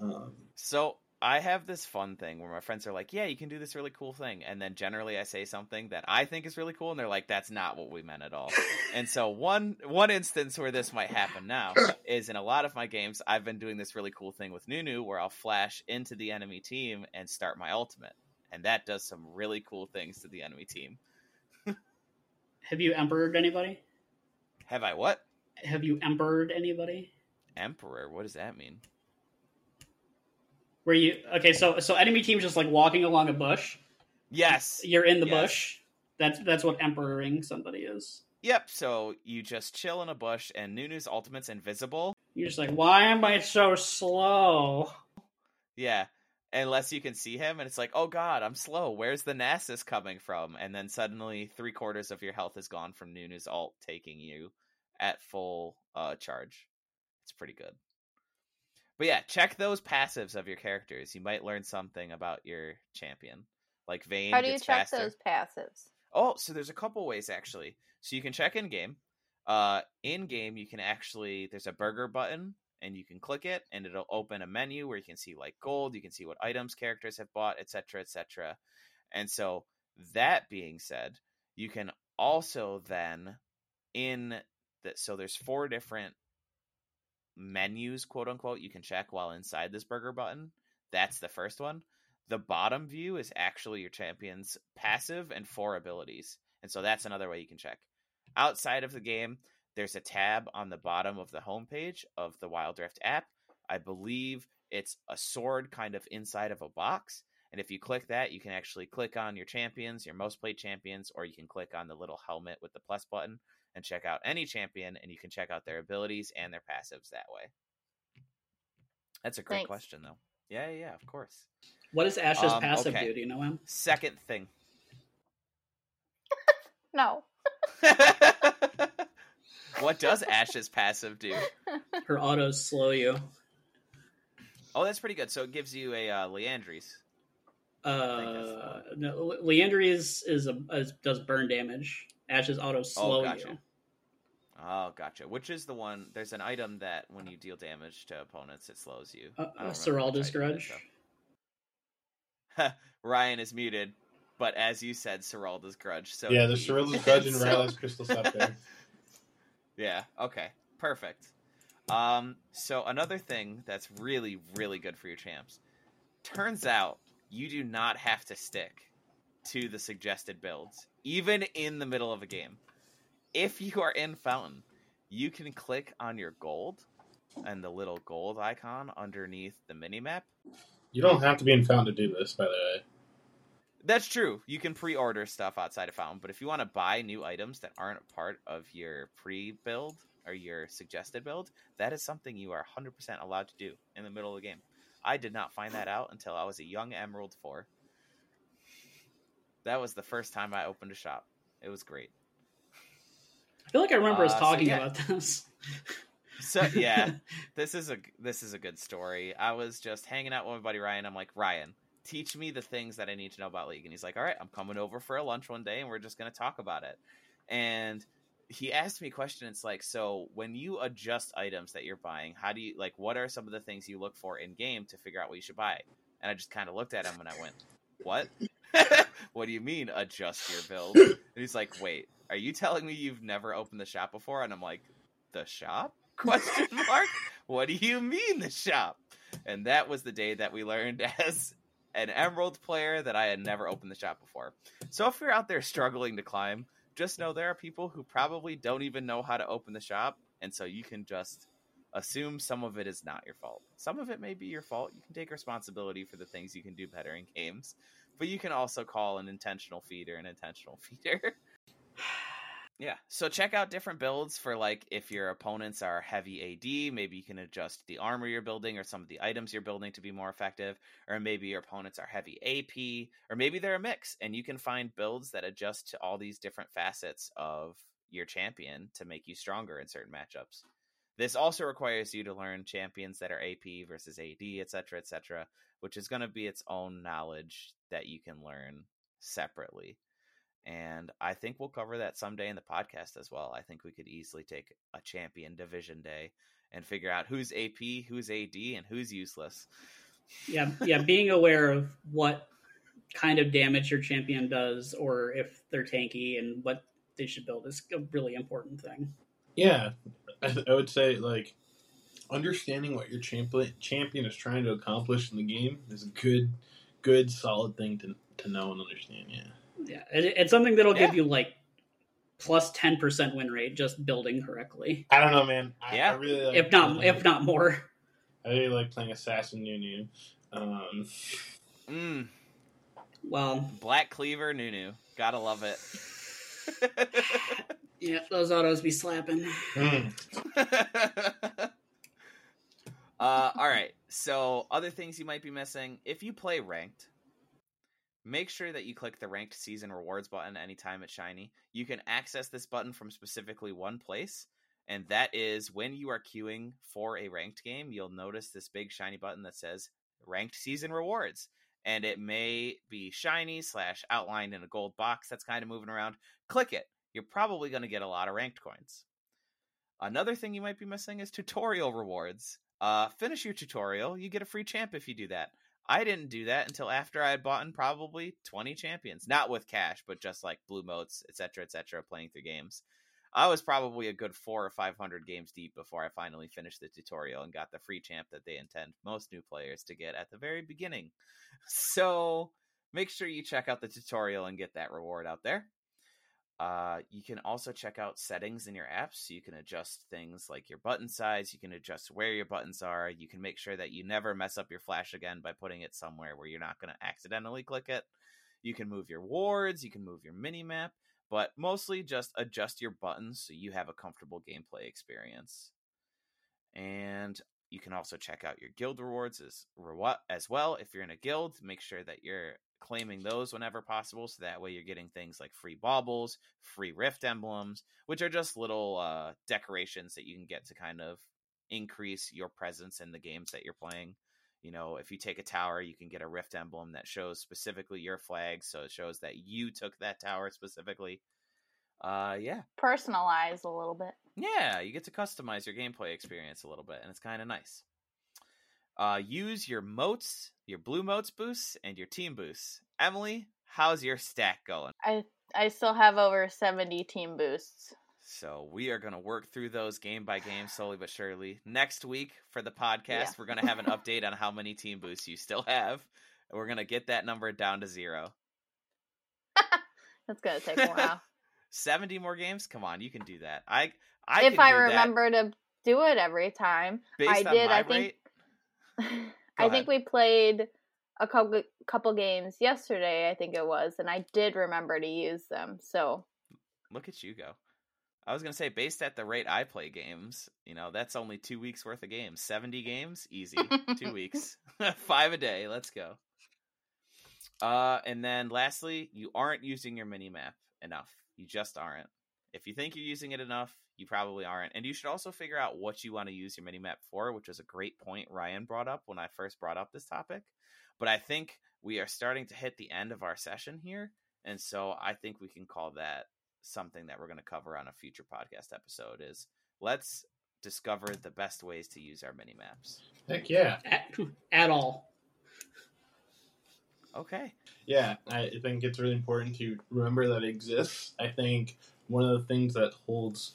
Speaker 2: Um,
Speaker 1: So I have this fun thing where my friends are like, "Yeah, you can do this really cool thing," and then generally I say something that I think is really cool, and they're like, "That's not what we meant at all." and so one one instance where this might happen now is in a lot of my games, I've been doing this really cool thing with Nunu, where I'll flash into the enemy team and start my ultimate, and that does some really cool things to the enemy team.
Speaker 3: Have you emperored anybody?
Speaker 1: Have I what?
Speaker 3: Have you emperored anybody?
Speaker 1: Emperor? What does that mean?
Speaker 3: Where you okay? So so enemy team's just like walking along a bush.
Speaker 1: Yes.
Speaker 3: You're in the
Speaker 1: Yes.
Speaker 3: bush. That's that's what emperoring somebody is.
Speaker 1: Yep. So you just chill in a bush, and Nunu's ultimate's invisible.
Speaker 3: You're just like, why am I so slow?
Speaker 1: Yeah. Unless you can see him, and it's like, oh god, I'm slow. Where's the Nasus coming from? And then suddenly, three quarters of your health is gone from Nunu's ult taking you at full uh, charge. It's pretty good. But yeah, check those passives of your characters. You might learn something about your champion. Like Vayne
Speaker 4: How do you check
Speaker 1: faster.
Speaker 4: those passives?
Speaker 1: Oh, so there's a couple ways actually. So you can check in game. Uh, in game, you can actually there's a burger button and you can click it and it'll open a menu where you can see like gold, you can see what items characters have bought, etc., etc. And so that being said, you can also then in that so there's four different menus, quote unquote, you can check while inside this burger button. That's the first one. The bottom view is actually your champion's passive and four abilities. And so that's another way you can check. Outside of the game, there's a tab on the bottom of the homepage of the Wild Rift app. I believe it's a sword kind of inside of a box. And if you click that, you can actually click on your champions, your most played champions, or you can click on the little helmet with the plus button and check out any champion, and you can check out their abilities and their passives that way. That's a great
Speaker 4: Thanks.
Speaker 1: question, though. Yeah, yeah, of course.
Speaker 3: What does Ashe's
Speaker 1: Um,
Speaker 3: passive
Speaker 1: okay.
Speaker 3: do? Do you know him?
Speaker 1: Second thing.
Speaker 4: No.
Speaker 1: what does Ashe's passive do?
Speaker 3: Her autos slow you.
Speaker 1: Oh, that's pretty good. So it gives you a uh, Liandry's.
Speaker 3: Uh, no, Le- Liandry's is a is, does burn damage. Ashe's autos slow
Speaker 1: gotcha.
Speaker 3: you.
Speaker 1: Oh, gotcha. Which is the one? There's an item that when you deal damage to opponents, it slows you.
Speaker 3: Uh,
Speaker 1: I
Speaker 3: uh, Serylda's
Speaker 1: which item it
Speaker 3: grudge.
Speaker 1: is. Ryan is muted, but as you said, Serylda's grudge. So
Speaker 2: yeah, the
Speaker 1: he-
Speaker 2: Cyril's Grudge and
Speaker 1: so-
Speaker 2: Rylai's Crystal Scepter.
Speaker 1: Yeah. Okay. Perfect. Um. So another thing that's really, really good for your champs. Turns out you do not have to stick to the suggested builds, even in the middle of a game. If you are in Fountain, you can click on your gold and the little gold icon underneath the minimap.
Speaker 2: You don't have to be in Fountain to do this, by the way.
Speaker 1: That's true. You can pre-order stuff outside of Fountain, but if you want to buy new items that aren't a part of your pre-build or your suggested build, that is something you are 100% allowed to do in the middle of the game. I did not find that out until I was a young Emerald 4. That was the first time I opened a shop. It was great.
Speaker 3: I feel like I remember us
Speaker 1: Uh, so
Speaker 3: talking
Speaker 1: yeah.
Speaker 3: about this.
Speaker 1: So yeah, this is a this is a good story. I was just hanging out with my buddy Ryan. I'm like, Ryan, teach me the things that I need to know about League. And he's like, All right, I'm coming over for a lunch one day, and we're just gonna talk about it. And he asked me a question. It's like, so when you adjust items that you're buying, how do you like? What are some of the things you look for in game to figure out what you should buy? And I just kind of looked at him and I went, What? what do you mean adjust your build? And he's like, Wait, are you telling me you've never opened the shop before? And I'm like, The shop? Question mark? What do you mean the shop? And that was the day that we learned as an Emerald player that I had never opened the shop before. So if you're out there struggling to climb, just know there are people who probably don't even know how to open the shop, and so you can just assume some of it is not your fault. Some of it may be your fault. You can take responsibility for the things you can do better in games, but you can also call an intentional feeder an intentional feeder. Yeah, so check out different builds for like if your opponents are heavy AD, maybe you can adjust the armor you're building or some of the items you're building to be more effective, or maybe your opponents are heavy AP, or maybe they're a mix and you can find builds that adjust to all these different facets of your champion to make you stronger in certain matchups. This also requires you to learn champions that are AP versus AD, etc., etc., which is going to be its own knowledge that you can learn separately and I think we'll cover that someday in the podcast as well. I think we could easily take a champion division day and figure out who's AP, who's AD, and who's useless.
Speaker 3: yeah, yeah. Being aware of what kind of damage your champion does, or if they're tanky, and what they should build is a really important thing.
Speaker 2: Yeah, I, I would say like understanding what your champion champion is trying to accomplish in the game is a good, good, solid thing to to know and understand. Yeah.
Speaker 3: Yeah, it's something that'll give you like plus ten percent win rate just building correctly,
Speaker 2: I don't know, man. I,
Speaker 1: Yeah.
Speaker 2: I really like
Speaker 3: if not
Speaker 2: playing-
Speaker 3: if not more.
Speaker 2: I really like playing Assassin Nunu. Um,
Speaker 1: Mm,
Speaker 3: Well,
Speaker 1: Black Cleaver Nunu. Gotta love it.
Speaker 3: yeah, those autos be slapping.
Speaker 2: mm,
Speaker 1: uh, all right. So, other things you might be missing. If you play ranked, make sure that you click the ranked season rewards button anytime it's shiny. You can access this button from specifically one place, and that is when you are queuing for a ranked game, you'll notice this big shiny button that says ranked season rewards. And it may be shiny slash outlined in a gold box that's kind of moving around. Click it. You're probably going to get a lot of ranked coins. Another thing you might be missing is tutorial rewards. uh, finish your tutorial. You get a free champ if you do that. I didn't do that until after I had bought in probably 20 champions, not with cash, but just like blue motes, etc., etc., playing through games. I was probably a good four or 500 games deep before I finally finished the tutorial and got the free champ that they intend most new players to get at the very beginning. So make sure you check out the tutorial and get that reward out there. Uh, you can also check out settings in your apps. You can adjust things like your button size. You can adjust where your buttons are. You can make sure that you never mess up your flash again by putting it somewhere where you're not going to accidentally click it. You can move your wards. You can move your mini map, but mostly just adjust your buttons so you have a comfortable gameplay experience. And you can also check out your guild rewards as, as well. If you're in a guild, make sure that you're claiming those whenever possible so that way you're getting things like free baubles free rift emblems which are just little uh, decorations that you can get to kind of increase your presence in the games that you're playing. You know if you take a tower you can get a rift emblem that shows specifically your flag so it shows that you took that tower specifically. Uh yeah.
Speaker 4: Personalize a little bit.
Speaker 1: Yeah you get to customize your gameplay experience a little bit and it's kind of nice uh, use your motes, your blue motes boosts, and your team boosts. Emily, how's your stack going?
Speaker 4: I I still have over seventy team boosts.
Speaker 1: So we are going to work through those game by game, slowly but surely. Next week for the podcast, yeah. we're going to have an update on how many team boosts you still have. And we're going to get that number down to zero.
Speaker 4: That's going to take a while.
Speaker 1: 70 more games? Come on, you can do that. I I
Speaker 4: If I remember that. to do it every time.
Speaker 1: Based
Speaker 4: I
Speaker 1: did,
Speaker 4: I
Speaker 1: think
Speaker 4: rate? I think we played a couple couple games yesterday. I think it was, and I did remember to use them. So
Speaker 1: look at you go. I was gonna say, based at the rate I play games, you know, that's only two weeks worth of games. Seventy games, easy. two weeks, five a day. Let's go. Uh, and then lastly, you aren't using your mini map enough. You just aren't. If you think you're using it enough, you probably aren't. And you should also figure out what you want to use your minimap for, which is a great point Ryan brought up when I first brought up this topic. But I think we are starting to hit the end of our session here. And so I think we can call that something that we're going to cover on a future podcast episode is let's discover the best ways to use our mini maps.
Speaker 2: Heck yeah.
Speaker 3: At, at all.
Speaker 1: Okay.
Speaker 2: Yeah, I think it's really important to remember that it exists. I think one of the things that holds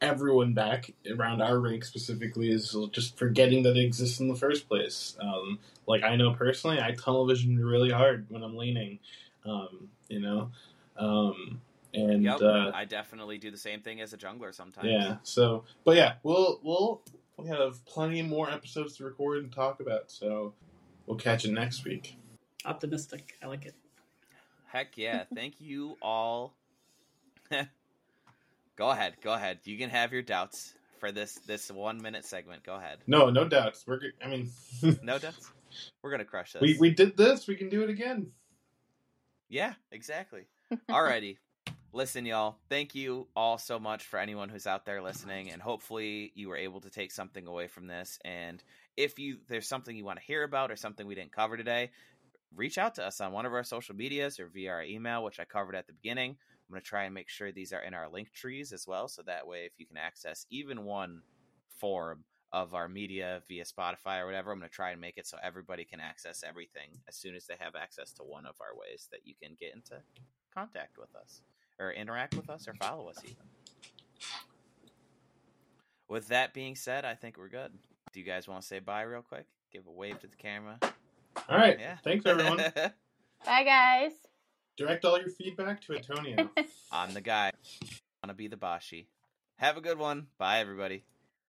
Speaker 2: everyone back around our rank specifically is just forgetting that it exists in the first place. Um, like I know personally, I tunnel vision really hard when I'm leaning. Um, you know, um, and
Speaker 1: yep,
Speaker 2: uh,
Speaker 1: I definitely do the same thing as a jungler sometimes.
Speaker 2: Yeah. So, but yeah, we'll we'll we have plenty more episodes to record and talk about. So we'll catch you next week.
Speaker 3: Optimistic. I like it.
Speaker 1: Heck yeah! Thank you all. Go ahead. Go ahead. You can have your doubts for this this one minute segment. Go ahead.
Speaker 2: No, no doubts. We're. I mean,
Speaker 1: no doubts. We're gonna crush this.
Speaker 2: We we did this. We can do it again.
Speaker 1: Yeah, exactly. Alrighty. Listen, y'all. Thank you all so much for anyone who's out there listening, and hopefully you were able to take something away from this. And if you there's something you want to hear about or something we didn't cover today, reach out to us on one of our social medias or via our email, which I covered at the beginning. I'm going to try and make sure these are in our link trees as well. So that way, if you can access even one form of our media via Spotify or whatever, I'm going to try and make it so everybody can access everything as soon as they have access to one of our ways that you can get into contact with us or interact with us or follow us even. With that being said, I think we're good. Do you guys want to say bye real quick? Give a wave to the camera.
Speaker 2: All right. Yeah. Thanks, everyone.
Speaker 4: bye, guys.
Speaker 2: Direct all your feedback to Antonio.
Speaker 1: I'm the guy. Want to be the Bashi. Have a good one. Bye, everybody.